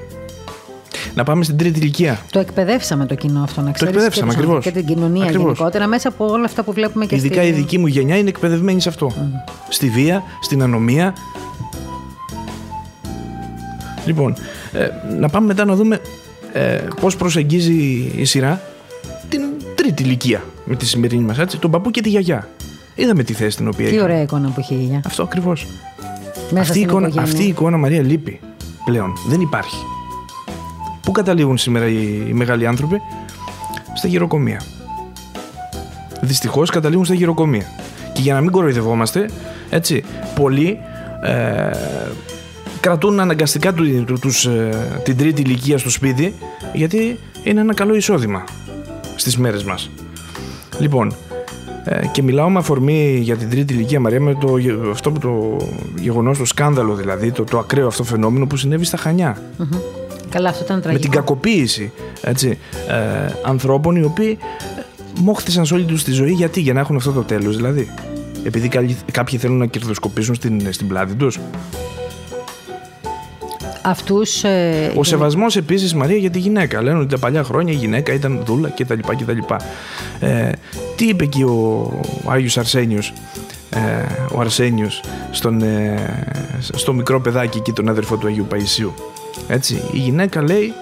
Να πάμε στην τρίτη ηλικία. Το εκπαιδεύσαμε το κοινό αυτό, να ξέρεις. Το εκπαιδεύσαμε ακριβώς. Και την κοινωνία ακριβώς. γενικότερα μέσα από όλα αυτά που βλέπουμε και Ειδικά στη... η δική μου γενιά είναι εκπαιδευμένη σε αυτό. Mm. Στη βία, στην ανομία. Λοιπόν, ε, να πάμε μετά να δούμε ε, πώς προσεγγίζει η σειρά την τρίτη ηλικία με τη σημερινή μας, έτσι, τον παππού και τη γιαγιά. Είδαμε τη θέση την οποία. Τι ωραία εικόνα που έχει η γιαγιά. Αυτό ακριβώς. Αυτή, εικόνα, αυτή η εικόνα Μαρία λείπει πλέον. Δεν υπάρχει. Πού καταλήγουν σήμερα οι, οι μεγάλοι άνθρωποι, στα γυροκομεία. Δυστυχώς καταλήγουν στα γυροκομεία. Και για να μην κοροϊδευόμαστε, έτσι, πολλοί ε, κρατούν αναγκαστικά τους, ε, την τρίτη ηλικία στο σπίτι γιατί είναι ένα καλό εισόδημα στις μέρες μας. Λοιπόν, ε, και μιλάω με αφορμή για την τρίτη ηλικία Μαρία με το, αυτό που το γεγονός, το σκάνδαλο δηλαδή, το, το ακραίο αυτό φαινόμενο που συνέβη στα Χανιά. Καλά, αυτό ήταν τραγικό. Με την κακοποίηση έτσι, ε, ανθρώπων οι οποίοι ε, μόχθησαν σε όλη τους τη ζωή. Γιατί, για να έχουν αυτό το τέλος δηλαδή. Επειδή κάποιοι θέλουν να κερδοσκοπήσουν στην, στην πλάτη τους. Αυτούς, ε, ο σεβασμός επίσης, Μαρία, για τη γυναίκα. Λένε ότι τα παλιά χρόνια η γυναίκα ήταν δούλα κτλ. κτλ. Ε, τι είπε εκεί ο, ο Άγιος Αρσένιος, ε, ο Αρσένιος, στον, ε, στο μικρό παιδάκι εκεί, τον αδερφό του Αγίου Παϊσίου; Έτσι, η γυναίκα λέει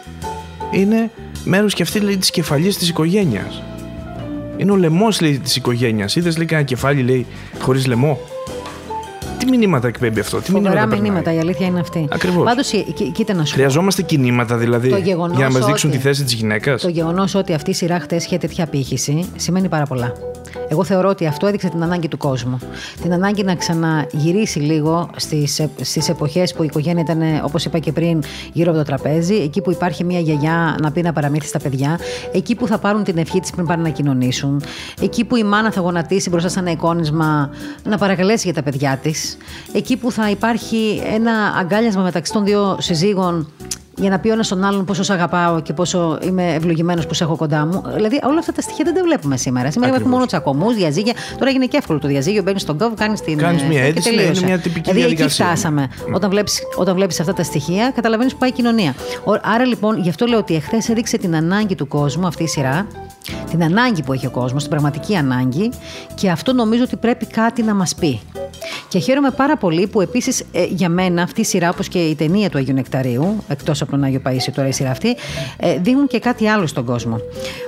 είναι μέρος και αυτή λέει της κεφαλής της οικογένειας. Είναι ο λαιμός λέει της οικογένειας. Είδες λέει κανένα κεφάλι λέει χωρίς λαιμό; Τι μηνύματα εκπέμπει αυτό, τι Φοβερά μηνύματα μηνύματα, η αλήθεια είναι αυτή. Ακριβώς. Πάντως, κοίτα να σου Χρειαζόμαστε κινήματα δηλαδή για να μας δείξουν τη θέση της γυναίκας; Το γεγονός ότι αυτή η σειρά χτες είχε τέτοια απήχηση σημαίνει πάρα πολλά. Εγώ θεωρώ ότι αυτό έδειξε την ανάγκη του κόσμου. Την ανάγκη να ξαναγυρίσει λίγο στις στις εποχές που η οικογένεια ήταν, όπως είπα και πριν, γύρω από το τραπέζι, εκεί που υπάρχει μια γιαγιά να πει να παραμύθι στα παιδιά, εκεί που θα πάρουν την ευχή της πριν πάνε να κοινωνήσουν, εκεί που η μάνα θα γονατίσει μπροστά σε ένα εικόνισμα να παρακαλέσει για τα παιδιά της, εκεί που θα υπάρχει ένα αγκάλιασμα μεταξύ των δύο συζύγων για να πει ο ένας στον άλλον πόσο σε αγαπάω και πόσο είμαι ευλογημένος που σε έχω κοντά μου. Δηλαδή, όλα αυτά τα στοιχεία δεν τα βλέπουμε σήμερα. Σήμερα έχουμε μόνο τσακωμούς, διαζύγια. Τώρα έγινε και εύκολο το διαζύγιο. Μπαίνεις στον κόβο, κάνεις την. Κάνεις μια αίτηση, είναι μια τυπική δηλαδή, εκεί φτάσαμε. Ναι. Όταν βλέπεις όταν βλέπεις αυτά τα στοιχεία, καταλαβαίνεις που πάει η κοινωνία. Άρα λοιπόν, γι' αυτό λέω ότι εχθές έδειξε την ανάγκη του κόσμου αυτή η σειρά. Την ανάγκη που έχει ο κόσμος, την πραγματική ανάγκη. Και αυτό νομίζω ότι πρέπει κάτι να μας πει. Και χαίρομαι πάρα πολύ που επίσης ε, για μένα αυτή η σειρά, όπως και η ταινία του Αγίου Νεκταρίου, εκτός από τον Άγιο Παίσιο τώρα η σειρά αυτή, ε, δίνουν και κάτι άλλο στον κόσμο.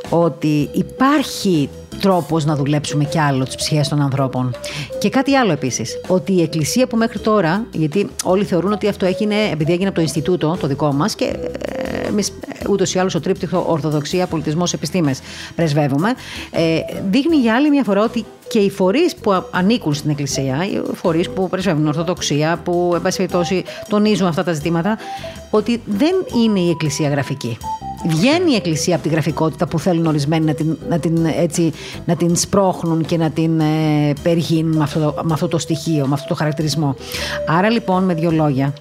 Ότι υπάρχει τρόπος να δουλέψουμε κι άλλο τις ψυχές των ανθρώπων. Και κάτι άλλο επίσης, ότι η εκκλησία που μέχρι τώρα, γιατί όλοι θεωρούν ότι αυτό έγινε επειδή έγινε από το Ινστιτούτο, το δικό μας και ε, εμείς ούτως ή άλλως ο τρίπτυχο Ορθοδοξία, Πολιτισμός, Επιστήμες πρεσβεύουμε, ε, δείχνει για άλλη μια φορά ότι και οι φορείς που ανήκουν στην Εκκλησία, οι φορείς που πρεσβεύουν Ορθοδοξία, που εν πάση τονίζουν αυτά τα ζητήματα, ότι δεν είναι η Εκκλησία γραφική. Βγαίνει η Εκκλησία από τη γραφικότητα που θέλουν ορισμένοι να την, να την, έτσι, να την σπρώχνουν και να την ε, με αυτό, με αυτό το στοιχείο, με αυτό το χαρακτηρισμό. Άρα λοιπόν, με δύο λόγια,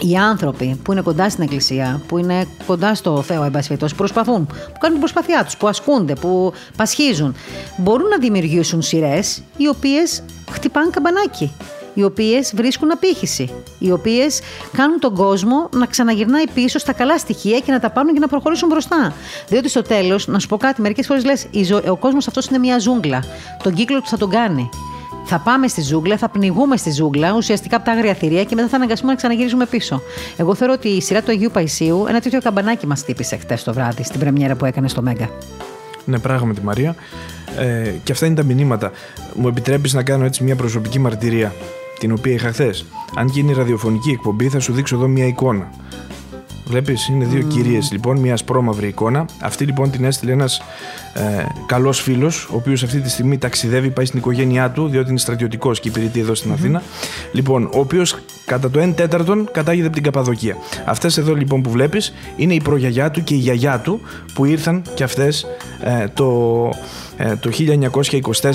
οι άνθρωποι που είναι κοντά στην Εκκλησία, που είναι κοντά στο Θεό, εν που προσπαθούν, που κάνουν την προσπαθειά τους, που ασκούνται, που πασχίζουν, μπορούν να δημιουργήσουν σειρές οι οποίες χτυπάνε καμπανάκι οι οποίες βρίσκουν απήχηση, οι οποίες κάνουν τον κόσμο να ξαναγυρνάει πίσω στα καλά στοιχεία και να τα πάρουν και να προχωρήσουν μπροστά. Διότι στο τέλος, να σου πω κάτι, μερικές φορές λες, ο κόσμος αυτός είναι μια ζούγκλα. Τον κύκλο του θα τον κάνει. Θα πάμε στη ζούγκλα, θα πνιγούμε στη ζούγκλα, ουσιαστικά από τα άγρια θηρία και μετά θα αναγκαστούμε να ξαναγυρίσουμε πίσω. Εγώ θεωρώ ότι η σειρά του Αγίου Παϊσίου ένα τέτοιο καμπανάκι μας τύπησε χτες το βράδυ, στην πρεμιέρα που έκανε στο Μέγκα. Ναι, πράγματι Μαρία. Ε, και αυτά είναι τα μηνύματα. Μου επιτρέπεις να κάνω έτσι μια προσωπική μαρτυρία την οποία είχα χθες. Αν γίνει ραδιοφωνική εκπομπή, θα σου δείξω εδώ μια εικόνα. Βλέπεις, είναι δύο mm. κυρίες λοιπόν, μια ασπρόμαυρη εικόνα. Αυτή λοιπόν την έστειλε ένας ε, καλός φίλος, ο οποίος αυτή τη στιγμή ταξιδεύει, πάει στην οικογένειά του, διότι είναι στρατιωτικός και υπηρετεί εδώ στην Αθήνα. Λοιπόν, ο οποίος κατά το 1 τέταρτον κατάγεται από την Καπαδοκία. Αυτές εδώ λοιπόν που βλέπεις είναι η προγιαγιά του και η γιαγιά του που ήρθαν και αυτές ε, το, ε, το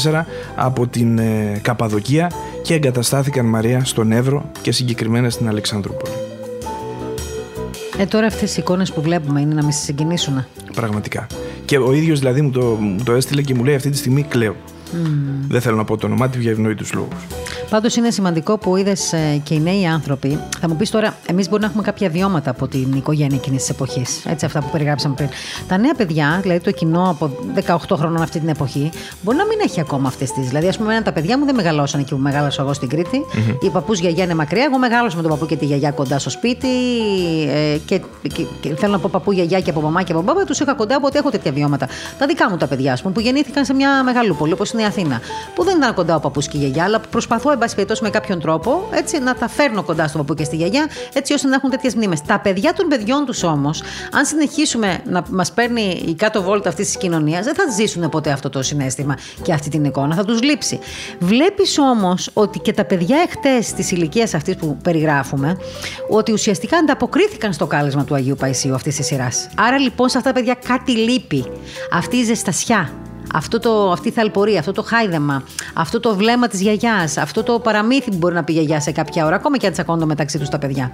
1924 από την ε, Καπαδοκία και εγκαταστάθηκαν Μαρία στον Εύρο και συγκεκριμένα στην Αλεξανδρούπολη. Ε, τώρα αυτές οι εικόνες που βλέπουμε είναι να με συγκινήσουν. Πραγματικά. Και ο ίδιος δηλαδή μου το, μου το έστειλε και μου λέει αυτή τη στιγμή κλαίω. Δεν θέλω να πω το όνομά του για ευνόητους λόγους. Πάντως είναι σημαντικό που είδες ε, και οι νέοι άνθρωποι. Θα μου πεις τώρα, εμείς μπορεί να έχουμε κάποια βιώματα από την οικογένεια εκείνης της εποχής. Έτσι, αυτά που περιγράψαμε πριν. Τα νέα παιδιά, δηλαδή το κοινό από 18 χρόνων αυτή την εποχή, μπορεί να μην έχει ακόμα αυτές τις. Δηλαδή, ας πούμε, τα παιδιά μου δεν μεγαλώσαν εκεί που μεγάλωσα εγώ στην Κρήτη. Mm-hmm. Οι παππούς γιαγιά είναι μακριά. Εγώ μεγάλωσα με τον παππού και τη γιαγιά κοντά στο σπίτι. Ε, και, και, και, θέλω να πω παππού γιαγιά και από μαμά και από μπαμπά, τους είχα κοντά, οπότε έχω τέτοια βιώματα. Τα δικά μου τα παιδιά, ας πούμε, που γεννήθηκαν σε μια μεγαλούπολη όπως είναι η Αθήνα. Που δεν ήταν κοντά ο παππούς και η γιαγιά, αλλά προσπαθώ, εν πάση περιπτώσει, με κάποιον τρόπο έτσι, να τα φέρνω κοντά στον παππού και στη γιαγιά, έτσι ώστε να έχουν τέτοιες μνήμες. Τα παιδιά των παιδιών τους όμως, αν συνεχίσουμε να μας παίρνει η κάτω βόλτα αυτής της κοινωνίας, δεν θα ζήσουν ποτέ αυτό το συνέστημα και αυτή την εικόνα, θα τους λείψει. Βλέπεις όμως ότι και τα παιδιά εχθές της ηλικίας αυτής που περιγράφουμε, ότι ουσιαστικά ανταποκρίθηκαν στο κάλεσμα του Αγίου Παϊσίου αυτής της σειράς. Άρα λοιπόν σε αυτά τα παιδιά κάτι λείπει. Αυτή η ζεστασιά, αυτό το, αυτή η θαλπορία, αυτό το χάιδεμα, αυτό το βλέμμα της γιαγιάς, αυτό το παραμύθι που μπορεί να πει η γιαγιά σε κάποια ώρα, ακόμα και αν τσακώνονται μεταξύ τους τα παιδιά.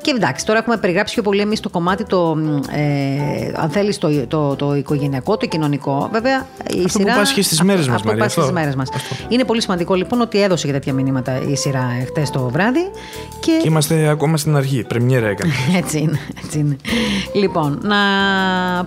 Και εντάξει, τώρα έχουμε περιγράψει πιο πολύ εμείς το κομμάτι το, ε, αν θέλεις, το, το, το, οικογενειακό, το κοινωνικό. Βέβαια, η αυτό σειρά. Που πάσχει στις μέρες μας, Μαρία. Αυτό στις μέρες μας. Είναι πολύ σημαντικό λοιπόν ότι έδωσε για τέτοια μηνύματα η σειρά χτες το βράδυ. Και... και είμαστε ακόμα στην αρχή. Πρεμιέρα έκανε. έτσι, είναι, έτσι είναι. Λοιπόν, να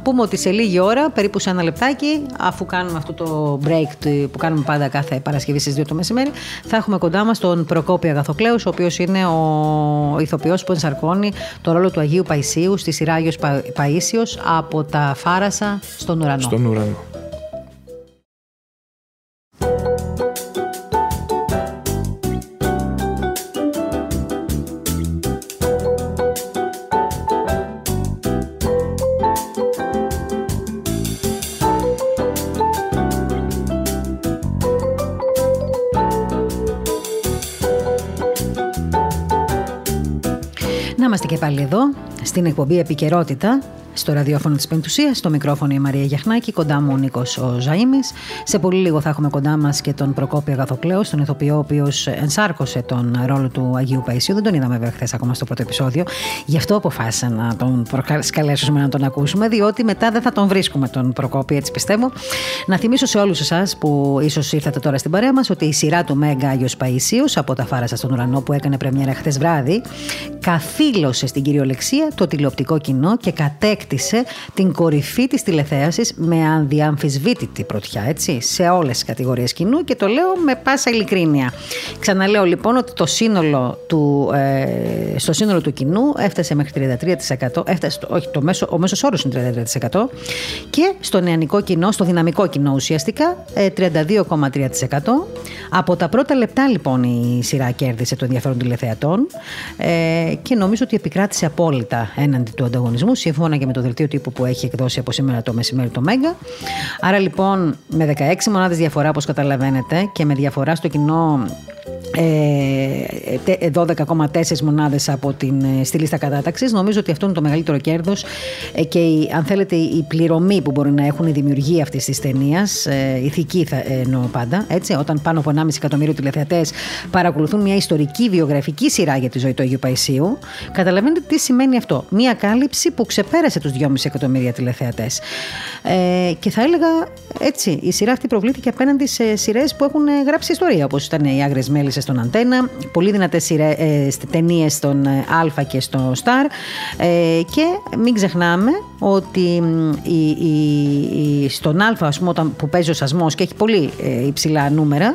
πούμε ότι σε λίγη ώρα, περίπου σε ένα λεπτάκι, αφού κάνουμε κάνουμε αυτό το break που κάνουμε πάντα κάθε Παρασκευή στις 2 το μεσημέρι, θα έχουμε κοντά μας τον Προκόπη Αγαθοκλέους, ο οποίος είναι ο ηθοποιός που ενσαρκώνει το ρόλο του Αγίου Παϊσίου στη σειρά Άγιος Παΐσιος από τα Φάρασα στον ουρανό. Στον ουρανό. Πάλι εδώ στην εκπομπή Επικαιρότητα στο ραδιόφωνο της Πεντουσίας, στο μικρόφωνο η Μαρία Γιαχνάκη, κοντά μου ο Νίκος ο Ζαήμι. Σε πολύ λίγο θα έχουμε κοντά μας και τον Προκόπη Αγαθοκλέος, τον ηθοποιό, ο οποίος ενσάρκωσε τον ρόλο του Αγίου Παϊσίου. Δεν τον είδαμε βέβαια χθες ακόμα στο πρώτο επεισόδιο. Γι' αυτό αποφάσισα να τον προσκαλέσουμε να τον ακούσουμε, διότι μετά δεν θα τον βρίσκουμε τον Προκόπη, έτσι πιστεύω. Να θυμίσω σε όλους εσάς που ίσως ήρθατε τώρα στην παρέα μας ότι η σειρά του Μέγκα Άγιος Παϊσίου από τα Φάρασα στον Ουρανό που έκανε πρεμιέρα χθες βράδυ καθήλωσε στην κυριολεξία το τηλεοπτικό κοινό και κατέκτησε την κορυφή της τηλεθέασης με ανδιαμφισβήτητη πρωτιά, έτσι, σε όλες τις κατηγορίες κοινού και το λέω με πάσα ειλικρίνεια. Ξαναλέω λοιπόν ότι το σύνολο του, ε, στο σύνολο του κοινού έφτασε μέχρι 33%, έφτασε, όχι, το μέσο, ο μέσος όρος είναι 33% και στο νεανικό κοινό, στο δυναμικό κοινό ουσιαστικά 32,3%. Ε, Από τα πρώτα λεπτά λοιπόν η σειρά κέρδισε το ενδιαφέρον τηλεθεατών ε, και νομίζω ότι επικράτησε απόλυτα έναντι του ανταγωνισμού σύμφωνα και με το δελτίο τύπου που έχει εκδώσει από σήμερα το μεσημέρι το Μέγκα. Άρα λοιπόν με 16 μονάδες διαφορά όπως καταλαβαίνετε και με διαφορά στο κοινό 12,4 ε, μονάδες από την, ε, στη λίστα κατάταξης. Νομίζω ότι αυτό είναι το μεγαλύτερο κέρδος ε, και η, αν θέλετε η πληρωμή που μπορεί να έχουν η δημιουργία αυτής της ταινίας, ηθική θα εννοώ πάντα, έτσι, όταν πάνω από 1,5 εκατομμύριο τηλεθεατές παρακολουθούν μια ιστορική βιογραφική σειρά για τη ζωή του Αγίου Παϊσίου, καταλαβαίνετε τι σημαίνει αυτό. Μια κάλυψη που ξεπέρασε τους 2,5 εκατομμύρια τηλεθεατές. Ε, και θα έλεγα έτσι, η σειρά αυτή προβλήθηκε απέναντι σε σειρές που έχουν γράψει ιστορία, όπως ήταν οι Άγρες Μέλισσες στον Αντένα, πολύ δυνατές ε, ταινίες στον ε, Α και στο Star. Ε, και μην ξεχνάμε ότι η, η, στον Α, ας πούμε, όταν, που παίζει ο σασμός και έχει πολύ ε, υψηλά νούμερα,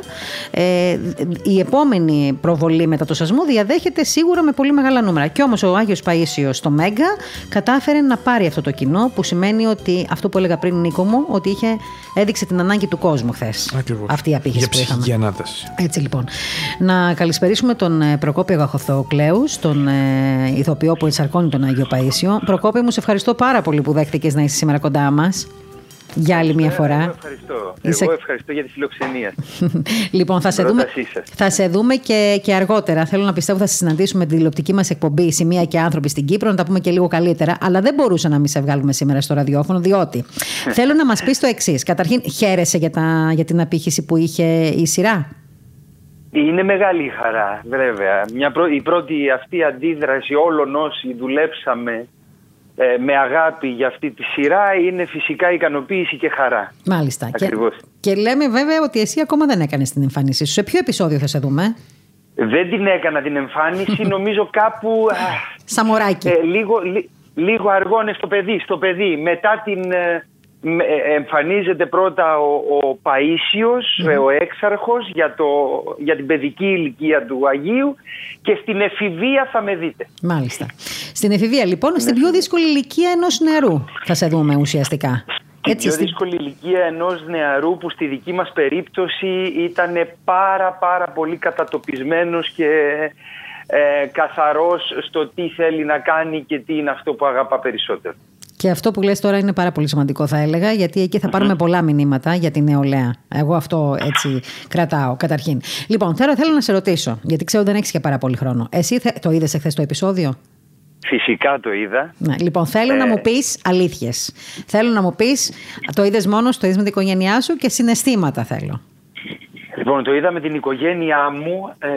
ε, η επόμενη προβολή μετά το σασμό διαδέχεται σίγουρα με πολύ μεγάλα νούμερα. Και όμως ο Άγιος Παίσιο στο Μέγκα κατάφερε να πάρει αυτό το κοινό, που σημαίνει ότι αυτό που έλεγα πριν, Νίκο μου, ότι είχε, έδειξε την ανάγκη του κόσμου χθες. Αυτή η απήχηση που είχαμε. Ανάταση. Έτσι λοιπόν. Να καλησπερίσουμε τον ε, Προκόπη Αγαχοθοκλέου, τον ε, ηθοποιό που ενσαρκώνει τον Άγιο Παΐσιο. Προκόπη μου, σε ευχαριστώ πάρα πολύ που δέχτηκες να είσαι σήμερα κοντά μας για άλλη μια φορά. Εγώ ευχαριστώ. Είσαι... Εγώ ευχαριστώ για τη φιλοξενία. λοιπόν, θα σε, δούμε, θα σε δούμε και, και αργότερα. Θέλω να πιστεύω θα σε συναντήσουμε την τηλεοπτική μας εκπομπή Σημεία και άνθρωποι στην Κύπρο, να τα πούμε και λίγο καλύτερα. Αλλά δεν μπορούσα να μην σε βγάλουμε σήμερα στο ραδιόφωνο, διότι θέλω να μας πεις το εξής. Καταρχήν, χαίρεσαι για, τα, για την απήχηση που είχε η σειρά; Είναι μεγάλη η χαρά, βέβαια. Μια η πρώτη αυτή αντίδραση όλων όσοι δουλέψαμε ε, με αγάπη για αυτή τη σειρά είναι φυσικά ικανοποίηση και χαρά. Μάλιστα. Ακριβώς. Και, και λέμε βέβαια ότι εσύ ακόμα δεν έκανες την εμφάνισή σου. Σε ποιο επεισόδιο θα σε δούμε; Δεν την έκανα την εμφάνιση, νομίζω κάπου... Σαμοράκι. Ε, λίγο, λίγο αργό είναι στο παιδί, στο παιδί. Μετά την... Ε, ε, εμφανίζεται πρώτα ο, ο Παΐσιος, ο έξαρχος για, το, για την παιδική ηλικία του Αγίου και στην εφηβεία θα με δείτε. Μάλιστα. Στην εφηβεία λοιπόν, στην πιο δύσκολη ηλικία ενός νεαρού θα σε δούμε ουσιαστικά. Έτσι, πιο δύσκολη ηλικία ενός νεαρού που στη δική μας περίπτωση ήταν πάρα πάρα πολύ κατατοπισμένος και ε, καθαρός στο τι θέλει να κάνει και τι είναι αυτό που αγαπά περισσότερο. Και αυτό που λες τώρα είναι πάρα πολύ σημαντικό θα έλεγα γιατί εκεί θα πάρουμε πολλά μηνύματα για την νεολαία. Εγώ αυτό έτσι κρατάω καταρχήν. Λοιπόν, θέλω, θέλω να σε ρωτήσω, γιατί ξέρω δεν έχεις και πάρα πολύ χρόνο. Εσύ το είδες εχθές το επεισόδιο; Φυσικά το είδα. Ναι, λοιπόν, θέλω να ε, μου πεις αλήθειες. Θέλω να μου πεις, το είδες μόνος, το είδες με την οικογένειά σου και συναισθήματα θέλω. Λοιπόν, το είδα με την οικογένειά μου. Ε,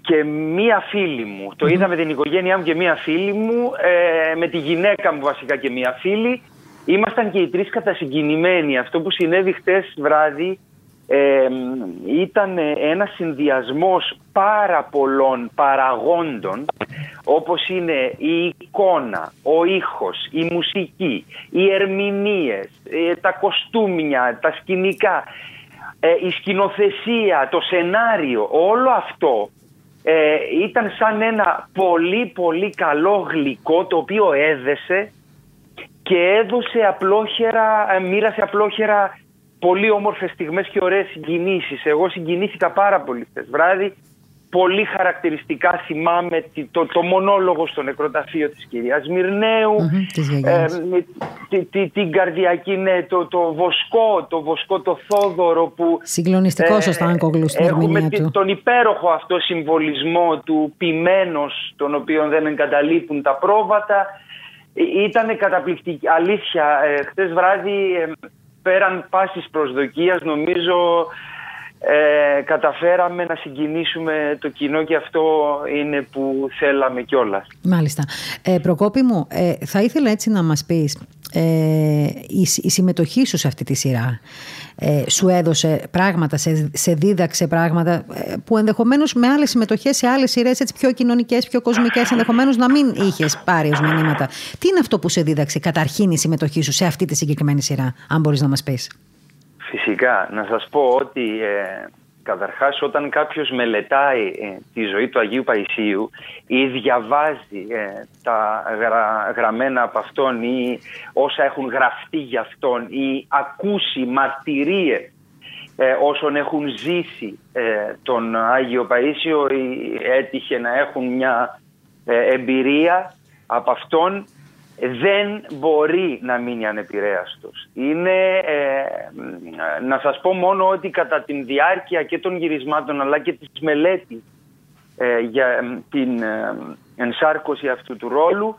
και μία φίλη μου. Το είδα με την οικογένειά μου και μία φίλη μου, ε, με τη γυναίκα μου βασικά και μία φίλη. Ήμασταν και οι τρεις κατασυγκινημένοι. Αυτό που συνέβη χτες βράδυ ε, ήταν ένας συνδυασμός πάρα πολλών παραγόντων όπως είναι η εικόνα, ο ήχος, η μουσική, οι ερμηνείες, ε, τα κοστούμια, τα σκηνικά ε, η σκηνοθεσία, το σενάριο, όλο αυτό ε, ήταν σαν ένα πολύ πολύ καλό γλυκό το οποίο έδεσε και έδωσε απλόχερα, ε, μοίρασε απλόχερα πολύ όμορφες στιγμές και ωραίες συγκινήσεις. Εγώ συγκινήθηκα πάρα πολύ χθες βράδυ πολύ χαρακτηριστικά θυμάμαι το, το μονόλογο στο νεκροταφείο της κυρίας Μυρνέου, ε, την καρδιακή, ναι, το, το βοσκό, το βοσκό το Θόδωρο που... Συγκλονιστικός ε, ο Κόγλου στην Έχουμε του. τον υπέροχο αυτό συμβολισμό του ποιμένος, τον οποίο δεν εγκαταλείπουν τα πρόβατα. Ε, Ήταν καταπληκτική. Αλήθεια, ε, χτες βράδυ ε, πέραν πάσης προσδοκίας νομίζω ε, καταφέραμε να συγκινήσουμε το κοινό και αυτό είναι που θέλαμε κιόλας. Μάλιστα. Ε, Προκόπη μου, ε, θα ήθελα έτσι να μας πεις ε, η, η συμμετοχή σου σε αυτή τη σειρά ε, σου έδωσε πράγματα, σε, σε δίδαξε πράγματα ε, που ενδεχομένως με άλλες συμμετοχές σε άλλες σειρές έτσι πιο κοινωνικές, πιο κοσμικές ενδεχομένως να μην είχες πάρει ως μηνύματα. Τι είναι αυτό που σε δίδαξε καταρχήν η συμμετοχή σου σε αυτή τη συγκεκριμένη σειρά, αν μπορείς να μας πεις; Φυσικά. Να σας πω ότι ε, καταρχάς όταν κάποιος μελετάει ε, τη ζωή του Αγίου Παϊσίου ή διαβάζει ε, τα γραμμένα από αυτόν ή όσα έχουν γραφτεί για αυτόν ή ακούσει μαρτυρίες ε, όσων έχουν ζήσει τον Άγιο Παΐσιο ή έτυχε να έχουν μια εμπειρία από αυτόν δεν μπορεί να μείνει ανεπηρέαστος. Είναι, ε, να σας πω μόνο ότι κατά την διάρκεια και των γυρισμάτων αλλά και της μελέτης ε, για την ε, ενσάρκωση αυτού του ρόλου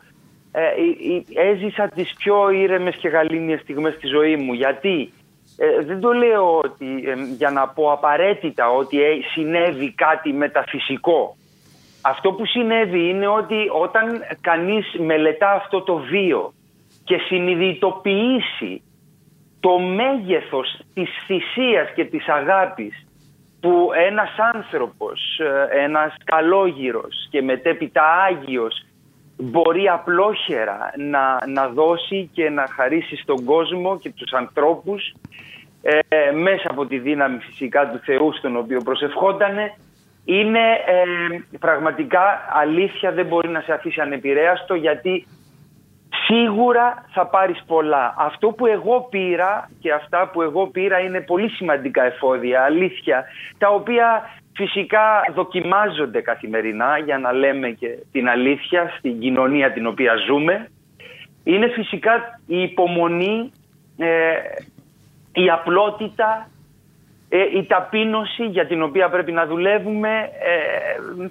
έζησα τις πιο ήρεμες και γαλήνιες στιγμές στη ζωή μου. Γιατί δεν το λέω ότι, για να πω απαραίτητα ότι συνέβη κάτι μεταφυσικό αυτό που συνέβη είναι ότι όταν κανείς μελετά αυτό το βίο και συνειδητοποιήσει το μέγεθος της θυσίας και της αγάπης που ένας άνθρωπος, ε, ένας καλόγυρος και μετέπειτα Άγιος μπορεί απλόχερα να, να δώσει και να χαρίσει στον κόσμο και τους ανθρώπους ε, μέσα από τη δύναμη φυσικά του Θεού στον οποίο προσευχότανε είναι ε, πραγματικά αλήθεια δεν μπορεί να σε αφήσει ανεπηρέαστο γιατί σίγουρα θα πάρεις πολλά. Αυτό που εγώ πήρα και αυτά που εγώ πήρα είναι πολύ σημαντικά εφόδια, αλήθεια, τα οποία φυσικά δοκιμάζονται καθημερινά για να λέμε και την αλήθεια στην κοινωνία την οποία ζούμε. Είναι φυσικά η υπομονή, ε, η απλότητα, ε, η ταπείνωση για την οποία πρέπει να δουλεύουμε, ε,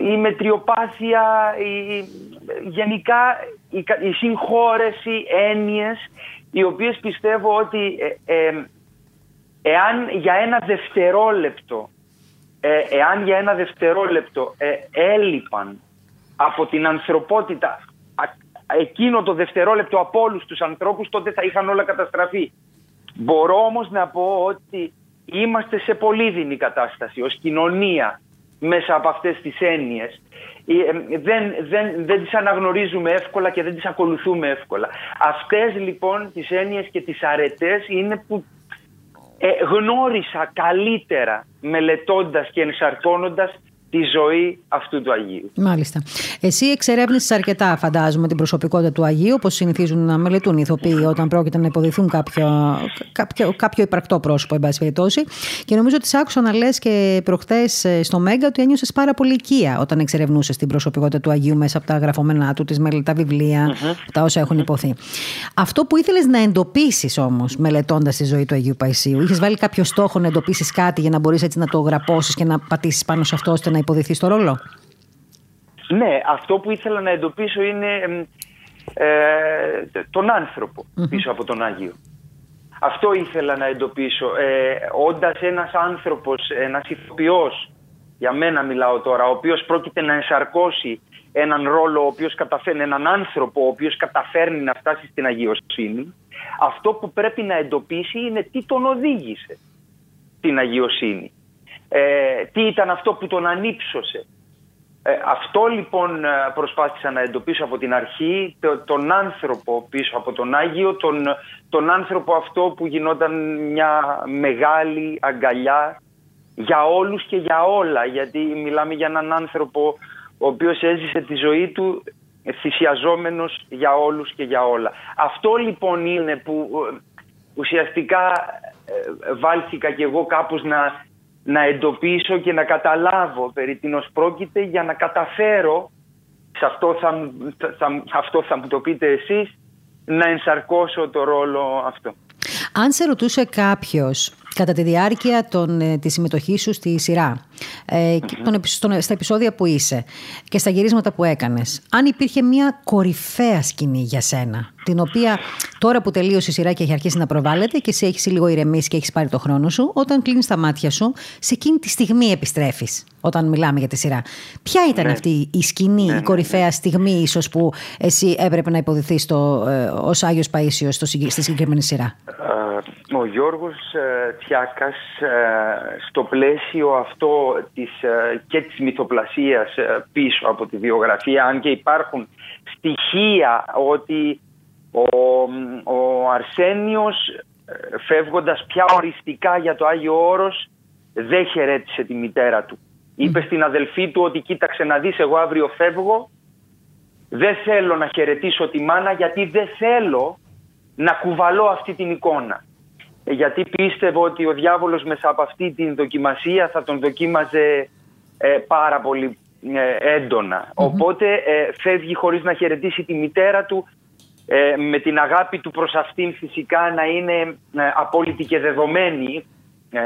η μετριοπάθεια, η, γενικά η, η συγχώρεση, έννοιες, οι οποίες πιστεύω ότι εάν για ένα δευτερόλεπτο, εάν για ένα δευτερόλεπτο έλειπαν από την ανθρωπότητα εκείνο το δευτερόλεπτο από όλους τους ανθρώπους, τότε θα είχαν όλα καταστραφεί. Μπορώ όμως να πω ότι είμαστε σε πολύ δινή κατάσταση ως κοινωνία μέσα από αυτές τις έννοιες. Ε, δεν, δεν, δεν τις αναγνωρίζουμε εύκολα και δεν τις ακολουθούμε εύκολα. Αυτές λοιπόν τις έννοιες και τις αρετές είναι που ε, γνώρισα καλύτερα μελετώντας και ενσαρκώνοντας τη ζωή αυτού του Αγίου. Μάλιστα. Εσύ εξερεύνησες αρκετά, φαντάζομαι, την προσωπικότητα του Αγίου, όπως συνηθίζουν να μελετούν οι ηθοποιοί όταν πρόκειται να υποδηθούν κάποιο, κάποιο, κάποιο υπαρκτό πρόσωπο, εν πάση περιπτώσει. Και νομίζω ότι σ' άκουσα να λες και προχθές ε, στο Μέγκα ότι ένιωσες πάρα πολύ οικία όταν εξερευνούσες την προσωπικότητα του Αγίου μέσα από τα γραφόμενά του, τις, τα βιβλία, τα όσα έχουν υποθεί. Αυτό που ήθελες να εντοπίσεις όμως, μελετώντας τη ζωή του Αγίου Παϊσίου, είχες βάλει κάποιο στόχο να εντοπίσεις κάτι για να μπορείς έτσι να το γραπώσεις και να πατήσεις πάνω σε αυτό ώστε να υποδηθεί στο ρόλο; Ναι, αυτό που ήθελα να εντοπίσω είναι ε, τον ανθρωπο πίσω από τον Άγιο. Αυτό ήθελα να εντοπίσω. Ε, όντας ένας άνθρωπος, ένας ηθοποιός, για μένα μιλάω τώρα, ο οποίος πρόκειται να ενσαρκώσει έναν ρόλο, ο οποίος καταφέρνει, έναν άνθρωπο, ο οποίος καταφέρνει να φτάσει στην αγιοσύνη, αυτό που πρέπει να εντοπίσει είναι τι τον οδήγησε την αγιοσύνη ε, τι ήταν αυτό που τον ανύψωσε. Ε, αυτό λοιπόν ε, προσπάθησα να εντοπίσω από την αρχή, τον άνθρωπο πίσω από τον Άγιο, τον, τον άνθρωπο αυτό που γινόταν μια μεγάλη αγκαλιά για όλους και για όλα, γιατί μιλάμε για έναν άνθρωπο ο οποίος έζησε τη ζωή του θυσιαζόμενος για όλους και για όλα. Αυτό λοιπόν είναι που ε, ουσιαστικά βάλθηκα και εγώ κάπως να, να εντοπίσω και να καταλάβω περί τίνος πρόκειται για να καταφέρω, σε αυτό θα, θα, αυτό θα μου το πείτε εσείς, να ενσαρκώσω το ρόλο αυτό. Αν σε ρωτούσε κάποιος κατά τη διάρκεια των, ε, της συμμετοχής σου στη σειρά ε, και τον, στα επεισόδια που είσαι και στα γυρίσματα που έκανες αν υπήρχε μια κορυφαία σκηνή για σένα την οποία τώρα που τελείωσε η σειρά και έχει αρχίσει να προβάλλεται και εσύ έχεις λίγο ηρεμήσει και έχεις πάρει το χρόνο σου, όταν κλείνεις τα μάτια σου, σε εκείνη τη στιγμή επιστρέφεις. Όταν μιλάμε για τη σειρά. Ποια ήταν ναι. αυτή η σκηνή, ναι, η ναι, κορυφαία ναι, στιγμή, ίσως που εσύ έπρεπε να υποδηθεί ε, ως Άγιος Παίσιος στη συγκεκριμένη σειρά; Ο Γιώργος ε, Τσιάκας ε, στο πλαίσιο αυτό της, ε, και της μυθοπλασίας πίσω από τη βιογραφία αν και υπάρχουν στοιχεία ότι ο, ο Αρσένιος ε, φεύγοντας πια οριστικά για το Άγιο Όρος δεν χαιρέτησε τη μητέρα του. Είπε στην αδελφή του ότι κοίταξε να δεις εγώ αύριο φεύγω δεν θέλω να χαιρετήσω τη μάνα γιατί δεν θέλω να κουβαλώ αυτή την εικόνα. Ε, γιατί πίστευω ότι ο διάβολος μέσα από αυτή την δοκιμασία θα τον δοκίμαζε ε, πάρα πολύ εντονα Οπότε φεύγει χωρίς να χαιρετήσει τη μητέρα του ε, με την αγάπη του προς αυτήν φυσικά να είναι ε, απόλυτη και δεδομένη. Ε,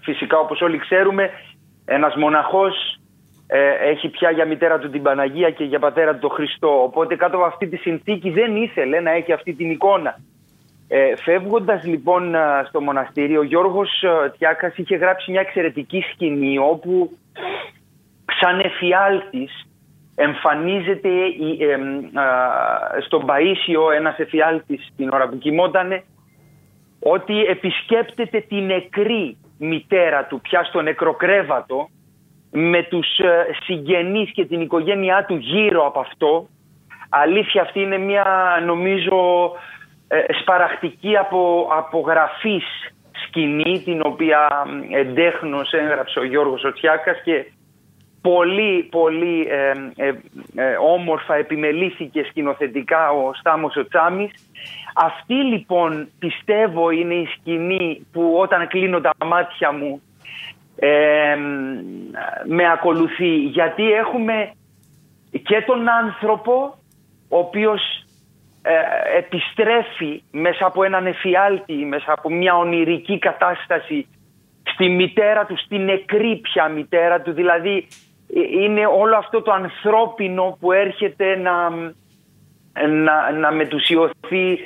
φυσικά όπως όλοι ξέρουμε ένας μοναχός ε, έχει πια για μητέρα του την Παναγία και για πατέρα του τον Χριστό. Οπότε κάτω από αυτή τη συνθήκη δεν ήθελε να έχει αυτή την εικόνα. Ε, φεύγοντας λοιπόν στο μοναστήρι ο Γιώργος Τιάκας είχε γράψει μια εξαιρετική σκηνή όπου σαν εφιάλτης εμφανίζεται στον Παΐσιο ένας εφιάλτης την ώρα που κοιμότανε ότι επισκέπτεται την νεκρή μητέρα του πια στο νεκροκρέβατο με τους ε, συγγενείς και την οικογένειά του γύρω από αυτό. Αλήθεια αυτή είναι μια νομίζω ε, σπαραχτική από, απογραφής σκηνή την οποία εντέχνος έγραψε ο Γιώργος Οτσιάκας και πολύ πολύ ε, ε, όμορφα επιμελήθηκε σκηνοθετικά ο Στάμος ο Τσάμις. Αυτή λοιπόν πιστεύω είναι η σκηνή που όταν κλείνω τα μάτια μου με ακολουθεί γιατί έχουμε και τον άνθρωπο ο οποίος ε, επιστρέφει μέσα από έναν εφιάλτη, μέσα από μια ονειρική κατάσταση στη μητέρα του, στη νεκρή πια μητέρα του. Δηλαδή ε, είναι όλο αυτό το ανθρώπινο που έρχεται να, να, να μετουσιωθεί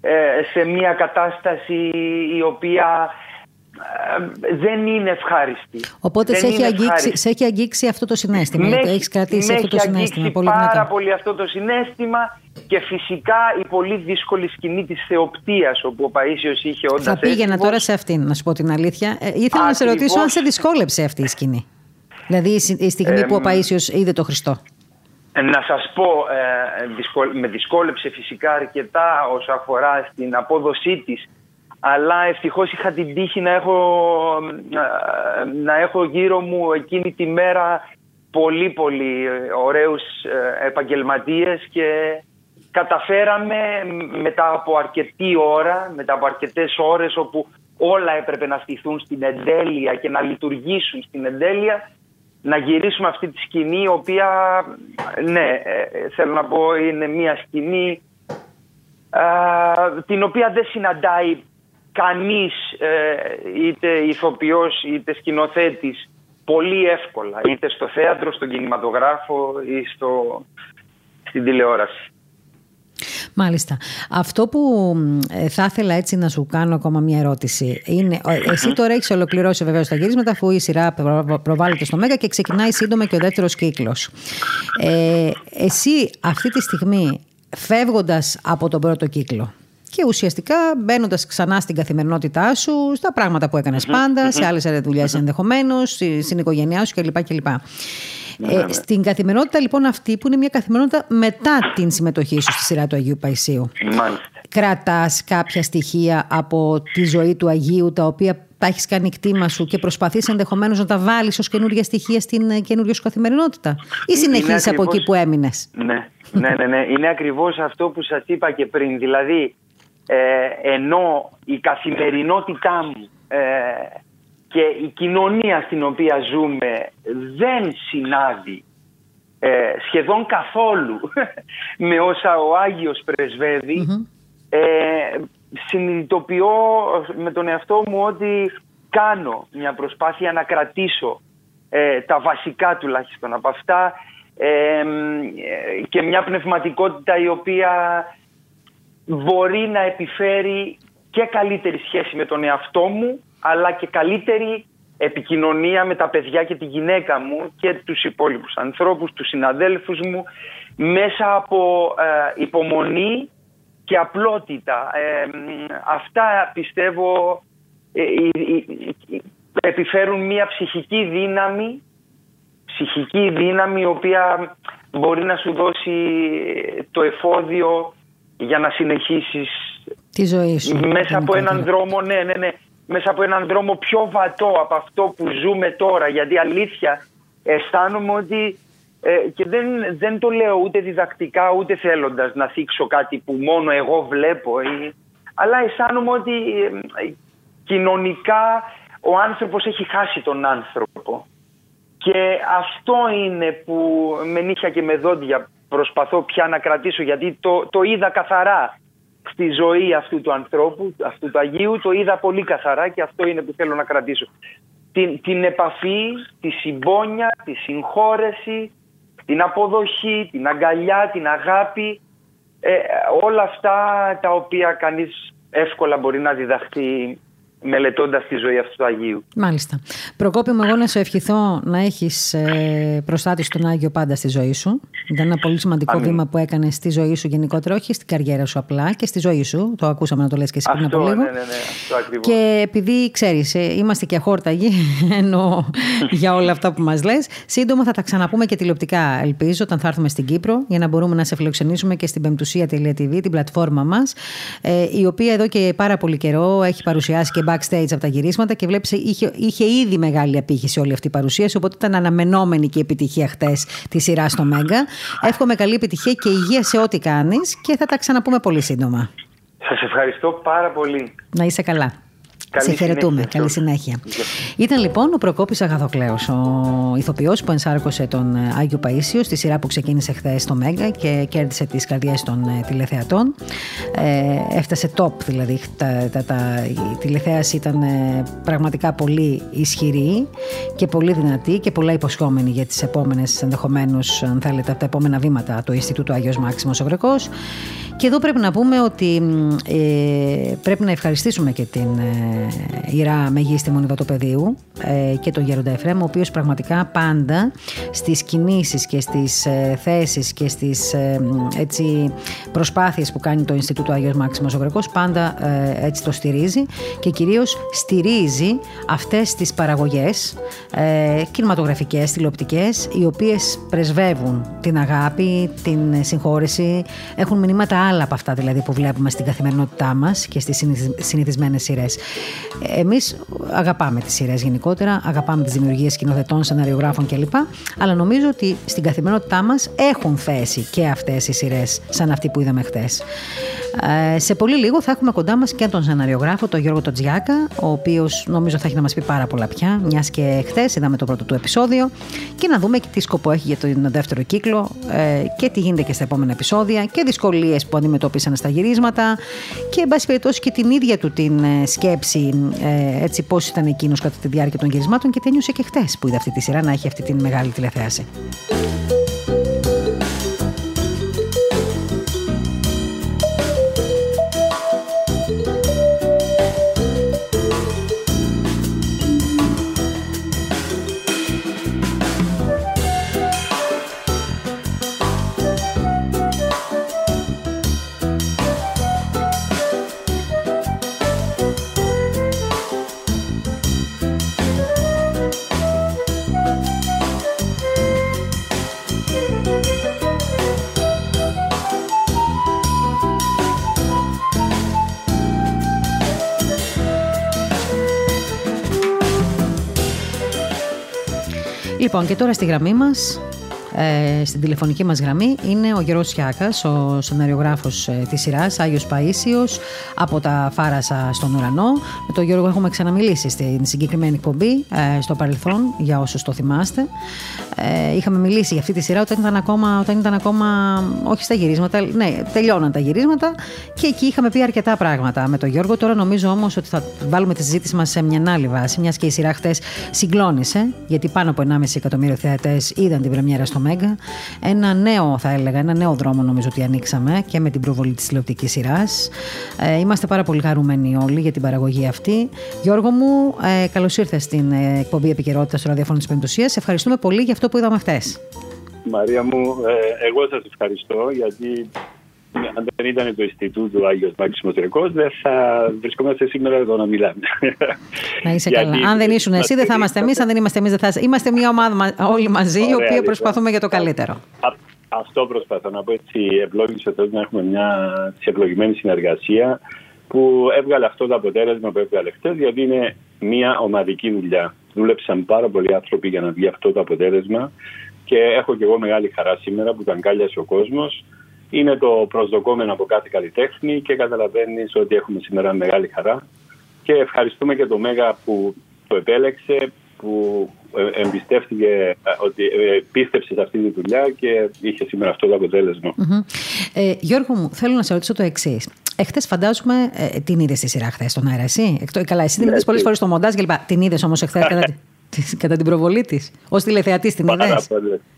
ε, σε μια κατάσταση η οποία δεν είναι ευχάριστη. Οπότε σε, έχει αγγίξει, σε έχει αγγίξει αυτό το συνέστημα. Με, έχει κρατήσει αυτό το συνέστημα. Πολύ πάρα πολύ αυτό το συνέστημα και φυσικά η πολύ δύσκολη σκηνή της θεοπτίας όπου ο Παΐσιος είχε όντας Θα πήγαινα τώρα σε αυτήν να σου πω την αλήθεια. Ε, ήθελα να σε ρωτήσω αν σε δυσκόλεψε αυτή η σκηνή. Δηλαδή η στιγμή που ο Παΐσιος είδε το Χριστό. Ε, να σας πω, ε, με δυσκόλεψε φυσικά αρκετά όσο αφορά στην απόδοσή της αλλά ευτυχώς είχα την τύχη να έχω, να έχω γύρω μου εκείνη τη μέρα πολύ πολύ ωραίους ε, επαγγελματίες και καταφέραμε μετά από αρκετή ώρα, μετά από αρκετές ώρες όπου όλα έπρεπε να στηθούν στην εντέλεια και να λειτουργήσουν στην εντέλεια να γυρίσουμε αυτή τη σκηνή η οποία ναι ε, θέλω να πω είναι μια σκηνή την οποία δεν συναντάει κανείς ε, είτε ηθοποιός είτε σκηνοθέτης πολύ εύκολα είτε στο θέατρο, στον κινηματογράφο ή στο, στην τηλεόραση. Μάλιστα. Αυτό που ε, θα ήθελα έτσι να σου κάνω ακόμα μια ερώτηση είναι, εσύ τώρα έχεις ολοκληρώσει βεβαίως τα γυρίσματα αφού η σειρά προβάλλεται στο Μέγα και ξεκινάει σύντομα και ο δεύτερος κύκλος. Ε, εσύ αυτή τη στιγμή φεύγοντας από τον πρώτο κύκλο, και ουσιαστικά μπαίνοντας ξανά στην καθημερινότητά σου, στα πράγματα που έκανες πάντα, σε άλλες δουλειές ενδεχομένως, στην οικογένειά σου κλπ. κλπ. Ναι, ε, ναι. Στην καθημερινότητα λοιπόν αυτή που είναι μια καθημερινότητα μετά την συμμετοχή σου στη σειρά του Αγίου Παϊσίου. Κρατάς κάποια στοιχεία από τη ζωή του Αγίου τα οποία τα έχεις κάνει κτήμα σου και προσπαθείς ενδεχομένως να τα βάλεις ως καινούργια στοιχεία στην ε, καινούργια σου καθημερινότητά, ή συνεχίζεις από εκεί που έμεινες; Ναι, ναι, ναι, ναι. Είναι ακριβώς αυτό που σας είπα και πριν. Δηλαδή, ε, ενώ η καθημερινότητά μου ε, και η κοινωνία στην οποία ζούμε δεν συνάδει ε, σχεδόν καθόλου με όσα ο Άγιος συνειδητοποιώ με τον εαυτό μου ότι κάνω μια προσπάθεια να κρατήσω τα βασικά τουλάχιστον από αυτά και μια πνευματικότητα η οποία μπορεί να επιφέρει και καλύτερη σχέση με τον εαυτό μου αλλά και καλύτερη επικοινωνία με τα παιδιά και τη γυναίκα μου και τους υπόλοιπους ανθρώπους, τους συναδέλφους μου μέσα από ε, υπομονή και απλότητα. Ε, αυτά πιστεύω ε, επιφέρουν μια ψυχική δύναμη ψυχική δύναμη η οποία μπορεί να σου δώσει το εφόδιο για να συνεχίσεις τη ζωή σου. Μέσα από έναν δρόμο, ναι, ναι, ναι, μέσα από έναν δρόμο πιο βατό από αυτό που ζούμε τώρα. Γιατί αλήθεια αισθάνομαι ότι ε, και δεν, δεν το λέω ούτε διδακτικά ούτε θέλοντας να θίξω κάτι που μόνο εγώ βλέπω ή, αλλά αισθάνομαι ότι ε, κοινωνικά ο άνθρωπος έχει χάσει τον άνθρωπο και αυτό είναι που με νύχια και με δόντια προσπαθώ πια να κρατήσω γιατί το, το είδα καθαρά στη ζωή αυτού του ανθρώπου, αυτού του Αγίου, το είδα πολύ καθαρά και αυτό είναι που θέλω να κρατήσω. Την, την επαφή, τη συμπόνια, τη συγχώρεση, την αποδοχή, την αγκαλιά, την αγάπη, ε, όλα αυτά τα οποία κανείς εύκολα μπορεί να διδαχθεί μελετώντας τη ζωή αυτού του Αγίου. Μάλιστα. Προκόπη μου, εγώ να σου ευχηθώ να έχεις ε, προστάτη στον Άγιο πάντα στη ζωή σου. Ήταν ένα πολύ σημαντικό βήμα που έκανες στη ζωή σου γενικότερα, όχι στην καριέρα σου απλά και στη ζωή σου. Το ακούσαμε να το λες και εσύ πριν από λίγο. Ναι, ναι, ναι, αυτό ακριβώς. Και επειδή ξέρεις, ε, είμαστε και αχόρταγοι ενώ για όλα αυτά που μας λες, σύντομα θα τα ξαναπούμε και τηλεοπτικά, ελπίζω, όταν θα έρθουμε στην Κύπρο, για να μπορούμε να σε φιλοξενήσουμε και στην πεμπτουσία.tv, την πλατφόρμα μας, ε, η οποία εδώ και πάρα πολύ καιρό έχει παρουσιάσει και backstage από τα γυρίσματα και βλέπεις είχε, είχε ήδη μεγάλη απήχηση όλη αυτή η παρουσίαση. Οπότε ήταν αναμενόμενη και η επιτυχία χτες της σειράς στο Μέγκα. Εύχομαι καλή επιτυχία και υγεία σε ό,τι κάνεις και θα τα ξαναπούμε πολύ σύντομα. Σας ευχαριστώ πάρα πολύ. Να είσαι καλά. Καλή σε χαιρετούμε. Καλή συνέχεια. Ήταν λοιπόν ο Προκόπης Αγαθοκλέος, ο ηθοποιός που ενσάρκωσε τον ε, Άγιο Παΐσιο στη σειρά που ξεκίνησε χθες στο Μέγκα και κέρδισε τις καρδιές των ε, τηλεθεατών. Ε, έφτασε top δηλαδή. Τα, τα, τα, η τηλεθέαση ήταν ε, πραγματικά πολύ ισχυρή και πολύ δυνατή και πολλά υποσχόμενη για τις επόμενες ενδεχομένως αν θέλετε από τα επόμενα βήματα του Ινστιτούτου Άγιος Μάξιμος Οβρεκός. Και εδώ πρέπει να πούμε ότι ε, πρέπει να ευχαριστήσουμε και την ε, Ιρά Μεγίστη Μονιβατοπεδίου ε, και τον Γέροντα Εφρέμ, ο οποίος πραγματικά πάντα στις κινήσεις και στις ε, θέσεις και στις ε, έτσι, προσπάθειες που κάνει το Ινστιτούτο Άγιος Μάξιμος Ογρεκός πάντα ε, έτσι το στηρίζει και κυρίως στηρίζει αυτές τις παραγωγές ε, κινηματογραφικές, τηλεοπτικές οι οποίες πρεσβεύουν την αγάπη, την συγχώρεση έχουν μηνύματα άλλα από αυτά δηλαδή που βλέπουμε στην καθημερινότητά μας και στις συνηθισμένες σειρές. Εμείς αγαπάμε τις σειρές γενικότερα, αγαπάμε τις δημιουργίες σκηνοθετών, σεναριογράφων κλπ. Αλλά νομίζω ότι στην καθημερινότητά μας έχουν θέση και αυτές οι σειρές σαν αυτή που είδαμε χτες. Ε, σε πολύ λίγο θα έχουμε κοντά μας και τον σεναριογράφο, τον Γιώργο Τοτζιάκα, ο οποίος νομίζω θα έχει να μας πει πάρα πολλά πια, μιας και χθες είδαμε το πρώτο του επεισόδιο, και να δούμε και τι σκοπό έχει για τον δεύτερο κύκλο ε, και τι γίνεται και στα επόμενα επεισόδια και δυσκολίες που αντιμετώπισαν στα γυρίσματα και, εν πάση περιπτώσει, και την ίδια του την ε, σκέψη, ε, έτσι πώς ήταν εκείνος κατά τη διάρκεια των γυρισμάτων και τι ένιωσε και χθε που είδε αυτή τη σειρά να έχει αυτή την μεγάλη τηλεθέαση. Λοιπόν, και τώρα στη γραμμή μας ε, στην τηλεφωνική μας γραμμή είναι ο Γιώργος Σιάκας, ο σεναριογράφος ε, της σειράς, Άγιος Παΐσιος, από τα Φάρασα στον ουρανό. Με τον Γιώργο έχουμε ξαναμιλήσει στην συγκεκριμένη εκπομπή ε, στο παρελθόν, για όσους το θυμάστε. Ε, είχαμε μιλήσει για αυτή τη σειρά όταν ήταν, ακόμα, όταν ήταν ακόμα, όχι στα γυρίσματα, ναι, τελειώναν τα γυρίσματα και εκεί είχαμε πει αρκετά πράγματα με τον Γιώργο. Τώρα νομίζω όμως ότι θα βάλουμε τη συζήτηση μας σε μια άλλη βάση, μιας και η σειρά χτες συγκλώνησε, γιατί πάνω από 1,5 εκατομμύριο θεατές είδαν την πρεμιέρα στο Μέγκα. Ένα νέο, θα έλεγα, ένα νέο δρόμο νομίζω ότι ανοίξαμε και με την προβολή της τηλεοπτικής σειράς. Ε, είμαστε πάρα πολύ χαρούμενοι όλοι για την παραγωγή αυτή. Γιώργο μου, ε, καλώς ήρθες στην ε, εκπομπή επικαιρότητας στο ραδιόφωνο της Πεμπτουσίας. Ευχαριστούμε πολύ για αυτό που είδαμε χθες. Μαρία μου, ε, εγώ σας ευχαριστώ γιατί αν δεν ήταν το Ινστιτούτο Άγιος Μάξιμος Τρεκό, δεν θα βρισκόμαστε σήμερα εδώ να μιλάμε. Να είσαι καλά. Αν δεν ήσουν εσύ, δεν θα είμαστε εμείς. Αν δεν είμαστε εμείς, δεν θα Είμαστε μια ομάδα όλοι μαζί, οι οποίοι προσπαθούμε για το καλύτερο. Αυτό προσπαθώ να πω έτσι. Ευλόγησε το να έχουμε μια ευλογημένη συνεργασία που έβγαλε αυτό το αποτέλεσμα που έβγαλε χτε, γιατί είναι μια ομαδική δουλειά. Δούλεψαν πάρα πολλοί άνθρωποι για να βγει αυτό το αποτέλεσμα και έχω και εγώ μεγάλη χαρά σήμερα που τον αγκάλιασε ο κόσμος είναι το προσδοκόμενο από κάθε καλλιτέχνη και καταλαβαίνεις ότι έχουμε σήμερα μεγάλη χαρά. Και ευχαριστούμε και το Μέγα που το επέλεξε, που ε, εμπιστεύτηκε, ε, ότι ε, πίστεψε σε αυτή τη δουλειά και είχε σήμερα αυτό το αποτελεσμα Ε, Γιώργο μου, θέλω να σε ρωτήσω το εξής. Εχθές φαντάζομαι ε, την είδες στη σειρά χθες στον αέρα, εσύ; καλά, εσύ την είδες πολλές φορές στο μοντάζ κλπ. Την είδες όμως εχθές κατά, κατά την προβολή της; Ω τηλεθεατής την είδες;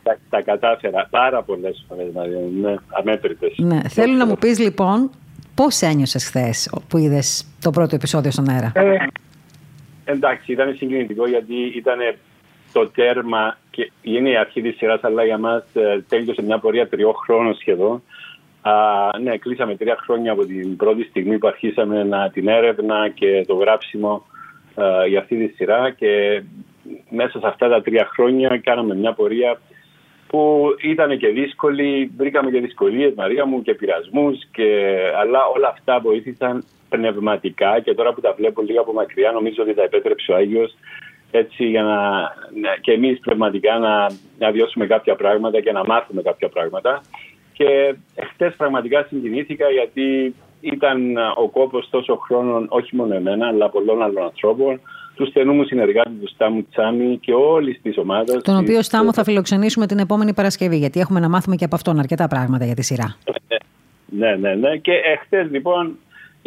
Τα, τα κατάφερα πάρα πολλές φορές. Ναι, αμέτρητες. Ναι. Θέλω να μου πεις λοιπόν πώς ένιωσες χθες που είδες το πρώτο επεισόδιο στον αέρα; Ε, εντάξει, ήταν συγκινητικό γιατί ήταν το τέρμα και είναι η αρχή της σειράς, αλλά για μας ε, τέλειωσε μια πορεία τριών χρόνων σχεδόν. Α, ναι, κλείσαμε τρία χρόνια από την πρώτη στιγμή που αρχίσαμε να, την έρευνα και το γράψιμο α, για αυτή τη σειρά και μέσα σε αυτά τα τρία χρόνια κάναμε μια πορεία που ήταν και δύσκολη, βρήκαμε και δυσκολίες Μαρία μου και πειρασμούς και, αλλά όλα αυτά βοήθησαν πνευματικά και τώρα που τα βλέπω λίγο από μακριά νομίζω ότι τα επέτρεψε ο Άγιος έτσι για να, και εμείς πνευματικά να, να βιώσουμε κάποια πράγματα και να μάθουμε κάποια πράγματα. Και χτες πραγματικά συγκινήθηκα γιατί ήταν ο κόπος τόσο χρόνων όχι μόνο εμένα αλλά πολλών άλλων ανθρώπων τους στενού μου συνεργάτη τους Στάμου Τσάμι και όλης της ομάδας. Τον οποίο Στάμου θα φιλοξενήσουμε την επόμενη Παρασκευή, γιατί έχουμε να μάθουμε και από αυτόν αρκετά πράγματα για τη σειρά. Ναι, ναι, ναι. Και εχθές λοιπόν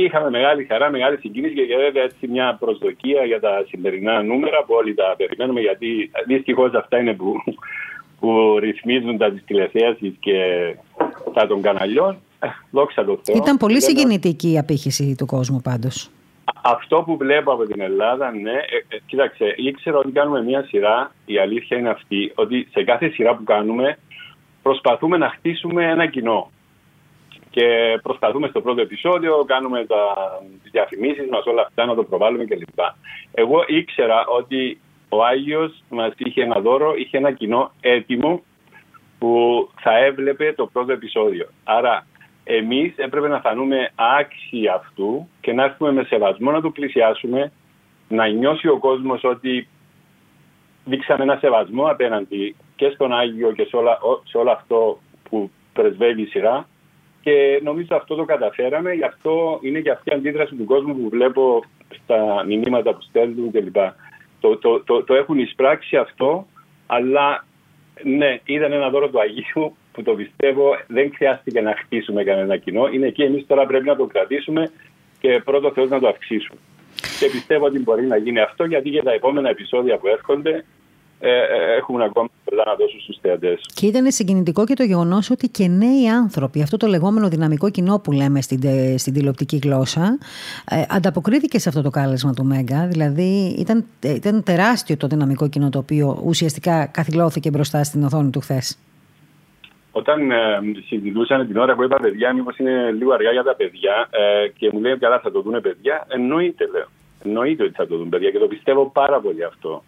είχαμε μεγάλη χαρά, μεγάλη συγκίνηση και βέβαια έτσι μια προσδοκία για τα σημερινά νούμερα που όλοι τα περιμένουμε, γιατί δυστυχώς αυτά είναι που, που ρυθμίζουν τα της τηλεθέασης και τα των καναλιών. Ε, δόξα τω Θεώ. Ήταν πολύ συγκινητική η απήχηση του κόσμου πάντως. Αυτό που βλέπω από την Ελλάδα, ναι, ε, ε, κοίταξε, ήξερα ότι κάνουμε μια σειρά. Η αλήθεια είναι αυτή, ότι σε κάθε σειρά που κάνουμε προσπαθούμε να χτίσουμε ένα κοινό. Και προσπαθούμε στο πρώτο επεισόδιο, κάνουμε τα, τις διαφημίσεις μας, όλα αυτά, να το προβάλλουμε κλπ. Εγώ ήξερα ότι ο Άγιος μας είχε ένα δώρο, είχε ένα κοινό έτοιμο που θα έβλεπε το πρώτο επεισόδιο. Άρα εμείς έπρεπε να φανούμε άξιοι αυτού και να έρθουμε με σεβασμό να του πλησιάσουμε, να νιώσει ο κόσμος ότι δείξαμε ένα σεβασμό απέναντι και στον Άγιο και σε, όλα, σε όλο αυτό που πρεσβεύει η σειρά και νομίζω αυτό το καταφέραμε, γι' αυτό είναι και αυτή η αντίδραση του κόσμου που βλέπω στα μηνύματα που στέλνουν κλπ. Το, το, το, το έχουν εισπράξει αυτό, αλλά ναι, ήταν ένα δώρο του Αγίου που το πιστεύω δεν χρειάστηκε να χτίσουμε κανένα κοινό. Είναι εκεί εμείς τώρα πρέπει να το κρατήσουμε και πρώτο Θεός να το αυξήσουμε. Και πιστεύω ότι μπορεί να γίνει αυτό γιατί για τα επόμενα επεισόδια που έρχονται ε, ε, έχουμε ακόμα πολλά να δώσουμε στους θεατές. Και ήταν συγκινητικό και το γεγονός ότι και νέοι άνθρωποι, αυτό το λεγόμενο δυναμικό κοινό που λέμε στην, στην τηλεοπτική γλώσσα, ε, ανταποκρίθηκε σε αυτό το κάλεσμα του Μέγκα. Δηλαδή ήταν, ε, ήταν τεράστιο το δυναμικό κοινό το οποίο ουσιαστικά καθυλώθηκε μπροστά στην οθόνη του χθες. Όταν ε, συζητούσαν την ώρα που είπα παιδιά, μήπως είναι λίγο αργά για τα παιδιά ε, και μου λέει καλά θα το δουν παιδιά, εννοείται λέω. Εννοείται ότι θα το δουν παιδιά και το πιστεύω πάρα πολύ αυτό.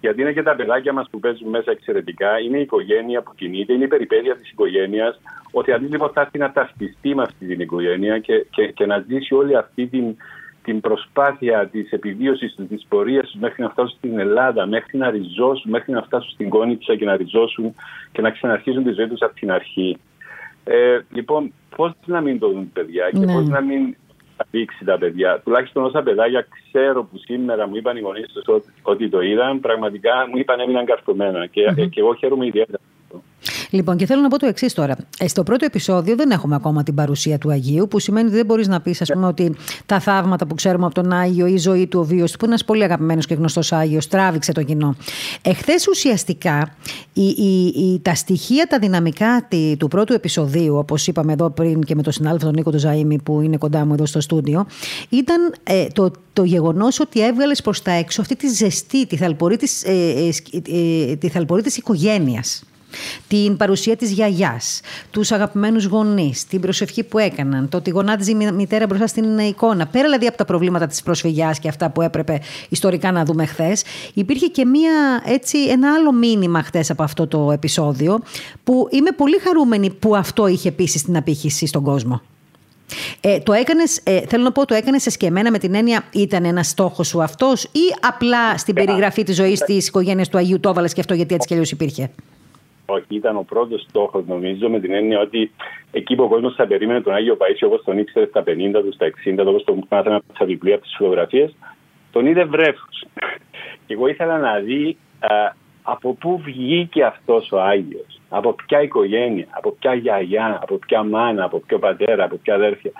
Γιατί είναι και τα παιδάκια μας που παίζουν μέσα εξαιρετικά, είναι η οικογένεια που κινείται, είναι η περιπέτεια της οικογένειας. Ότι αντίστοιχα θα έρθει να ταυτιστεί με αυτή την οικογένεια και, και, και να ζήσει όλη αυτή την, την προσπάθεια της επιβίωσης του, της πορεία του μέχρι να φτάσουν στην Ελλάδα, μέχρι να ριζώσουν, μέχρι να φτάσουν στην Κόνιτσα και να ριζώσουν και να ξαναρχίσουν τη ζωή τους από την αρχή. Ε, λοιπόν, πώς να μην το δουν παιδιά και ναι. πώς να μην δείξει τα παιδιά. Τουλάχιστον όσα παιδάκια ξέρω που σήμερα μου είπαν οι γονείς τους ότι, το είδαν, πραγματικά μου είπαν έμειναν καρφωμένα και, mm-hmm. και εγώ χαίρομαι ιδιαίτερα. Λοιπόν, και θέλω να πω το εξής τώρα. Ε, στο πρώτο επεισόδιο δεν έχουμε ακόμα την παρουσία του Αγίου, που σημαίνει ότι δεν μπορείς να πεις, ας πούμε, ότι τα θαύματα που ξέρουμε από τον Άγιο, η ζωή του, ο βίος του, που είναι ένας πολύ αγαπημένος και γνωστός Άγιος, τράβηξε το κοινό. Εχθές ουσιαστικά η, η, η, τα στοιχεία, τα δυναμικά του πρώτου επεισοδίου, όπως είπαμε εδώ πριν και με τον συνάδελφο τον Νίκο Ζαήμι, που είναι κοντά μου εδώ στο στούντιο, ήταν ε, το, το γεγονός ότι έβγαλες προς τα έξω αυτή τη ζεστή, τη θαλπορή της ε, ε, ε, οικογένειας την παρουσία της γιαγιάς, τους αγαπημένους γονείς, την προσευχή που έκαναν, το ότι γονάτιζε η μητέρα μπροστά στην εικόνα, πέρα δηλαδή από τα προβλήματα της προσφυγιάς και αυτά που έπρεπε ιστορικά να δούμε χθες, υπήρχε και μία, έτσι, ένα άλλο μήνυμα χθες από αυτό το επεισόδιο που είμαι πολύ χαρούμενη που αυτό είχε επίση στην απήχηση στον κόσμο. Ε, το έκανες, ε, θέλω να πω, το έκανες εσκεμμένα με την έννοια ήταν ένας στόχος σου αυτός ή απλά στην περιγραφή της ζωής της οικογένειας του Αγίου το έβαλες και αυτό γιατί έτσι κι αλλιώς υπήρχε; Όχι, ήταν ο πρώτος στόχος, νομίζω, με την έννοια ότι εκεί που ο κόσμος θα περίμενε τον Άγιο Παίσιο όπως τον ήξερε στα 50 του, στα 60 όπως τον μάθαμε από τα βιβλία, από τις φωτογραφίες, τον είδε βρέφος. Και εγώ ήθελα να δει α, από πού βγήκε αυτός ο Άγιος, από ποια οικογένεια, από ποια γιαγιά, από ποια μάνα, από ποιο πατέρα, από ποια αδέρφια.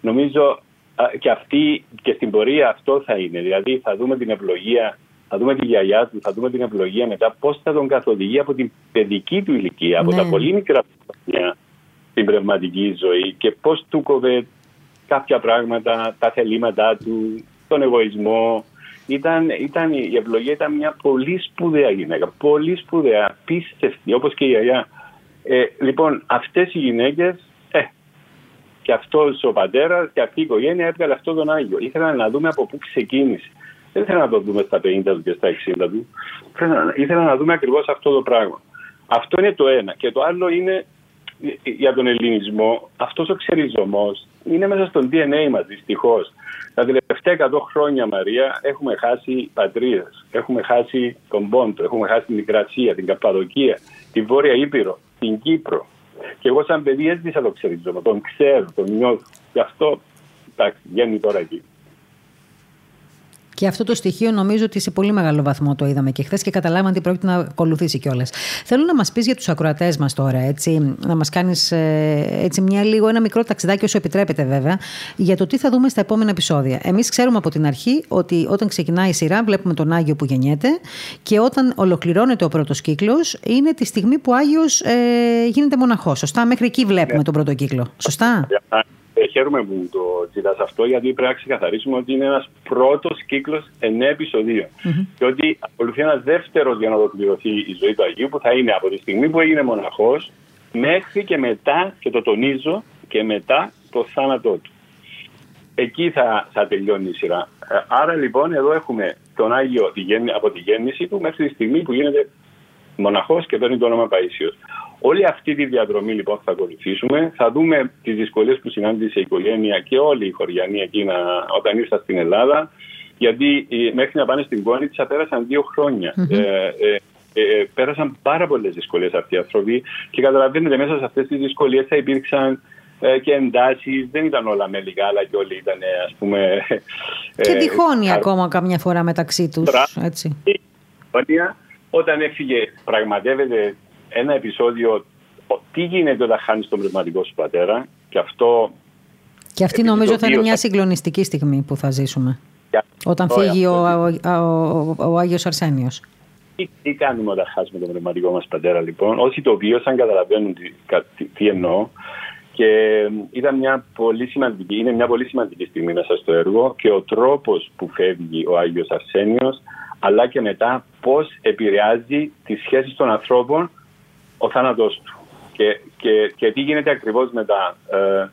Νομίζω α, και αυτή και στην πορεία αυτό θα είναι. Δηλαδή θα δούμε την ευλογία θα δούμε τη γιαγιά του, θα δούμε την ευλογία μετά, πώς θα τον καθοδηγεί από την παιδική του ηλικία, από τα ναι. πολύ μικρά χρόνια στην πνευματική ζωή και πώς του κοβε κάποια πράγματα, τα θελήματά του, τον εγωισμό. Ήταν, ήταν, η ευλογία ήταν μια πολύ σπουδαία γυναίκα, πολύ σπουδαία, απίστευτη, όπως και η γιαγιά. Ε, λοιπόν, αυτές οι γυναίκες, ε, και αυτός ο πατέρας και αυτή η οικογένεια έβγαλε αυτό τον Άγιο. Ήθελα να δούμε από πού ξεκίνησε. Δεν ήθελα να το δούμε στα 50 του και στα 60 του. Ήθελα να δούμε ακριβώς αυτό το πράγμα. Αυτό είναι το ένα. Και το άλλο είναι για τον ελληνισμό, αυτός ο ξεριζωμός, είναι μέσα στο DNA μας δυστυχώς. Τα τελευταία 100 χρόνια, Μαρία, έχουμε χάσει πατρίδες. Έχουμε χάσει τον Πόντο, έχουμε χάσει την Μικρασία, την Καπαδοκία, την Βόρεια Ήπειρο, την Κύπρο. Και εγώ σαν παιδί έζησα το ξεριζόμαι, τον ξέρω, τον νιώθω. Γι' αυτό, εντάξει, βγαίνει τώρα εκεί. Και αυτό το στοιχείο νομίζω ότι σε πολύ μεγάλο βαθμό το είδαμε και χθες και καταλάβαμε τι πρόκειται να ακολουθήσει κιόλας. Θέλω να μας πεις για τους ακροατές μας τώρα, έτσι, να μας κάνεις ε, έτσι μια λίγο ένα μικρό ταξιδάκι, όσο επιτρέπετε βέβαια, για το τι θα δούμε στα επόμενα επεισόδια. Εμείς ξέρουμε από την αρχή ότι όταν ξεκινάει η σειρά, βλέπουμε τον Άγιο που γεννιέται και όταν ολοκληρώνεται ο πρώτος κύκλος, είναι τη στιγμή που ο Άγιος ε, γίνεται μοναχός. Σωστά, μέχρι εκεί βλέπουμε ναι. τον πρώτο κύκλο. Σωστά; Ε, χαίρομαι που το ζητάς αυτό, γιατί πρέπει να ξεκαθαρίσουμε ότι είναι ένας πρώτος κύκλος εννέα επεισοδίων. Mm-hmm. Και ότι ακολουθεί ένας δεύτερος για να ολοκληρωθεί η ζωή του Αγίου, που θα είναι από τη στιγμή που έγινε μοναχός μέχρι και μετά, και το τονίζω, και μετά το θάνατό του. Εκεί θα, θα τελειώνει η σειρά. Ε, άρα λοιπόν εδώ έχουμε τον Άγιο από τη γέννηση του μέχρι τη στιγμή που γίνεται μοναχός και παίρνει το όνομα Παΐσιος. Όλη αυτή τη διαδρομή λοιπόν θα ακολουθήσουμε. Θα δούμε τις δυσκολίες που συνάντησε η οικογένεια και όλη η χωριανή εκείνα όταν ήρθα στην Ελλάδα. Γιατί ε, μέχρι να πάνε στην Κόνιτσα πέρασαν δύο Ε, ε, ε, πέρασαν πάρα πολλές δυσκολίες αυτοί οι άνθρωποι και καταλαβαίνετε μέσα σε αυτές τις δυσκολίες θα υπήρξαν ε, και εντάσεις. Δεν ήταν όλα με λιγάλα και όλοι ήταν ας πούμε. Και τυχόνια ακόμα καμιά φορά μεταξύ τους. Έτσι. Όταν έφυγε, πραγματεύεται ένα επεισόδιο τι γίνεται όταν χάνεις τον πνευματικό σου πατέρα και αυτό. Και αυτή νομίζω θα είναι μια συγκλονιστική στιγμή που θα ζήσουμε. όταν φύγει ο, ο, ο, ο Άγιος Αρσένιος. Τι, τι κάνουμε όταν χάσουμε τον πνευματικό μας πατέρα λοιπόν; Όσοι το βίωσαν καταλαβαίνουν τι, τι, τι εννοώ. Και ήταν μια πολύ σημαντική, είναι μια πολύ σημαντική στιγμή μέσα στο έργο και ο τρόπος που φεύγει ο Άγιος Αρσένιος αλλά και μετά πώς επηρεάζει τις σχέσεις των ανθρώπων ο θάνατός του. Και, και, και τι γίνεται ακριβώς μετά. Ε,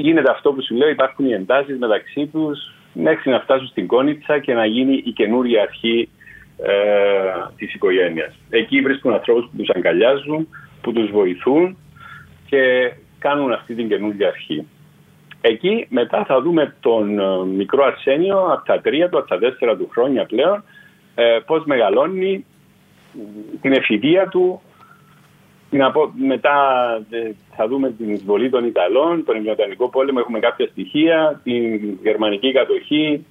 γίνεται αυτό που σου λέω, υπάρχουν οι εντάσεις μεταξύ τους μέχρι να φτάσουν στην Κόνιτσα και να γίνει η καινούρια αρχή ε, της οικογένειας. Εκεί βρίσκουν ανθρώπους που τους αγκαλιάζουν, που τους βοηθούν και κάνουν αυτή την καινούργια αρχή. Εκεί μετά θα δούμε τον ε, μικρό Αρσένιο από τα τρία του, από τα τέσσερα του χρόνια πλέον, ε, πώς μεγαλώνει την εφηβεία του, μετά ε, θα δούμε την εισβολή των Ιταλών, τον Ιωδανικό πόλεμο, έχουμε κάποια στοιχεία, την γερμανική κατοχή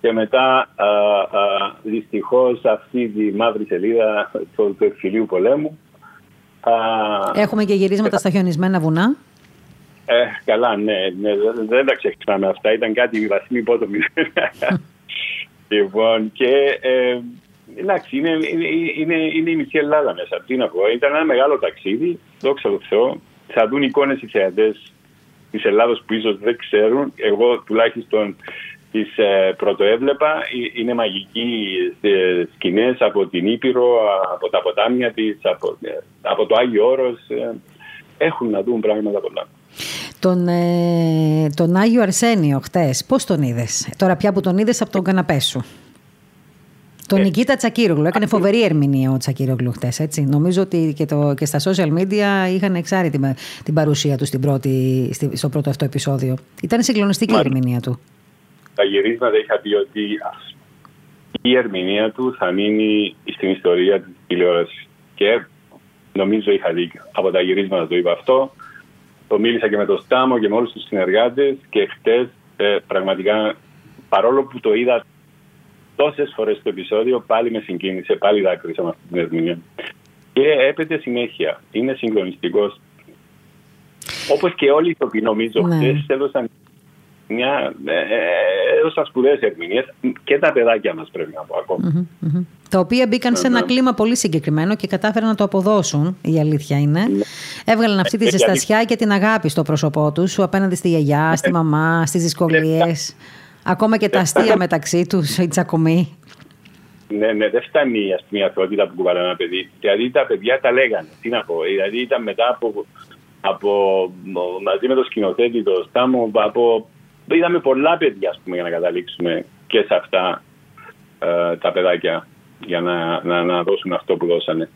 και μετά δυστυχώς αυτή τη μαύρη σελίδα του, του εκφυλίου πολέμου. Έχουμε και γυρίσματα στα χιονισμένα βουνά. Ε, καλά, ναι, ναι, δεν τα ξεχνάμε αυτά. Ήταν κάτι βαθμοί υπότομη. λοιπόν, και ε, εντάξει, είναι, είναι, είναι, η μισή Ελλάδα μέσα. Τι να πω, ήταν ένα μεγάλο ταξίδι, δόξα τω Θεώ. Θα δουν εικόνες οι θεατές της Ελλάδα που ίσως δεν ξέρουν. Εγώ τουλάχιστον τις ε, πρωτοέβλεπα. Ε, είναι μαγικοί ε, σκηνές από την Ήπειρο, από τα ποτάμια της, από, ε, από το Άγιο Όρος. Ε, έχουν να δουν πράγματα πολλά. Τον, ε, τον Άγιο Αρσένιο χτες, πώς τον είδες, τώρα πια που τον είδες από τον καναπέ σου. Τον ε, Νικήτα Τσακύρογλου. Έκανε φοβερή ερμηνεία ο Τσακύρογλου χτες. Νομίζω ότι και, το, και στα social media είχαν εξάρει την, την παρουσία του στην πρώτη, στο πρώτο αυτό επεισόδιο. Ήταν συγκλονιστική η ερμηνεία του. Τα γυρίσματα είχα πει ότι η ερμηνεία του θα μείνει στην ιστορία της τηλεόρασης. Και νομίζω είχα δίκιο. Από τα γυρίσματα το είπα αυτό. Το μίλησα και με τον Στάμο και με όλους τους συνεργάτες και χτες ε, πραγματικά παρόλο που το είδα τόσες φορές το επεισόδιο, πάλι με συγκίνησε, πάλι δάκρυσα με αυτή την ερμηνεία. Και έπεται συνέχεια. Είναι συγκλονιστικός. Όπως και όλοι οι ηθοποιοί, νομίζω, ναι. χθες έδωσαν μια, ε, έδωσαν σπουδαίες ερμηνείες και τα παιδάκια μας πρέπει να πω ακομα Τα οποία μπήκαν σε ένα κλίμα πολύ συγκεκριμένο και κατάφεραν να το αποδώσουν, η αλήθεια είναι. Ναι. Έβγαλαν αυτή τη ε, ζεστασιά και την αγάπη στο πρόσωπό τους απέναντι στη γιαγιά, στη ναι. μαμά, στις δυσκολίες. Ακόμα και τα αστεία μεταξύ τους, η τσακωμή. Ναι, ναι, δεν φτάνει η αστυνομία που κουβαλά ένα παιδί. Δηλαδή τα παιδιά τα λέγανε. Τι να πω, δηλαδή ήταν μετά από, από μαζί με το σκηνοθέτη, το Στάμο, από, είδαμε πολλά παιδιά πούμε, για να καταλήξουμε και σε αυτά ε, τα παιδάκια για να, να, να, δώσουν αυτό που δώσανε.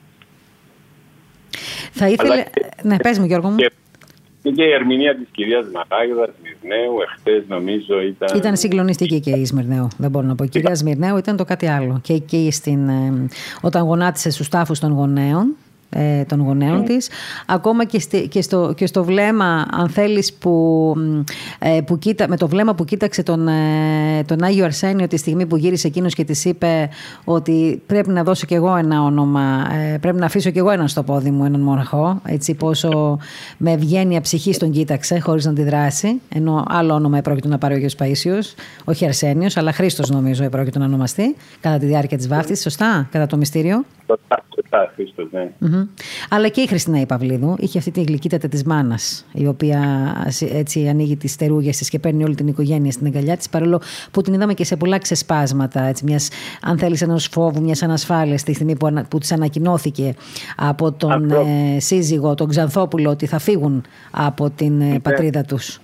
Θα ήθελε... ναι, πες μου Γιώργο μου. και η ερμηνεία της κυρίας Μαράγδας Σμυρνέου, εχθές νομίζω ήταν. Ήταν συγκλονιστική και η Σμυρνέου, δεν μπορώ να πω. Η κυρία Σμυρνέου ήταν το κάτι άλλο. Και εκεί στην, ε, όταν γονάτισε στους τάφους των γονέων, ε, των γονέων mm. της. Ακόμα και, στη, και, στο, και στο βλέμμα, αν θέλεις, που, ε, που κοίτα, με το βλέμμα που κοίταξε τον, ε, τον Άγιο Αρσένιο τη στιγμή που γύρισε εκείνος και της είπε ότι πρέπει να δώσω κι εγώ ένα όνομα, ε, πρέπει να αφήσω κι εγώ έναν στο πόδι μου, έναν μοναχό, έτσι πόσο με ευγένεια ψυχή τον κοίταξε χωρίς να αντιδράσει, ενώ άλλο όνομα επρόκειτο να πάρει ο Άγιος Παΐσιος, όχι Αρσένιος, αλλά Χρήστος νομίζω επρόκειτο να ονομαστεί κατά τη διάρκεια της βάφτισης, σωστά, κατά το μυστήριο; Σωστά, σωστά, Χρήστος, ναι. Mm-hmm. Αλλά και η Χριστίνα η Παυλίδου είχε αυτή τη γλυκύτατα της μάνας, η οποία έτσι ανοίγει τις στερούγες της και παίρνει όλη την οικογένεια στην αγκαλιά της, παρόλο που την είδαμε και σε πολλά ξεσπάσματα, έτσι, μιας, αν θέλεις, ενός φόβου, μιας ανασφάλειας, τη στιγμή που, που της ανακοινώθηκε από τον ε, σύζυγο, τον Ξανθόπουλο, ότι θα φύγουν από την ε, πατρίδα τους.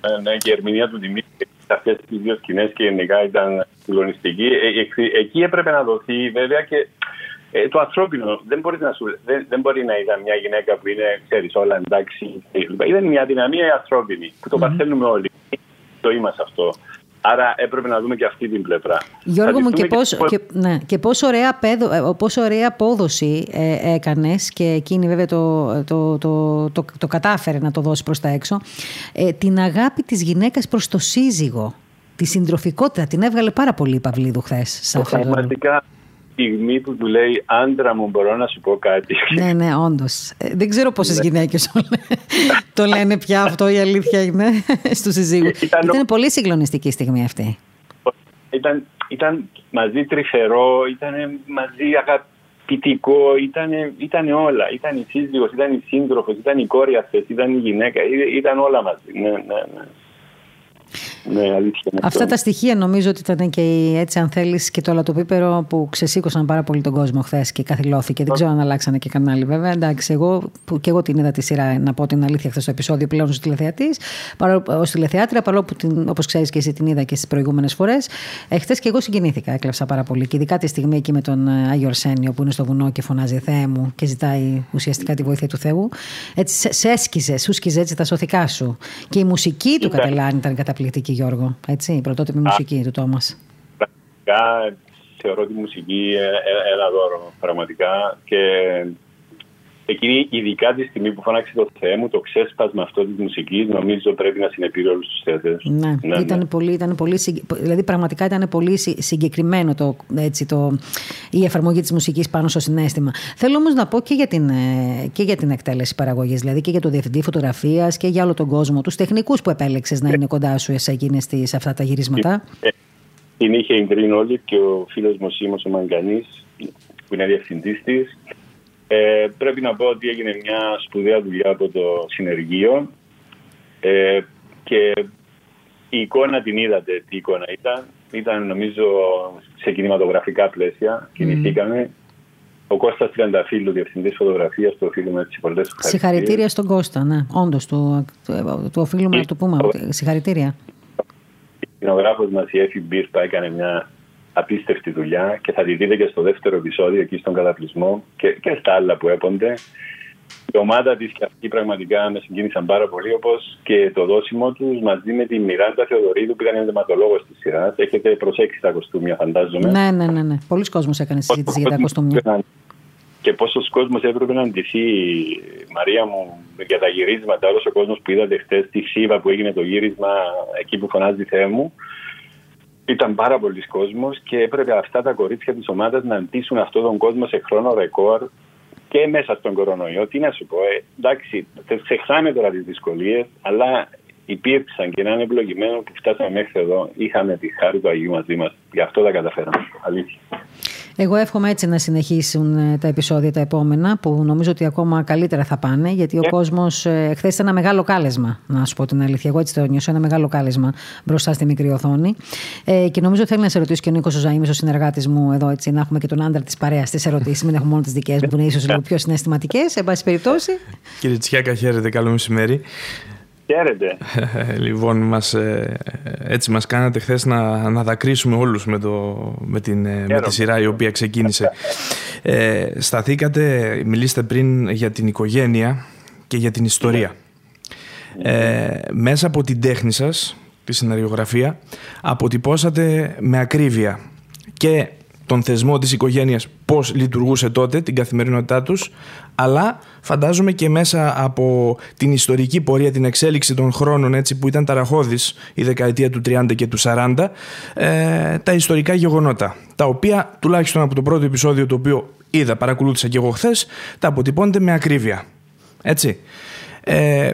Ε, ναι, και η ερμηνεία του Δημήτρη αυτές τις δύο σκηνές και γενικά ήταν συγκλονιστική. Ε, ε, εκεί έπρεπε να δοθεί βέβαια και ε, το ανθρώπινο δεν μπορεί, να σου, δεν, δεν μπορεί να ήταν μια γυναίκα που είναι, ξέρεις, όλα εντάξει. Ήταν μια δυναμία ανθρώπινη που το mm-hmm. παθαίνουμε όλοι. Το είμαστε αυτό. Άρα έπρεπε να δούμε και αυτή την πλευρά. Γιώργο μου, και, πώς, και, ναι, και πόσο, ωραία πέδο, ε, πόσο ωραία απόδοση ε, έκανες και εκείνη βέβαια το, το, το, το, το κατάφερε να το δώσει προς τα έξω, ε, την αγάπη της γυναίκας προς το σύζυγο, τη συντροφικότητα, την έβγαλε πάρα πολύ η Παυλίδου χθες. Πραγματικά στιγμή που του λέει άντρα μου μπορώ να σου πω κάτι. Ναι, ναι, όντως. Ε, δεν ξέρω πόσες ναι. γυναίκες το λένε πια αυτό η αλήθεια είναι στους συζύγους. Ήταν, ήταν πολύ συγκλονιστική στιγμή αυτή. Ήταν, ήταν μαζί τρυφερό, ήταν μαζί αγαπητικό, ήταν, ήταν όλα. Ήταν η σύζυγος, ήταν η σύντροφος, ήταν η κόρη αυτή, ήταν η γυναίκα, ήταν όλα μαζί. Ναι, ναι, ναι. Ναι, αλήθεια. Αυτά τα στοιχεία νομίζω ότι ήταν και έτσι, αν θέλεις, και το αλατοπίπερο που ξεσήκωσαν πάρα πολύ τον κόσμο χθες και καθυλώθηκε. Δεν ξέρω αν αλλάξανε και κανάλι, βέβαια. Εντάξει, εγώ που και εγώ την είδα τη σειρά, να πω την αλήθεια, χθες το επεισόδιο πλέον ως τηλεθεατής, ως τηλεθεάτρια, παρόλο που όπως ξέρεις και εσύ την είδα και στις προηγούμενες φορές. Εχθέ και εγώ συγκινήθηκα, έκλεψα πάρα πολύ. Και ειδικά τη στιγμή εκεί με τον ε, Άγιο Αρσένιο που είναι στο βουνό και φωνάζει Θεέ μου και ζητάει ουσιαστικά τη βοήθεια του Θεού. Έτσι, σε έσκιζε, σου σκιζε έτσι τα σωθικά σου. Και η μουσική του Κατελάνη ήταν καταπληκτική μουσική, Γιώργο. Έτσι, η πρωτότυπη μουσική του Τόμας. Πραγματικά θεωρώ τη μουσική ε, ε, ένα δώρο. Πραγματικά. Και εκείνη, ειδικά τη στιγμή που φώναξε το Θεέ μου, το ξέσπασμα αυτό της μουσικής, νομίζω πρέπει να συνεπήρε όλους τους θεατές. Ναι, ναι, ήταν, ναι. Πολύ, ήταν πολύ. Δηλαδή, πραγματικά ήταν πολύ συγκεκριμένο το, έτσι, το, η εφαρμογή της μουσικής πάνω στο συνέστημα. Θέλω όμως να πω και για την, ε, και για την εκτέλεση παραγωγής, δηλαδή και για το διευθυντή φωτογραφίας και για όλο τον κόσμο, τους τεχνικούς που επέλεξες να είναι κοντά σου σε, σε αυτά τα γυρίσματα. Ε, την είχε εγκρίνει όλοι και ο φίλος μου ο Μαγκανής, που είναι διευθυντής της. Ε, πρέπει να πω ότι έγινε μια σπουδαία δουλειά από το συνεργείο ε, και η εικόνα την είδατε τι εικόνα ήταν. Ήταν νομίζω σε κινηματογραφικά πλαίσια. Mm. Κινηθήκαμε. Ο Κώστας Τριανταφύλλου, διευθυντής φωτογραφίας, του οφείλουμε τις πολλές ευχαριστίες. Συγχαρητήρια στον Κώστα, ναι. Όντως, του, του, του οφείλουμε να το πούμε. Συγχαρητήρια. Ο κοινογράφος μας, η Εφη Μπίρπα, έκανε μια απίστευτη δουλειά και θα τη δείτε και στο δεύτερο επεισόδιο εκεί στον καταπλησμό και, και στα άλλα που έπονται. Η ομάδα της και αυτοί πραγματικά με συγκίνησαν πάρα πολύ, όπως και το δόσιμο τους μαζί με τη Μιράντα Θεοδωρίδου που ήταν ενδυματολόγο της σειράς. Έχετε προσέξει τα κοστούμια, φαντάζομαι. Ναι, ναι, ναι. ναι. Πολλοί κόσμοι έκανες συζήτηση για τα κοστούμια. Και πόσος κόσμος έπρεπε να αντιθεί, Μαρία μου, για τα γυρίσματα. Όλος ο κόσμος που είδατε χθες τη Σίβα που έγινε το γύρισμα εκεί που φωνάζει Θεέ μου. Ήταν πάρα πολλοί κόσμος και έπρεπε αυτά τα κορίτσια της ομάδας να αντίσουν αυτόν τον κόσμο σε χρόνο ρεκόρ και μέσα στον κορονοϊό. Τι να σου πω, ε, εντάξει, ξεχάμε τώρα τις δυσκολίες, αλλά υπήρξαν και να είναι ευλογημένο που φτάσαμε μέχρι εδώ. Είχαμε τη χάρη του Αγίου μαζί μας. Γι' αυτό τα καταφέραμε. Αλήθεια. Εγώ εύχομαι έτσι να συνεχίσουν ε, τα επεισόδια τα επόμενα, που νομίζω ότι ακόμα καλύτερα θα πάνε, γιατί ο yeah. κόσμος ε, χθες ήταν ένα μεγάλο κάλεσμα, να σου πω την αλήθεια. Εγώ έτσι το νιώσω, ένα μεγάλο κάλεσμα μπροστά στη μικρή οθόνη. Ε, και νομίζω θέλει να σε ρωτήσει και ο Νίκος Ζωαήμι, ο συνεργάτης μου εδώ, έτσι, να έχουμε και τον άντρα της παρέας στι ερωτήσεις, μην έχουμε μόνο τις δικές μου, που είναι ίσως λίγο πιο συναισθηματικές, εν πάση περιπτώσει. Κύριε Τσιάκα, χαίρετε, καλό μεσημέρι. Χαίρετε. λοιπόν, μας, ε, έτσι μας κάνατε χθες να, να δακρύσουμε όλους με, το, με, την, με τη σειρά η οποία ξεκίνησε. Ε, σταθήκατε, μιλήσατε πριν για την οικογένεια και για την ιστορία. Ε, μέσα από την τέχνη σας, τη σεναριογραφία, αποτυπώσατε με ακρίβεια και τον θεσμό της οικογένειας πώς λειτουργούσε τότε, την καθημερινότητά τους, αλλά φαντάζομαι και μέσα από την ιστορική πορεία, την εξέλιξη των χρόνων έτσι, που ήταν ταραχώδης η δεκαετία του 30 και του 40, ε, τα ιστορικά γεγονότα, τα οποία τουλάχιστον από το πρώτο επεισόδιο το οποίο είδα, παρακολούθησα και εγώ χθες, τα αποτυπώνεται με ακρίβεια. Έτσι. Ε,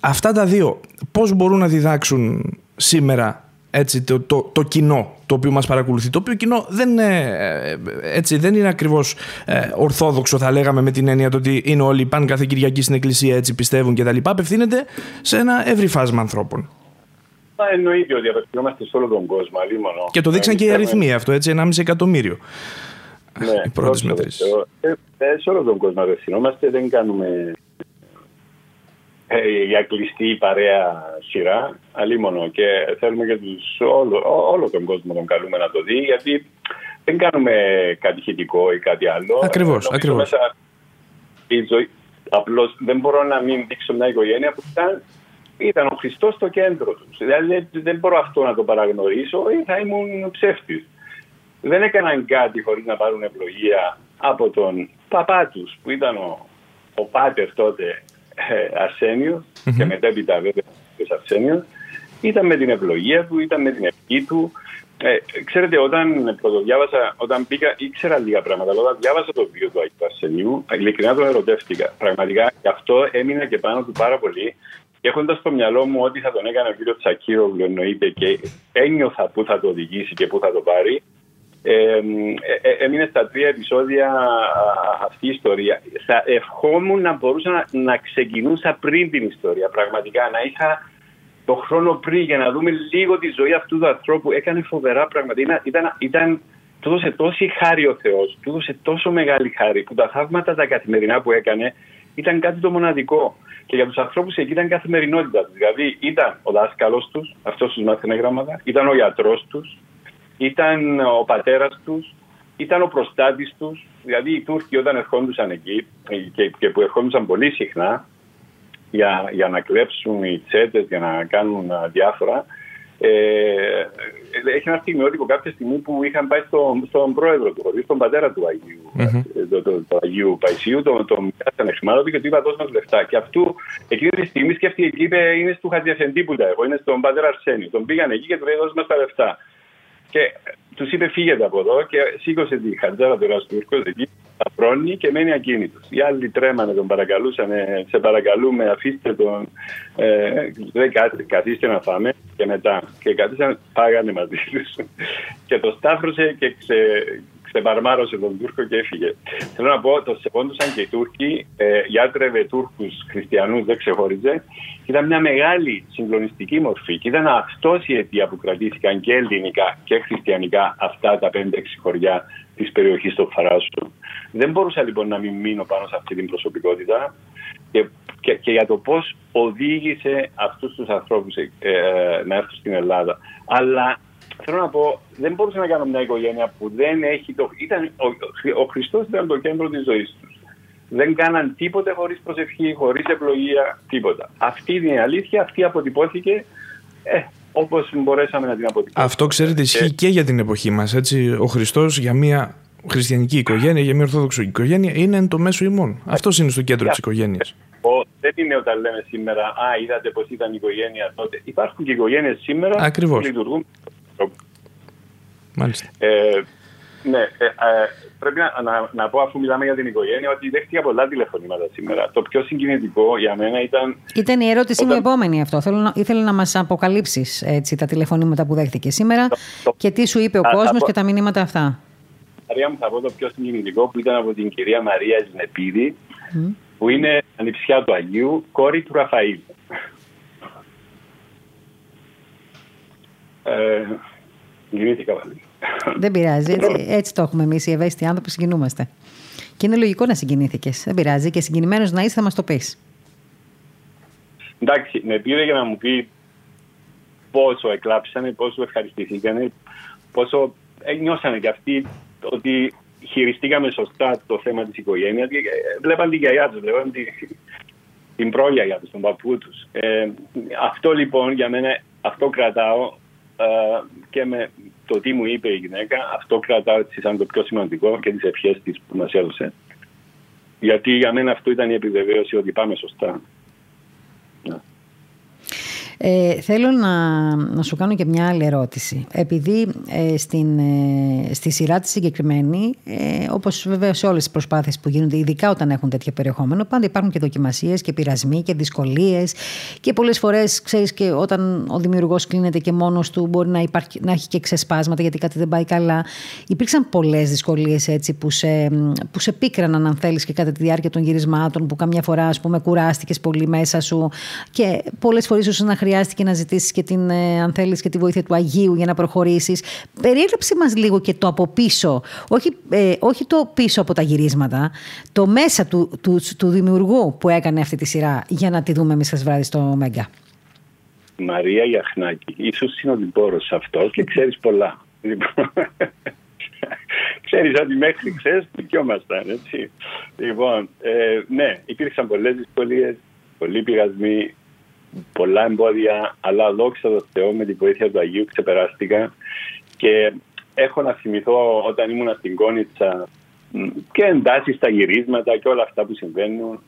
αυτά τα δύο πώς μπορούν να διδάξουν σήμερα έτσι, το, το, το κοινό το οποίο μας παρακολουθεί. Το οποίο κοινό δεν είναι, ε, έτσι, δεν είναι ακριβώς ε, ορθόδοξο θα λέγαμε με την έννοια το ότι είναι όλοι πάνε κάθε Κυριακή στην εκκλησία έτσι πιστεύουν κτλ. Απευθύνεται σε ένα ευρύ φάσμα ανθρώπων. Μα εννοείται ότι απευθυνόμαστε σε όλο τον κόσμο. Μόνο. Και το δείξαν και οι αριθμοί αυτό, έτσι, 1,5 εκατομμύριο. Ναι, οι πρώτε μετρήσει. Ε, σε όλο τον κόσμο απευθυνόμαστε, δεν κάνουμε ε, για κλειστή παρέα σειρά, αλίμονο. Και θέλουμε και τους, όλο, όλο τον κόσμο τον καλούμε να το δει, γιατί δεν κάνουμε κάτι χητικό ή κάτι άλλο. Ακριβώς, ακριβώς. Μέσα η ζωή, απλώς δεν μπορώ να μην δείξω μια οικογένεια που ήταν, ήταν ο Χριστός στο κέντρο τους. Δηλαδή δεν μπορώ αυτό να το παραγνωρίσω ή θα ήμουν ψεύτης. Δεν έκαναν κάτι χωρίς να πάρουν ευλογία από τον παπά τους που ήταν ο, ο πάτερ τότε ε, αρσενιο και μετέπειτα βέβαια Αρσένιο, ήταν με την ευλογία του, ήταν με την ευχή του. Ε, ξέρετε, όταν πρωτοδιάβασα, όταν πήγα, ήξερα λίγα πράγματα, αλλά όταν διάβασα το βιβλίο του Αγίου Αρσενίου, ειλικρινά τον ερωτεύτηκα. Πραγματικά, γι' αυτό έμεινε και πάνω του πάρα πολύ. Και έχοντας στο μυαλό μου ότι θα τον έκανε ο κύριος Τσακύρογλου, εννοείται και ένιωθα πού θα το οδηγήσει και πού θα το πάρει, ε, ε, έμεινε στα τρία επεισόδια αυτή η ιστορία. Θα ευχόμουν να μπορούσα να, να ξεκινούσα πριν την ιστορία, πραγματικά, να είχα το χρόνο πριν για να δούμε λίγο τη ζωή αυτού του ανθρώπου. Έκανε φοβερά πράγματα. Ήταν, ήταν, ήταν του έδωσε τόση χάρη ο Θεός, του έδωσε τόσο μεγάλη χάρη που τα θαύματα τα καθημερινά που έκανε ήταν κάτι το μοναδικό. Και για τους ανθρώπους εκεί ήταν καθημερινότητα Δηλαδή ήταν ο δάσκαλος τους, αυτός τους μάθαινε γράμματα, ήταν ο γιατρός τους, ήταν ο πατέρας τους, ήταν ο προστάτης τους. Δηλαδή οι Τούρκοι όταν ερχόντουσαν εκεί και, και που ερχόντουσαν πολύ συχνά για, για να κλέψουν οι τσέτες, για να κάνουν διάφορα, ε, έχει ένα στιγμιότυπο κάποια στιγμή που είχαν πάει στο, στον πρόεδρο του χωρί, στον πατέρα του Αγίου, mm-hmm. το, το, το, Αγίου Παϊσίου, τον το, μοιράσανε χρημάτων και του είπα δώσ' λεφτά. Και αυτού εκείνη τη στιγμή σκέφτηκε και είπε είναι του Χατζιαφεντή που τα έχω, είναι στον πατέρα Αρσένη. Τον πήγαν εκεί και του λέει δώσ' μας τα λεφτά. Και τους είπε φύγετε από εδώ και σήκωσε τη χατζάρα του Ραστούρκο εκεί, τα πρόνη και μένει ακίνητος. Οι άλλοι τρέμανε, τον παρακαλούσαν, σε παρακαλούμε, αφήστε τον, ε, δεν καθίστε να φάμε και μετά. Και καθίσαν, πάγανε μαζί τους. και το στάφρωσε και ξε, ξεπαρμάρωσε τον Τούρκο και έφυγε. Θέλω να πω, το σεβόντουσαν και οι Τούρκοι, ε, γιάτρευε Τούρκους χριστιανούς, δεν ξεχώριζε. Ήταν μια μεγάλη συγκλονιστική μορφή. Και ήταν αυτό η αιτία που κρατήθηκαν και ελληνικά και χριστιανικά αυτά τα 5-6 χωριά της περιοχής του Φαράσου. Δεν μπορούσα λοιπόν να μην μείνω πάνω σε αυτή την προσωπικότητα και, και, και για το πώς οδήγησε αυτούς τους ανθρώπους ε, να έρθουν στην Ελλάδα. Αλλά θέλω να πω, δεν μπορούσα να κάνω μια οικογένεια που δεν έχει το. Ήταν, ο, ο Χριστός ήταν το κέντρο της ζωής τους. Δεν κάναν τίποτε χωρίς προσευχή, χωρίς ευλογία, τίποτα. Αυτή είναι η αλήθεια, αυτή αποτυπώθηκε ε, όπως μπορέσαμε να την αποτυπώσουμε. Αυτό ξέρετε ισχύει και, και για την εποχή μας. Ο Χριστός για μια χριστιανική οικογένεια, για μια ορθόδοξη οικογένεια, είναι το μέσο ημών. Αυτός είναι στο κέντρο της οικογένειας. Δεν είναι όταν λέμε σήμερα, Α, είδατε πώ ήταν η οικογένεια τότε. Υπάρχουν και οικογένειες σήμερα Ακριβώς. που λειτουργούν Μάλιστα. Ε, ναι, ε, ε, πρέπει να, να, να, πω αφού μιλάμε για την οικογένεια ότι δέχτηκα πολλά τηλεφωνήματα σήμερα. Το πιο συγκινητικό για μένα ήταν. Ήταν η ερώτηση όταν... μου επόμενη αυτό. Θέλω να, ήθελα να μας αποκαλύψεις τα τηλεφωνήματα που δέχτηκε σήμερα και τι σου είπε ο κόσμος και τα μηνύματα αυτά. Μαρία μου, θα πω το πιο συγκινητικό που ήταν από την κυρία Μαρία Ζνεπίδη, που είναι ανιψιά του Αγίου, κόρη του Ραφαήλ. Ε, Συγκινήθηκα πάλι. Δεν πειράζει. Έτσι, έτσι το έχουμε εμείς οι ευαίσθητοι άνθρωποι, συγκινούμαστε. Και είναι λογικό να συγκινήθηκες. Δεν πειράζει. Και συγκινημένος να είσαι, θα μας το πεις. Εντάξει, με πήρε για να μου πει πόσο εκλάψανε, πόσο ευχαριστηθήκανε, πόσο νιώσανε κι αυτοί ότι χειριστήκαμε σωστά το θέμα της οικογένειας. Βλέπαν την γιαγιά τους, βλέπαν την πρόγια τους, τον παππού τους. Ε, αυτό λοιπόν για μένα, αυτό κρατάω ε, και με το τι μου είπε η γυναίκα, αυτό κρατάω έτσι σαν το πιο σημαντικό και τις ευχές της που μας έδωσε. Γιατί για μένα αυτό ήταν η επιβεβαίωση ότι πάμε σωστά. Ε, θέλω να, να σου κάνω και μια άλλη ερώτηση. Επειδή ε, στην, ε, στη σειρά τη συγκεκριμένη, ε, όπως βέβαια σε όλες τις προσπάθειες που γίνονται, ειδικά όταν έχουν τέτοιο περιεχόμενο, πάντα υπάρχουν και δοκιμασίες και πειρασμοί και δυσκολίες. Και πολλές φορές, ξέρεις, και όταν ο δημιουργός κλείνεται και μόνος του, μπορεί να, υπάρχει, να έχει και ξεσπάσματα γιατί κάτι δεν πάει καλά. Υπήρξαν πολλές δυσκολίες έτσι που σε, που σε πίκραναν, αν θέλεις, και κατά τη διάρκεια των γυρισμάτων, που καμιά φορά, ας πούμε, κουράστηκες πολύ μέσα σου και πολλές φορές ίσως να χρειάστηκε να ζητήσεις και την, ε, αν θέλεις, και τη βοήθεια του Αγίου για να προχωρήσεις. Περιέγραψε μας λίγο και το από πίσω, όχι, ε, όχι το πίσω από τα γυρίσματα, το μέσα του, του, του δημιουργού που έκανε αυτή τη σειρά για να τη δούμε εμείς χθες βράδυ στο Μέγκα. Μαρία Γιαχνάκη, ίσως συνοδοιπόρο αυτός και ξέρεις πολλά. Λοιπόν, ξέρεις ότι μέχρι χθες δικαιόμασταν, έτσι. Λοιπόν, ε, ναι, υπήρξαν πολλές δυσκολίες, πολλοί πειρασμοί, πολλά εμπόδια, αλλά δόξα τω Θεώ με τη βοήθεια του Αγίου ξεπεράστηκα και έχω να θυμηθώ όταν ήμουν στην Κόνιτσα και εντάσεις στα γυρίσματα και όλα αυτά που συμβαίνουν.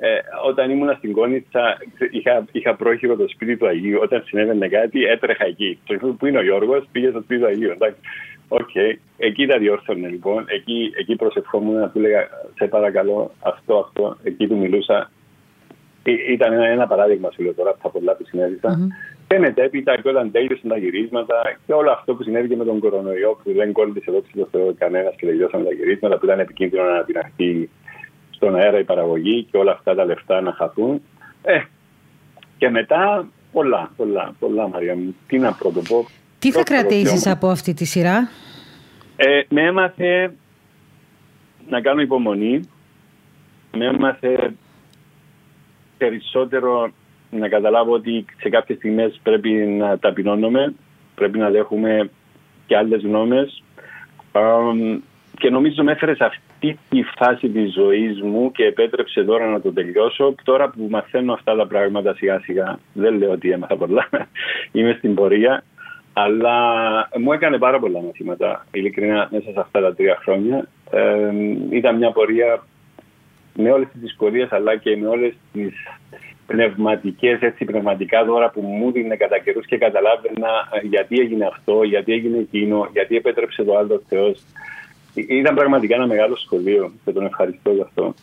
Ε, όταν ήμουν στην Κόνιτσα είχα, είχα πρόχειρο το σπίτι του Αγίου. Όταν συνέβαινε κάτι έτρεχα εκεί. Το που είναι ο Γιώργος πήγε στο σπίτι του Αγίου. OK, okay. εκεί τα διόρθωνε λοιπόν. Εκεί, εκεί προσευχόμουν να του λέγα σε παρακαλώ αυτό, αυτό. Εκεί του μιλούσα ήταν ένα, ένα παράδειγμα σου λέω τώρα από τα πολλά που συνέβησαν. Mm-hmm. Και μετέπειτα και όταν τέλειωσαν τα γυρίσματα και όλο αυτό που συνέβη με τον κορονοϊό που δεν κόλλησε εδώ στο Θεό κανένας και τελειώσαν τα γυρίσματα που ήταν επικίνδυνο να αναπηραχθεί στον αέρα η παραγωγή και όλα αυτά τα λεφτά να χαθούν. Ε, και μετά πολλά, πολλά, πολλά Μαρία μου. Τι να πρωτοπώ. Τι θα κρατήσεις από αυτή τη σειρά; Ε, με έμαθε να κάνω υπομονή. Με έμαθε περισσότερο να καταλάβω ότι σε κάποιες στιγμές πρέπει να ταπεινώνουμε, πρέπει να δέχουμε και άλλες γνώμες και νομίζω με έφερε σε αυτή τη φάση της ζωής μου και επέτρεψε τώρα να το τελειώσω. Τώρα που μαθαίνω αυτά τα πράγματα σιγά σιγά, δεν λέω ότι έμαθα πολλά, είμαι στην πορεία, αλλά μου έκανε πάρα πολλά μαθήματα, ειλικρινά, μέσα σε αυτά τα τρία χρόνια. Ε, ήταν μια πορεία με όλες τις δυσκολίες αλλά και με όλες τις πνευματικές, έτσι, πνευματικά δώρα που μου δίνει κατά καιρούς και καταλάβαινα ε, γιατί έγινε αυτό, γιατί έγινε εκείνο, γιατί επέτρεψε το άλλο Θεός. Ήταν πραγματικά ένα μεγάλο σχολείο και τον ευχαριστώ γι' αυτό.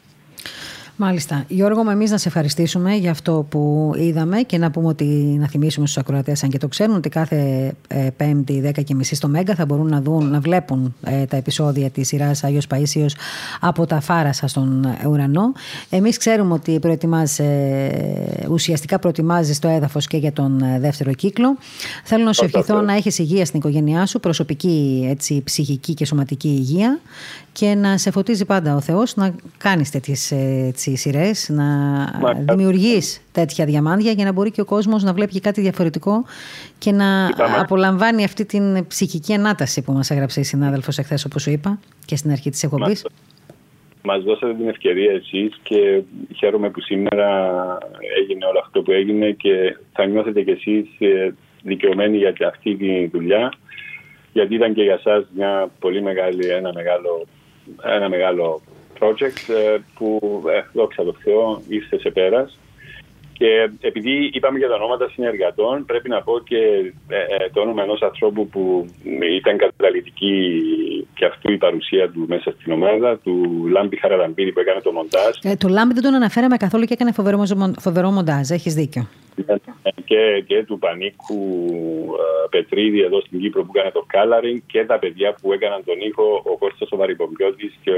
Μάλιστα. Γιώργο, με εμείς να σε ευχαριστήσουμε για αυτό που είδαμε και να πούμε ότι να θυμίσουμε στους ακροατές, αν και το ξέρουν, ότι κάθε ε, Πέμπτη, 10 και μισή στο Μέγκα θα μπορούν να, δουν, να βλέπουν ε, τα επεισόδια της σειράς Άγιος Παίσιος από τα φάρασα στον ουρανό. Εμείς ξέρουμε ότι ε, ουσιαστικά προετοιμάζεις το έδαφος και για τον ε, δεύτερο κύκλο. Θέλω να σου ευχηθώ να έχεις υγεία στην οικογένειά σου, προσωπική, έτσι, ψυχική και σωματική υγεία και να σε φωτίζει πάντα ο Θεός να κάνεις τέτοιες έτσι, σειρές, να δημιουργείς τέτοια διαμάντια για να μπορεί και ο κόσμος να βλέπει κάτι διαφορετικό και να απολαμβάνει αυτή την ψυχική ανάταση που μας έγραψε η συνάδελφος εχθές όπως σου είπα και στην αρχή της εκπομπής. Μας δώσατε την ευκαιρία εσείς και χαίρομαι που σήμερα έγινε όλο αυτό που έγινε και θα νιώθετε κι εσείς ε, δικαιωμένοι για αυτή τη δουλειά γιατί ήταν και για σας μια πολύ μεγάλη, ένα μεγάλο ένα μεγάλο project ε, που ε, δόξα τω Θεώ ήρθε σε πέρας και επειδή είπαμε για τα ονόματα συνεργατών, πρέπει να πω και ε, το όνομα ενός ανθρώπου που ήταν καταλητική και αυτού η παρουσία του μέσα στην ομάδα, του Λάμπη Χαραλαμπίδη που έκανε το μοντάζ. Ε, το Λάμπη δεν τον αναφέραμε καθόλου και έκανε φοβερό, φοβερό μοντάζ. Έχεις δίκιο και, και του Πανίκου ε, Πετρίδη εδώ στην Κύπρο που έκανε το κάλαρινγκ και τα παιδιά που έκαναν τον ήχο, ο Κώστας ο Βαρυπομπιώτης και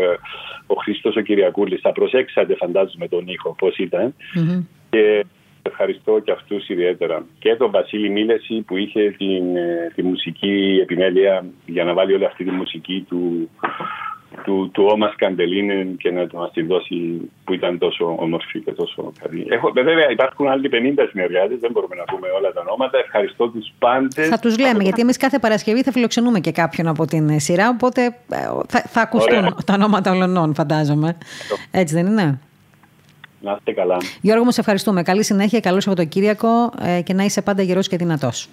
ο Χρήστος ο Κυριακούλης. Θα προσέξατε φαντάζομαι τον ήχο πώς ήταν mm-hmm. Και ευχαριστώ και αυτούς ιδιαίτερα. Και τον Βασίλη Μίλεση που είχε την, ε, τη μουσική επιμέλεια για να βάλει όλη αυτή τη μουσική του του, του Όμας Καντελίνεν και να του μας τη δώσει που ήταν τόσο όμορφη και τόσο καλή. Έχω, βέβαια υπάρχουν άλλοι 50 συνεργάτες, δεν μπορούμε να πούμε όλα τα ονόματα. Ευχαριστώ τους πάντες. Θα τους λέμε, γιατί εμείς κάθε Παρασκευή θα φιλοξενούμε και κάποιον από την σειρά, οπότε ε, θα, θα ακουστούν Ωραία. τα ονόματα ολονών, φαντάζομαι. Έτσι δεν είναι; Να είστε καλά. Γιώργο, μου σε ευχαριστούμε. Καλή συνέχεια, καλό Σαββατοκύριακο ε, και να είσαι πάντα γερός και δυνατός.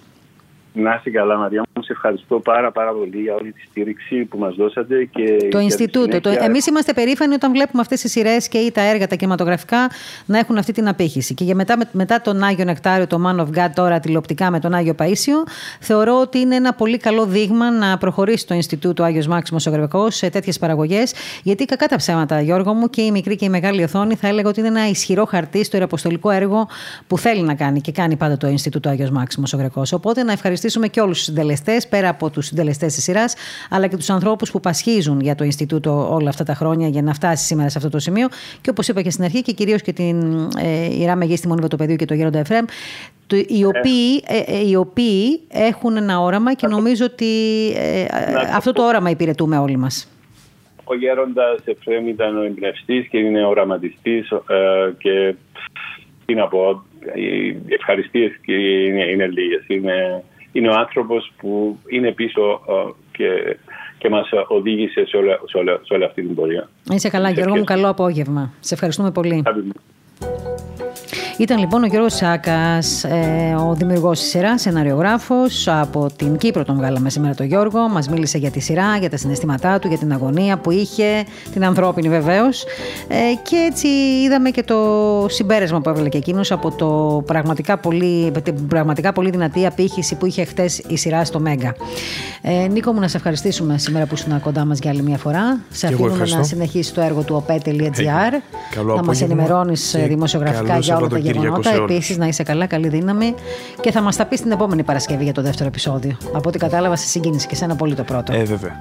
Να είσαι καλά, Μαρία μου. Σε ευχαριστώ πάρα, πάρα πολύ για όλη τη στήριξη που μας δώσατε. Και το Ινστιτούτο. Το... Εμείς είμαστε περήφανοι όταν βλέπουμε αυτές τις σειρές και ή τα έργα, τα κινηματογραφικά να έχουν αυτή την απήχηση. Και για μετά, μετά τον Άγιο Νεκτάριο, το Man of God, τώρα τηλεοπτικά με τον Άγιο Παίσιο, θεωρώ ότι είναι ένα πολύ καλό δείγμα να προχωρήσει το Ινστιτούτο Άγιος Μάξιμος ο σε τέτοιες παραγωγές. Γιατί κακά τα ψέματα, Γιώργο μου, και η μικρή και η μεγάλη οθόνη θα έλεγα ότι είναι ένα ισχυρό χαρτί στο ιεραποστολικό έργο που θέλει να κάνει και κάνει πάντα το Ινστιτούτο Άγιος Μάξιμος ο Οπότε να ευχαριστήσω ευχαριστήσουμε και όλους τους συντελεστές, πέρα από τους συντελεστές της σειράς, αλλά και τους ανθρώπους που πασχίζουν για το Ινστιτούτο όλα αυτά τα χρόνια για να φτάσει σήμερα σε αυτό το σημείο. Και όπως είπα και στην αρχή, και κυρίως και την ε, Ιρά Μεγίστη Μονή Παιδίου και το Γέροντα Εφρέμ, οι ε. οποίοι, ε, ε, οι οποίοι έχουν ένα όραμα και νομίζω ότι ε, αυτό το όραμα υπηρετούμε όλοι μας. Ο Γέροντας Εφρέμ ήταν ο εμπνευστής και είναι οραματιστής και τι να πω, οι ευχαριστίες είναι, είναι λίγες. Είναι, είναι ο άνθρωπος που είναι πίσω ε, και, και μας οδήγησε σε, όλα, σε, όλα, σε όλη αυτή την πορεία. Είσαι καλά Γιώργο μου, καλό απόγευμα. Σε ευχαριστούμε πολύ. Ήταν λοιπόν ο Γιώργος Σάκας, ε, ο δημιουργός της σειράς, σεναριογράφος. Από την Κύπρο τον βγάλαμε σήμερα τον Γιώργο. Μας μίλησε για τη σειρά, για τα συναισθήματά του, για την αγωνία που είχε, την ανθρώπινη βεβαίως. Ε, και έτσι είδαμε και το συμπέρασμα που έβαλε και εκείνος από το πραγματικά πολύ, την πραγματικά πολύ δυνατή απήχηση που είχε χτες η σειρά στο Μέγκα. Ε, Νίκο μου να σε ευχαριστήσουμε σήμερα που ήσουν κοντά μας για άλλη μια φορά. Σε αφήνουμε να συνεχίσει το έργο του opet.gr, να μας ενημερώνεις δημοσιογραφικά για όλα τα γεγονότα. Επίσης, να είσαι καλά, καλή δύναμη. Και θα μας τα πεις την επόμενη Παρασκευή για το δεύτερο επεισόδιο. Από ό,τι κατάλαβα, σε συγκίνηση και σε ένα πολύ το πρώτο. Ε, βέβαια.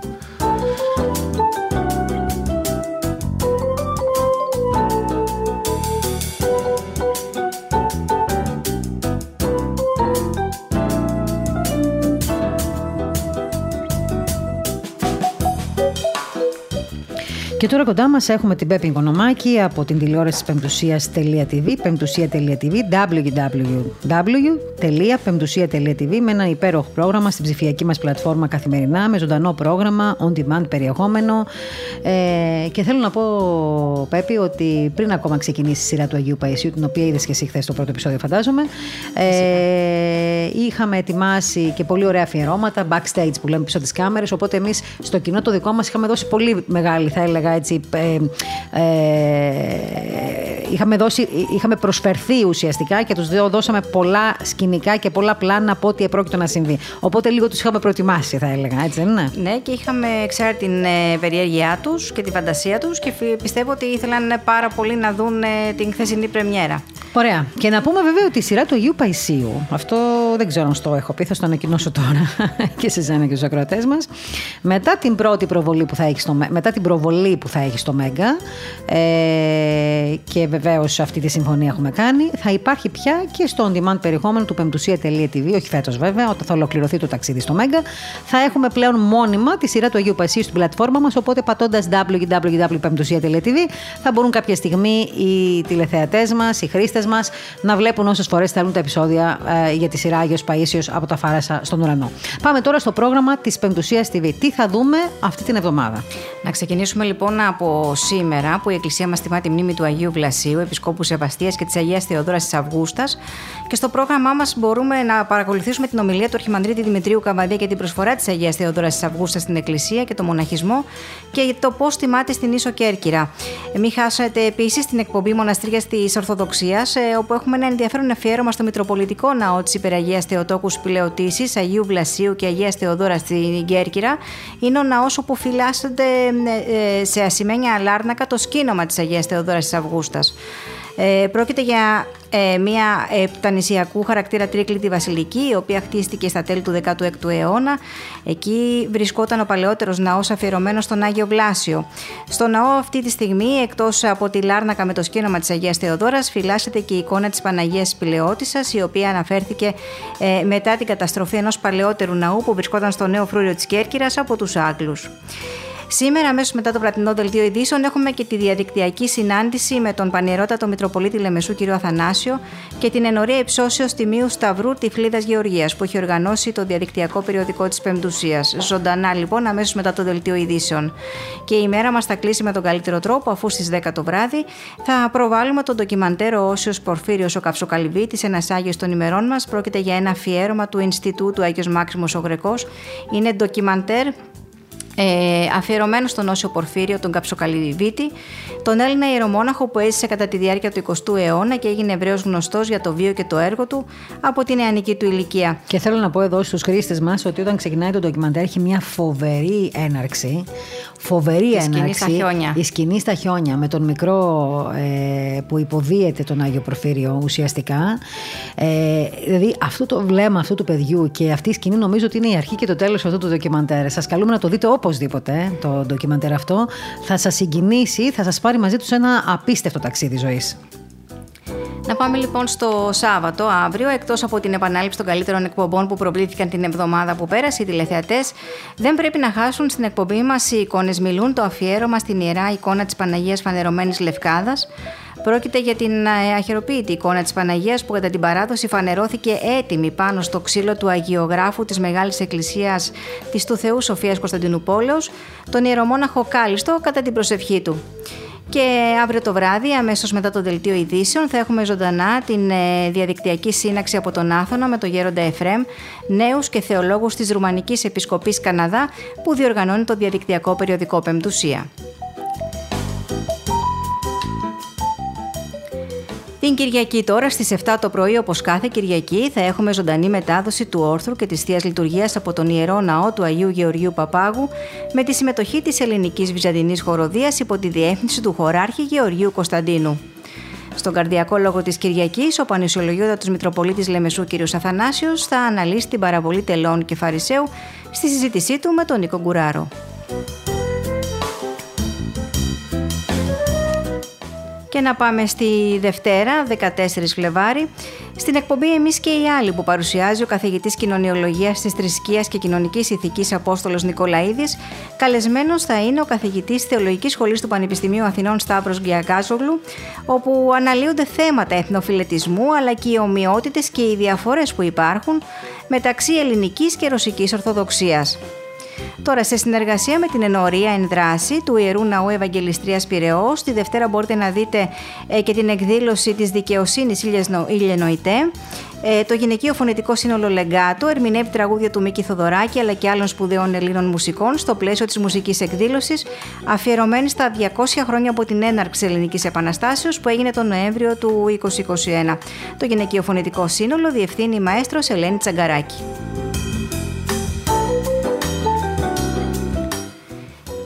Και τώρα κοντά μα έχουμε την Πέπη Οικονομάκη από την τηλεόραση τη Πεμπτουσία.tv, πεμπτουσία.tv, www.pemptusia.tv με ένα υπέροχο πρόγραμμα στην ψηφιακή μα πλατφόρμα καθημερινά, με ζωντανό πρόγραμμα, on demand περιεχόμενο. Ε, και θέλω να πω, Πέπη, ότι πριν ακόμα ξεκινήσει η σειρά του Αγίου Παϊσίου, την οποία είδε και εσύ χθε στο πρώτο επεισόδιο, φαντάζομαι, ε, είχαμε ετοιμάσει και πολύ ωραία αφιερώματα, backstage που λέμε πίσω τι κάμερε. Οπότε εμεί στο κοινό το δικό μα είχαμε δώσει πολύ μεγάλη, θα έλεγα έτσι, ε, ε, είχαμε, δώσει, είχαμε προσφερθεί ουσιαστικά και τους δώσαμε πολλά σκηνικά και πολλά πλάνα από ό,τι επρόκειτο να συμβεί. Οπότε λίγο τους είχαμε προετοιμάσει θα έλεγα, έτσι δεν είναι; Ναι και είχαμε ξέρει την ε, περιέργειά τους και τη φαντασία τους και πιστεύω ότι ήθελαν πάρα πολύ να δουν ε, την χθεσινή πρεμιέρα. Ωραία. Και να πούμε βέβαια ότι η σειρά του Αγίου Παϊσίου, αυτό δεν ξέρω αν το έχω πει, θα το ανακοινώσω τώρα και σε εσένα και στους ακροατές μας. Μετά την πρώτη προβολή που θα έχει στο, μετά την προβολή που θα έχει στο Μέγκα, ε, και βεβαίως αυτή τη συμφωνία έχουμε κάνει, θα υπάρχει πια και στο on demand περιεχόμενο του πεμπτουσία.tv, όχι φέτος βέβαια, όταν θα ολοκληρωθεί το ταξίδι στο Μέγκα, θα έχουμε πλέον μόνιμα τη σειρά του Αγίου Παϊσίου στην πλατφόρμα μας. Οπότε πατώντας www.pemptusia.tv θα μπορούν κάποια στιγμή οι τηλεθεατές μας, οι χρήστες μας να βλέπουν όσες φορές θέλουν τα επεισόδια ε, για τη σειρά Άγιος Παίσιο από τα Φάρασα στον ουρανό. Πάμε τώρα στο πρόγραμμα της Πεμπτουσίας TV. Τι θα δούμε αυτή την εβδομάδα; Να ξεκινήσουμε λοιπόν από σήμερα που η Εκκλησία μας τιμά τη μνήμη του Αγίου Βλασίου, Επισκόπου Σεβαστίας και της Αγίας Θεοδόρα της Αυγούστας. Και στο πρόγραμμά μας μπορούμε να παρακολουθήσουμε την ομιλία του Αρχιμανδρίτη Δημητρίου Καβαδία και την προσφορά της Αγίας Θεοδόρα της Αυγούστας στην Εκκλησία και το μοναχισμό και το πώς τιμάται στην ίσο Κέρκυρα. Μην χάσετε επίσης την εκπομπή Μοναστήρια της Ορθοδοξίας, ε, όπου έχουμε ένα ενδιαφέρον αφιέρωμα στο Μητροπολιτικό Ναό της Υπεραγίας Θεοτόκους Πηλεωτήση, Αγίου Βλασίου και Αγίας Θεοδόρα στην Κέρκυρα. Είναι ο ναός όπου φυλάσσονται ε, ε, σε ασημένια αλάρνακα το σκήνομα της Αγίας Θεοδόρας της Αυγούστας. Ε, πρόκειται για ε, μια επτανησιακού χαρακτήρα τρίκλητη βασιλική, η οποία χτίστηκε στα τέλη του 16ου αιώνα. Εκεί βρισκόταν ο παλαιότερος ναός αφιερωμένος στον Άγιο Βλάσιο. Στο ναό αυτή τη στιγμή, εκτός από τη Λάρνακα με το σκήνομα της Αγίας Θεοδόρας, φυλάσσεται και η εικόνα της Παναγίας Πηλεώτησα, η οποία αναφέρθηκε ε, μετά την καταστροφή ενός παλαιότερου ναού που βρισκόταν στο νέο φρούριο της Κέρκυρας από τους Άγγλους. Σήμερα, αμέσως μετά το πλατινό δελτίο ειδήσεων, έχουμε και τη διαδικτυακή συνάντηση με τον πανιερότατο Μητροπολίτη Λεμεσού κ. Αθανάσιο και την ενορία υψώσεως τιμίου Σταυρού Τυφλίδας Γεωργίας που έχει οργανώσει το διαδικτυακό περιοδικό της Πεμπτουσίας. Ζωντανά λοιπόν, αμέσως μετά το δελτίο ειδήσεων. Και η μέρα μας θα κλείσει με τον καλύτερο τρόπο, αφού στις 10 το βράδυ θα προβάλλουμε τον ντοκιμαντέρο Όσιος Πορφύριος ο Καυσοκαλυβίτης, ένας Άγιος των ημερών μας. Πρόκειται για ένα αφιέρωμα του Ινστιτούτου Άγιος Μάξιμος ο Γρεκός. Είναι ντοκιμαντέρ ε, αφιερωμένο στον Όσιο Πορφύριο, τον Καψοκαλυβίτη, τον Έλληνα ιερομόναχο που έζησε κατά τη διάρκεια του 20ου αιώνα και έγινε ευρέω γνωστός για το βίο και το έργο του από την νεανική του ηλικία. Και θέλω να πω εδώ στους χρήστες μας ότι όταν ξεκινάει το ντοκιμαντέρ έχει μια φοβερή έναρξη. Φοβερή η έναρξη. Σκηνή στα χιόνια. Η σκηνή στα χιόνια με τον μικρό ε, που υποδίεται τον Άγιο Πορφύριο ουσιαστικά. Ε, δηλαδή αυτό το βλέμμα αυτού του παιδιού και αυτή η σκηνή νομίζω ότι είναι η αρχή και το τέλος αυτού του ντοκιμαντέρ. Σας καλούμε να το δείτε οπωσδήποτε ε, το ντοκιμαντέρ αυτό. Θα σας συγκινήσει, θα σας πάρει μαζί τους ένα απίστευτο ταξίδι ζωής. Να πάμε λοιπόν στο Σάββατο, αύριο, εκτός από την επανάληψη των καλύτερων εκπομπών που προβλήθηκαν την εβδομάδα που πέρασε, οι τηλεθεατές δεν πρέπει να χάσουν στην εκπομπή μας οι εικόνες μιλούν, το αφιέρωμα στην ιερά εικόνα της Παναγίας Φανερωμένης Λευκάδας. Πρόκειται για την ε, αχαιροποίητη εικόνα της Παναγίας που κατά την παράδοση φανερώθηκε έτοιμη πάνω στο ξύλο του Αγιογράφου της Μεγάλης Εκκλησίας της του Θεού Σοφίας Κωνσταντινούπολεως, τον ιερομόναχο Κάλιστο κατά την προσευχή του. Και αύριο το βράδυ, αμέσως μετά το δελτίο ειδήσεων, θα έχουμε ζωντανά την ε, διαδικτυακή σύναξη από τον Άθωνα με τον γέροντα Εφρέμ, νέους και θεολόγους της Ρουμανικής Επισκοπής Καναδά, που διοργανώνει το διαδικτυακό περιοδικό Πεμπτουσία. Την Κυριακή τώρα στις 7 το πρωί όπως κάθε Κυριακή θα έχουμε ζωντανή μετάδοση του όρθρου και της Θείας Λειτουργίας από τον Ιερό Ναό του Αγίου Γεωργίου Παπάγου με τη συμμετοχή της ελληνικής βυζαντινής χοροδίας υπό τη διεύθυνση του χωράρχη Γεωργίου Κωνσταντίνου. Στον καρδιακό λόγο της Κυριακής, ο πανησιολογιότατος Μητροπολίτης Λεμεσού κ. Αθανάσιος θα αναλύσει την παραβολή τελών και φαρισαίου στη συζήτησή του με τον Νίκο Γκουράρο. Και να πάμε στη Δευτέρα, 14 Φλεβάρι, στην εκπομπή Εμείς και οι άλλοι που παρουσιάζει ο καθηγητής Κοινωνιολογίας της Θρησκείας και Κοινωνικής Ηθικής Απόστολος Νικολαίδης. Καλεσμένος θα είναι ο καθηγητής Θεολογικής Σχολής του Πανεπιστημίου Αθηνών Σταύρος Γκιακάζογλου, όπου αναλύονται θέματα εθνοφιλετισμού αλλά και οι ομοιότητες και οι διαφορές που υπάρχουν μεταξύ ελληνικής και ρωσικής Ορθοδοξίας. Τώρα, σε συνεργασία με την ενορία Ενδράση του Ιερού Ναού Ευαγγελιστρίας Πυραιό, τη Δευτέρα μπορείτε να δείτε ε, και την εκδήλωση της Δικαιοσύνης Ιλιενοητέ. Ε, το γυναικείο φωνητικό σύνολο Λεγκάτο ερμηνεύει τραγούδια του Μίκη Θοδωράκη αλλά και άλλων σπουδαίων Ελλήνων μουσικών στο πλαίσιο της μουσικής εκδήλωσης, αφιερωμένη στα 200 χρόνια από την έναρξη Ελληνικής Επαναστάσεως που έγινε τον Νοέμβριο του 2021. Το γυναικείο φωνητικό σύνολο διευθύνει η μαέστρος Ελένη Τσαγκαράκη.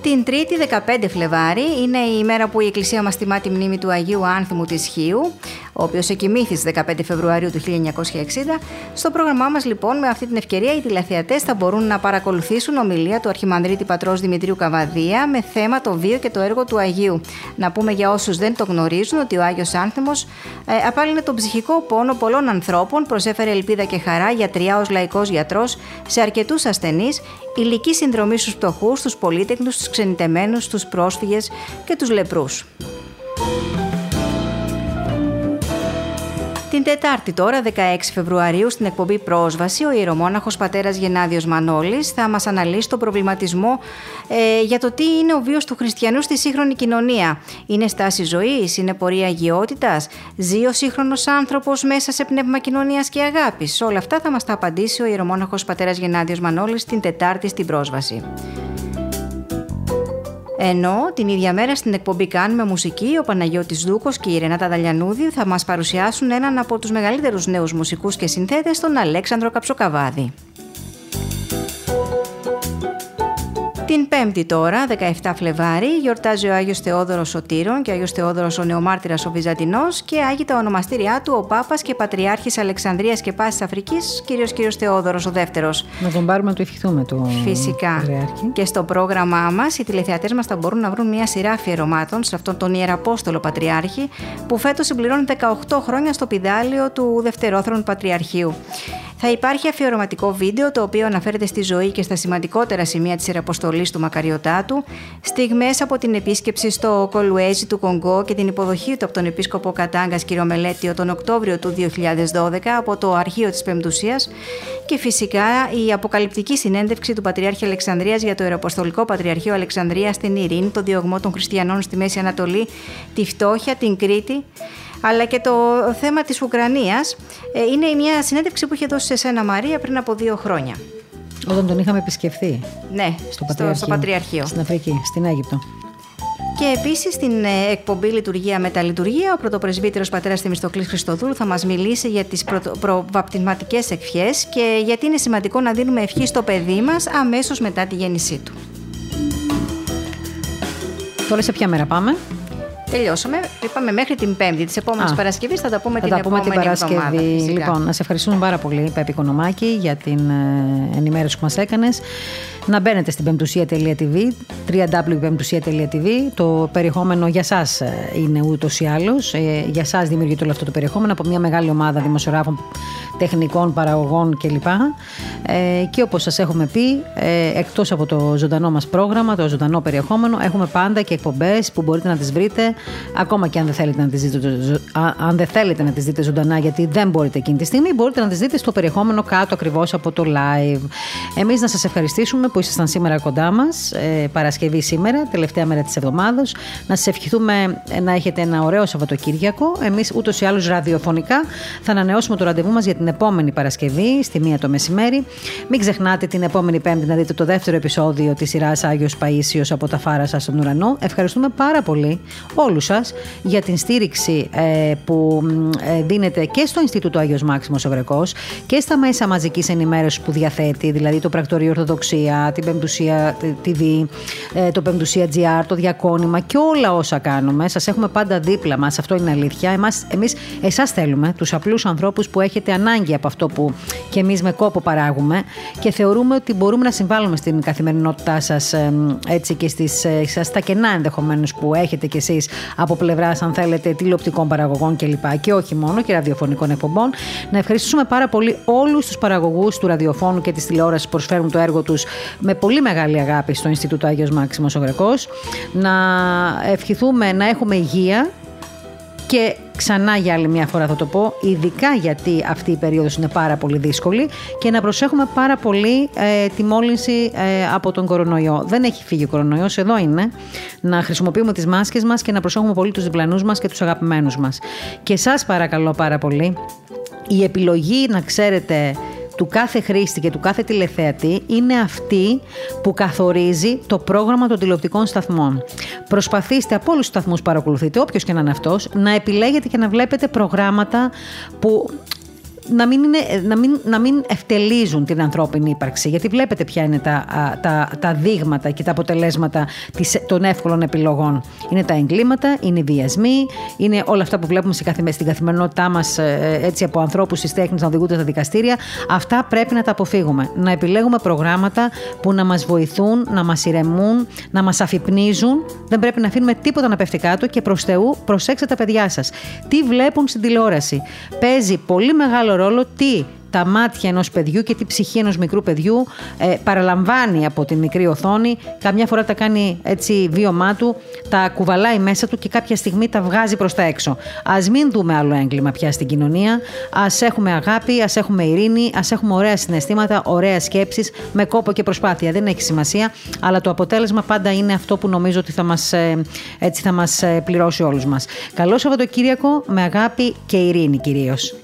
Την 3η 15 Φλεβάρι είναι η ημέρα που η Εκκλησία μας τιμά τη μνήμη του Αγίου Άνθιμου της Χίου, ο οποίος εκοιμήθης στι 15 Φεβρουαρίου του 1960. Στο πρόγραμμά μας, λοιπόν, με αυτή την ευκαιρία, οι τηλεθεατές θα μπορούν να παρακολουθήσουν ομιλία του Αρχιμανδρίτη Πατρός Δημητρίου Καβαδία με θέμα το βίο και το έργο του Αγίου. Να πούμε για όσους δεν το γνωρίζουν ότι ο Άγιος Άνθιμος ε, απάλυνε τον ψυχικό πόνο πολλών ανθρώπων, προσέφερε ελπίδα και χαρά γιατριά ως λαϊκός γιατρός σε αρκετούς ασθενείς, ηλική συνδρομή στους φτωχούς, στου πολίτεκνους, στου ξενιτεμένους, στου πρόσφυγες και τους λεπρούς. Την Τετάρτη τώρα, 16 Φεβρουαρίου, στην εκπομπή Πρόσβαση, ο ιερομόναχος πατέρας Γενάδιος Μανώλης θα μας αναλύσει τον προβληματισμό ε, για το τι είναι ο βίος του χριστιανού στη σύγχρονη κοινωνία. Είναι στάση ζωής, είναι πορεία αγιότητας, ζει ο σύγχρονος άνθρωπος μέσα σε πνεύμα κοινωνίας και αγάπης. Όλα αυτά θα μας τα απαντήσει ο ιερομόναχος πατέρας Γενάδιος Μανώλης την Τετάρτη στην Πρόσβαση. Ενώ την ίδια μέρα στην εκπομπή Κάνουμε Μουσική, ο Παναγιώτης Δούκος και η Ρενάτα Δαλιανούδη θα μας παρουσιάσουν έναν από τους μεγαλύτερους νέους μουσικούς και συνθέτες, τον Αλέξανδρο Καψοκαβάδη. Την Πέμπτη τώρα, 17 Φλεβάρι, γιορτάζει ο Άγιος Θεόδωρος Σωτήρων και ο Άγιος Θεόδωρος ο Νεομάρτυρας ο Βυζαντινός και άγει τα ονομαστήριά του ο Πάπας και Πατριάρχης Αλεξανδρίας και Πάσης Αφρικής, κύριος κύριος Θεόδωρος ο Δεύτερος. Να τον πάρουμε να του ευχηθούμε του Φυσικά. Πατριάρχη. Και στο πρόγραμμά μας οι τηλεθεατές μας θα μπορούν να βρουν μια σειρά αφιερωμάτων σε αυτόν τον Ιεραπόστολο Πατριάρχη που φέτος συμπληρώνει 18 χρόνια στο πιδάλιο του Δευτερόθρον Πατριαρχείου. Θα υπάρχει αφιερωματικό βίντεο το οποίο αναφέρεται στη ζωή και στα σημαντικότερα σημεία της Ιεραποστολής του Μακαριωτάτου, στιγμές από την επίσκεψη στο Κολουέζι του Κονγκό και την υποδοχή του από τον Επίσκοπο Κατάγκας κ. Μελέτιο τον Οκτώβριο του 2012 από το Αρχείο της Πεμπτουσίας και φυσικά η αποκαλυπτική συνέντευξη του Πατριάρχη Αλεξανδρίας για το Ιεραποστολικό Πατριαρχείο Αλεξανδρίας στην Ειρήνη, το διωγμό των Χριστιανών στη Μέση Ανατολή, τη φτώχεια, την Κρήτη αλλά και το θέμα της Ουκρανίας ε, είναι μια συνέντευξη που είχε δώσει σε σένα Μαρία πριν από δύο χρόνια. Όταν τον είχαμε επισκεφθεί. Ναι, στο Πατριαρχείο. Στο, Πατριαρχείο. Στην Αφρική, στην Αίγυπτο. Και επίσης στην ε, εκπομπή Λειτουργία με τα Λειτουργία, ο πρωτοπρεσβύτερος πατέρας Θημιστοκλής Χριστοδούλου θα μας μιλήσει για τις προβαπτισματικές ευχές και γιατί είναι σημαντικό να δίνουμε ευχή στο παιδί μας αμέσως μετά τη γέννησή του. Τώρα σε ποια μέρα πάμε; Τελειώσαμε. Είπαμε μέχρι την Πέμπτη της επόμενης Παρασκευής. Θα τα πούμε θα την τα πούμε επόμενη την Παρασκευή. εβδομάδα. Λοιπόν, να σε ευχαριστούμε πάρα πολύ, Πέπη Κονομάκη, για την ε, ενημέρωση που μας έκανες. Να μπαίνετε στην πεμπτουσία.tv, www.pemptusia.tv. Το περιεχόμενο για εσά είναι ούτως ή άλλως. Ε, για εσά δημιουργείται όλο αυτό το περιεχόμενο από μια μεγάλη ομάδα δημοσιογράφων, τεχνικών, παραγωγών κλπ. Ε, και όπως σας έχουμε πει, ε, εκτός από το ζωντανό μας πρόγραμμα, το ζωντανό περιεχόμενο, έχουμε πάντα και εκπομπές που μπορείτε να τις βρείτε, ακόμα και αν δεν θέλετε να τι δείτε, αν δεν θέλετε να τις δείτε ζωντανά, γιατί δεν μπορείτε εκείνη τη στιγμή, μπορείτε να τι δείτε στο περιεχόμενο κάτω ακριβώς από το live. Εμείς να σας ευχαριστήσουμε που ήσασταν σήμερα κοντά μας, ε, Παρασκευή σήμερα, τελευταία μέρα της εβδομάδα. Να σας ευχηθούμε να έχετε ένα ωραίο Σαββατοκύριακο. Εμείς ούτως ή άλλως ραδιοφωνικά θα ανανεώσουμε το ραντεβού μας για την επόμενη Παρασκευή, στη μία το μεσημέρι. Μην ξεχνάτε την επόμενη Πέμπτη να δείτε το δεύτερο επεισόδιο της σειράς Άγιος Παίσιος από τα φάρα σα στον ουρανό. Ευχαριστούμε πάρα πολύ όλους σας για την στήριξη ε, που ε, δίνετε και στο Ινστιτούτο Άγιος Μάξιμος Ευρεκό και στα μέσα μαζικής ενημέρωσης που διαθέτει, δηλαδή το Πρακτορείο Ορθοδοξία, την Πεμπτουσία TV, ε, το Πεμπτουσία GR, το Διακόνημα και όλα όσα κάνουμε. Σας έχουμε πάντα δίπλα μας, αυτό είναι αλήθεια. Εμείς εσάς θέλουμε, τους απλούς ανθρώπους που έχετε ανάγκη από αυτό που και εμείς με κόπο παράγουμε και θεωρούμε ότι μπορούμε να συμβάλλουμε στην καθημερινότητά σας έτσι και στις, ε, στα κενά ενδεχομένως που έχετε κι εσείς από πλευράς, αν θέλετε, τηλεοπτικών παραγωγών κλπ. Και, και όχι μόνο και ραδιοφωνικών εκπομπών. Να ευχαριστήσουμε πάρα πολύ όλους τους παραγωγούς του ραδιοφώνου και της τηλεόρασης που προσφέρουν το έργο τους με πολύ μεγάλη αγάπη στο Ινστιτούτο Άγιος Μάξιμος ο Γρεκός. Να ευχηθούμε να έχουμε υγεία και ξανά για άλλη μια φορά θα το πω, ειδικά γιατί αυτή η περίοδος είναι πάρα πολύ δύσκολη και να προσέχουμε πάρα πολύ ε, τη μόλυνση ε, από τον κορονοϊό. Δεν έχει φύγει ο κορονοϊός, εδώ είναι. Να χρησιμοποιούμε τις μάσκες μας και να προσέχουμε πολύ τους διπλανούς μας και τους αγαπημένους μας. Και σας παρακαλώ πάρα πολύ, η επιλογή να ξέρετε του κάθε χρήστη και του κάθε τηλεθεατή είναι αυτή που καθορίζει το πρόγραμμα των τηλεοπτικών σταθμών. Προσπαθήστε από όλους τους σταθμούς που παρακολουθείτε, όποιος και να είναι αυτός, να επιλέγετε και να βλέπετε προγράμματα που να μην, είναι, να, μην, να μην ευτελίζουν την ανθρώπινη ύπαρξη. Γιατί βλέπετε ποια είναι τα, τα, τα δείγματα και τα αποτελέσματα της, των εύκολων επιλογών. Είναι τα εγκλήματα, είναι οι βιασμοί, είναι όλα αυτά που βλέπουμε στην καθημερινότητά μας ε, έτσι από ανθρώπους τη τέχνη να οδηγούνται στα δικαστήρια. Αυτά πρέπει να τα αποφύγουμε. Να επιλέγουμε προγράμματα που να μας βοηθούν, να μας ηρεμούν, να μας αφυπνίζουν. Δεν πρέπει να αφήνουμε τίποτα να πέφτει κάτω και προς Θεού προσέξτε τα παιδιά σας. Τι βλέπουν στην τηλεόραση. Παίζει πολύ μεγάλο ρόλο τι τα μάτια ενός παιδιού και τη ψυχή ενός μικρού παιδιού ε, παραλαμβάνει από την μικρή οθόνη, καμιά φορά τα κάνει έτσι βίωμά του, τα κουβαλάει μέσα του και κάποια στιγμή τα βγάζει προς τα έξω. Ας μην δούμε άλλο έγκλημα πια στην κοινωνία, ας έχουμε αγάπη, ας έχουμε ειρήνη, ας έχουμε ωραία συναισθήματα, ωραία σκέψεις, με κόπο και προσπάθεια. Δεν έχει σημασία, αλλά το αποτέλεσμα πάντα είναι αυτό που νομίζω ότι θα μας, ε, έτσι θα μας ε, πληρώσει όλους μας. Καλό Σαββατοκύριακο με αγάπη και ειρήνη κυρίως.